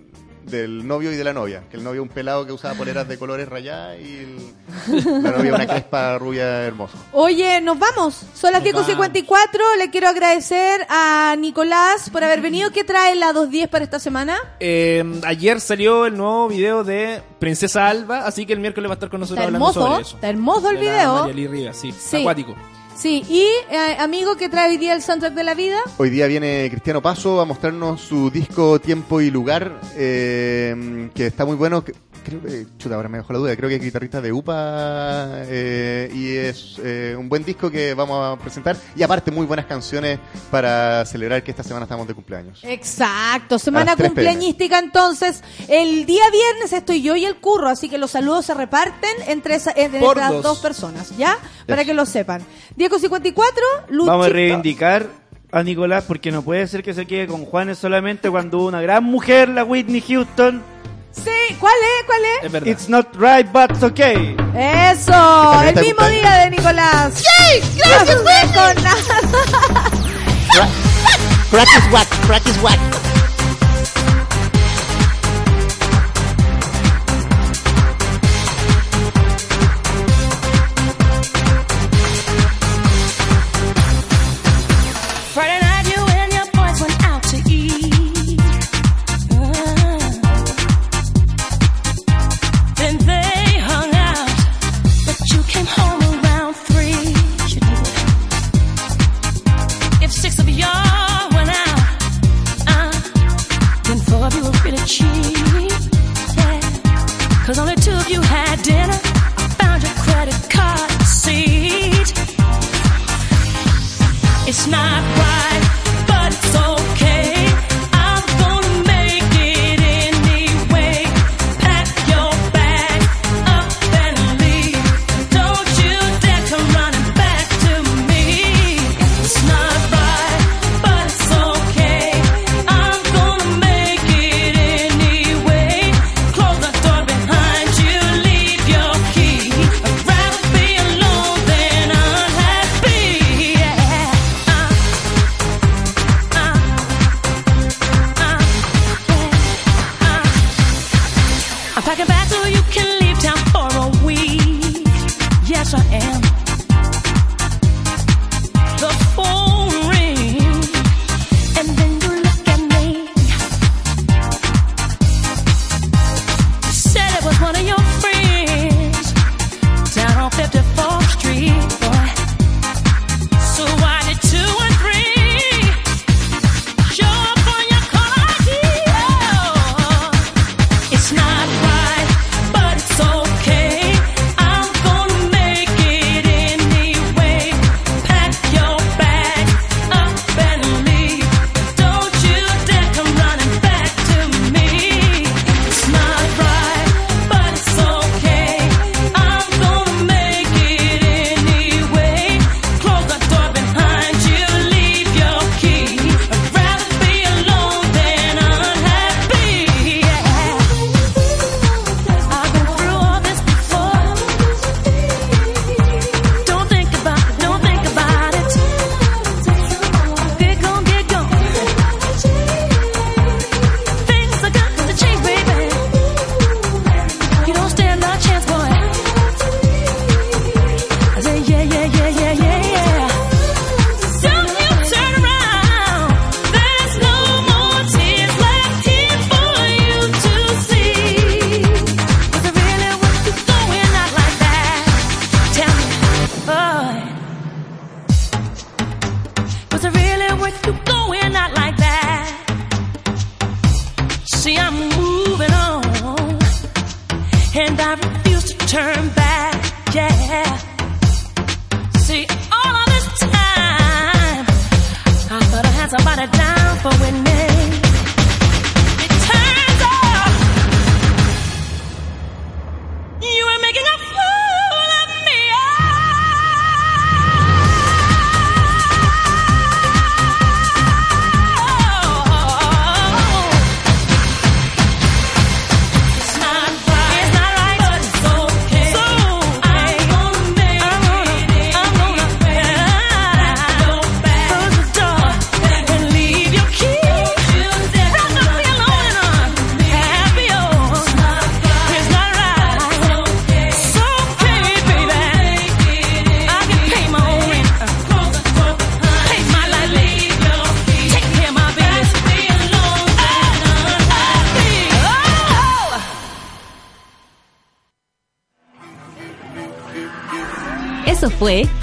del novio y de la novia, que el novio un pelado que usaba poleras de colores rayadas y el- la novia una crespa rubia hermosa. Oye, nos vamos. Son las Nos 10.54. Le quiero agradecer a Nicolás por haber venido. ¿Qué trae la 210 para esta semana? Eh, ayer salió el nuevo video de Princesa Alba, así que el miércoles va a estar con nosotros Está hablando hermoso. sobre eso. Está hermoso el De video. Rivas, sí, Sí. acuático. Sí, y eh, amigo que trae hoy día el soundtrack de la vida. Hoy día viene Cristiano Paso a mostrarnos su disco Tiempo y Lugar, eh, que está muy bueno. Creo que, chuta, ahora me dejó la duda, creo que es guitarrista de UPA eh, y es eh, un buen disco que vamos a presentar y aparte muy buenas canciones para celebrar que esta semana estamos de cumpleaños. Exacto, semana A las 3 cumpleañística entonces. El día viernes estoy yo y el curro, así que los saludos se reparten entre, esa, entre Por las dos. dos personas, ¿ya? Para que lo sepan. Diego 54, Luchito. Vamos a reivindicar a Nicolás porque no puede ser que se quede con Juanes solamente cuando hubo una gran mujer, la Whitney Houston. Sí, ¿cuál es? ¿Cuál es? Es verdad. It's not right, but it's okay. Eso, el mismo día de Nicolás. ¡Yay! ¡Gracias, Con nada. Practice what? Practice what?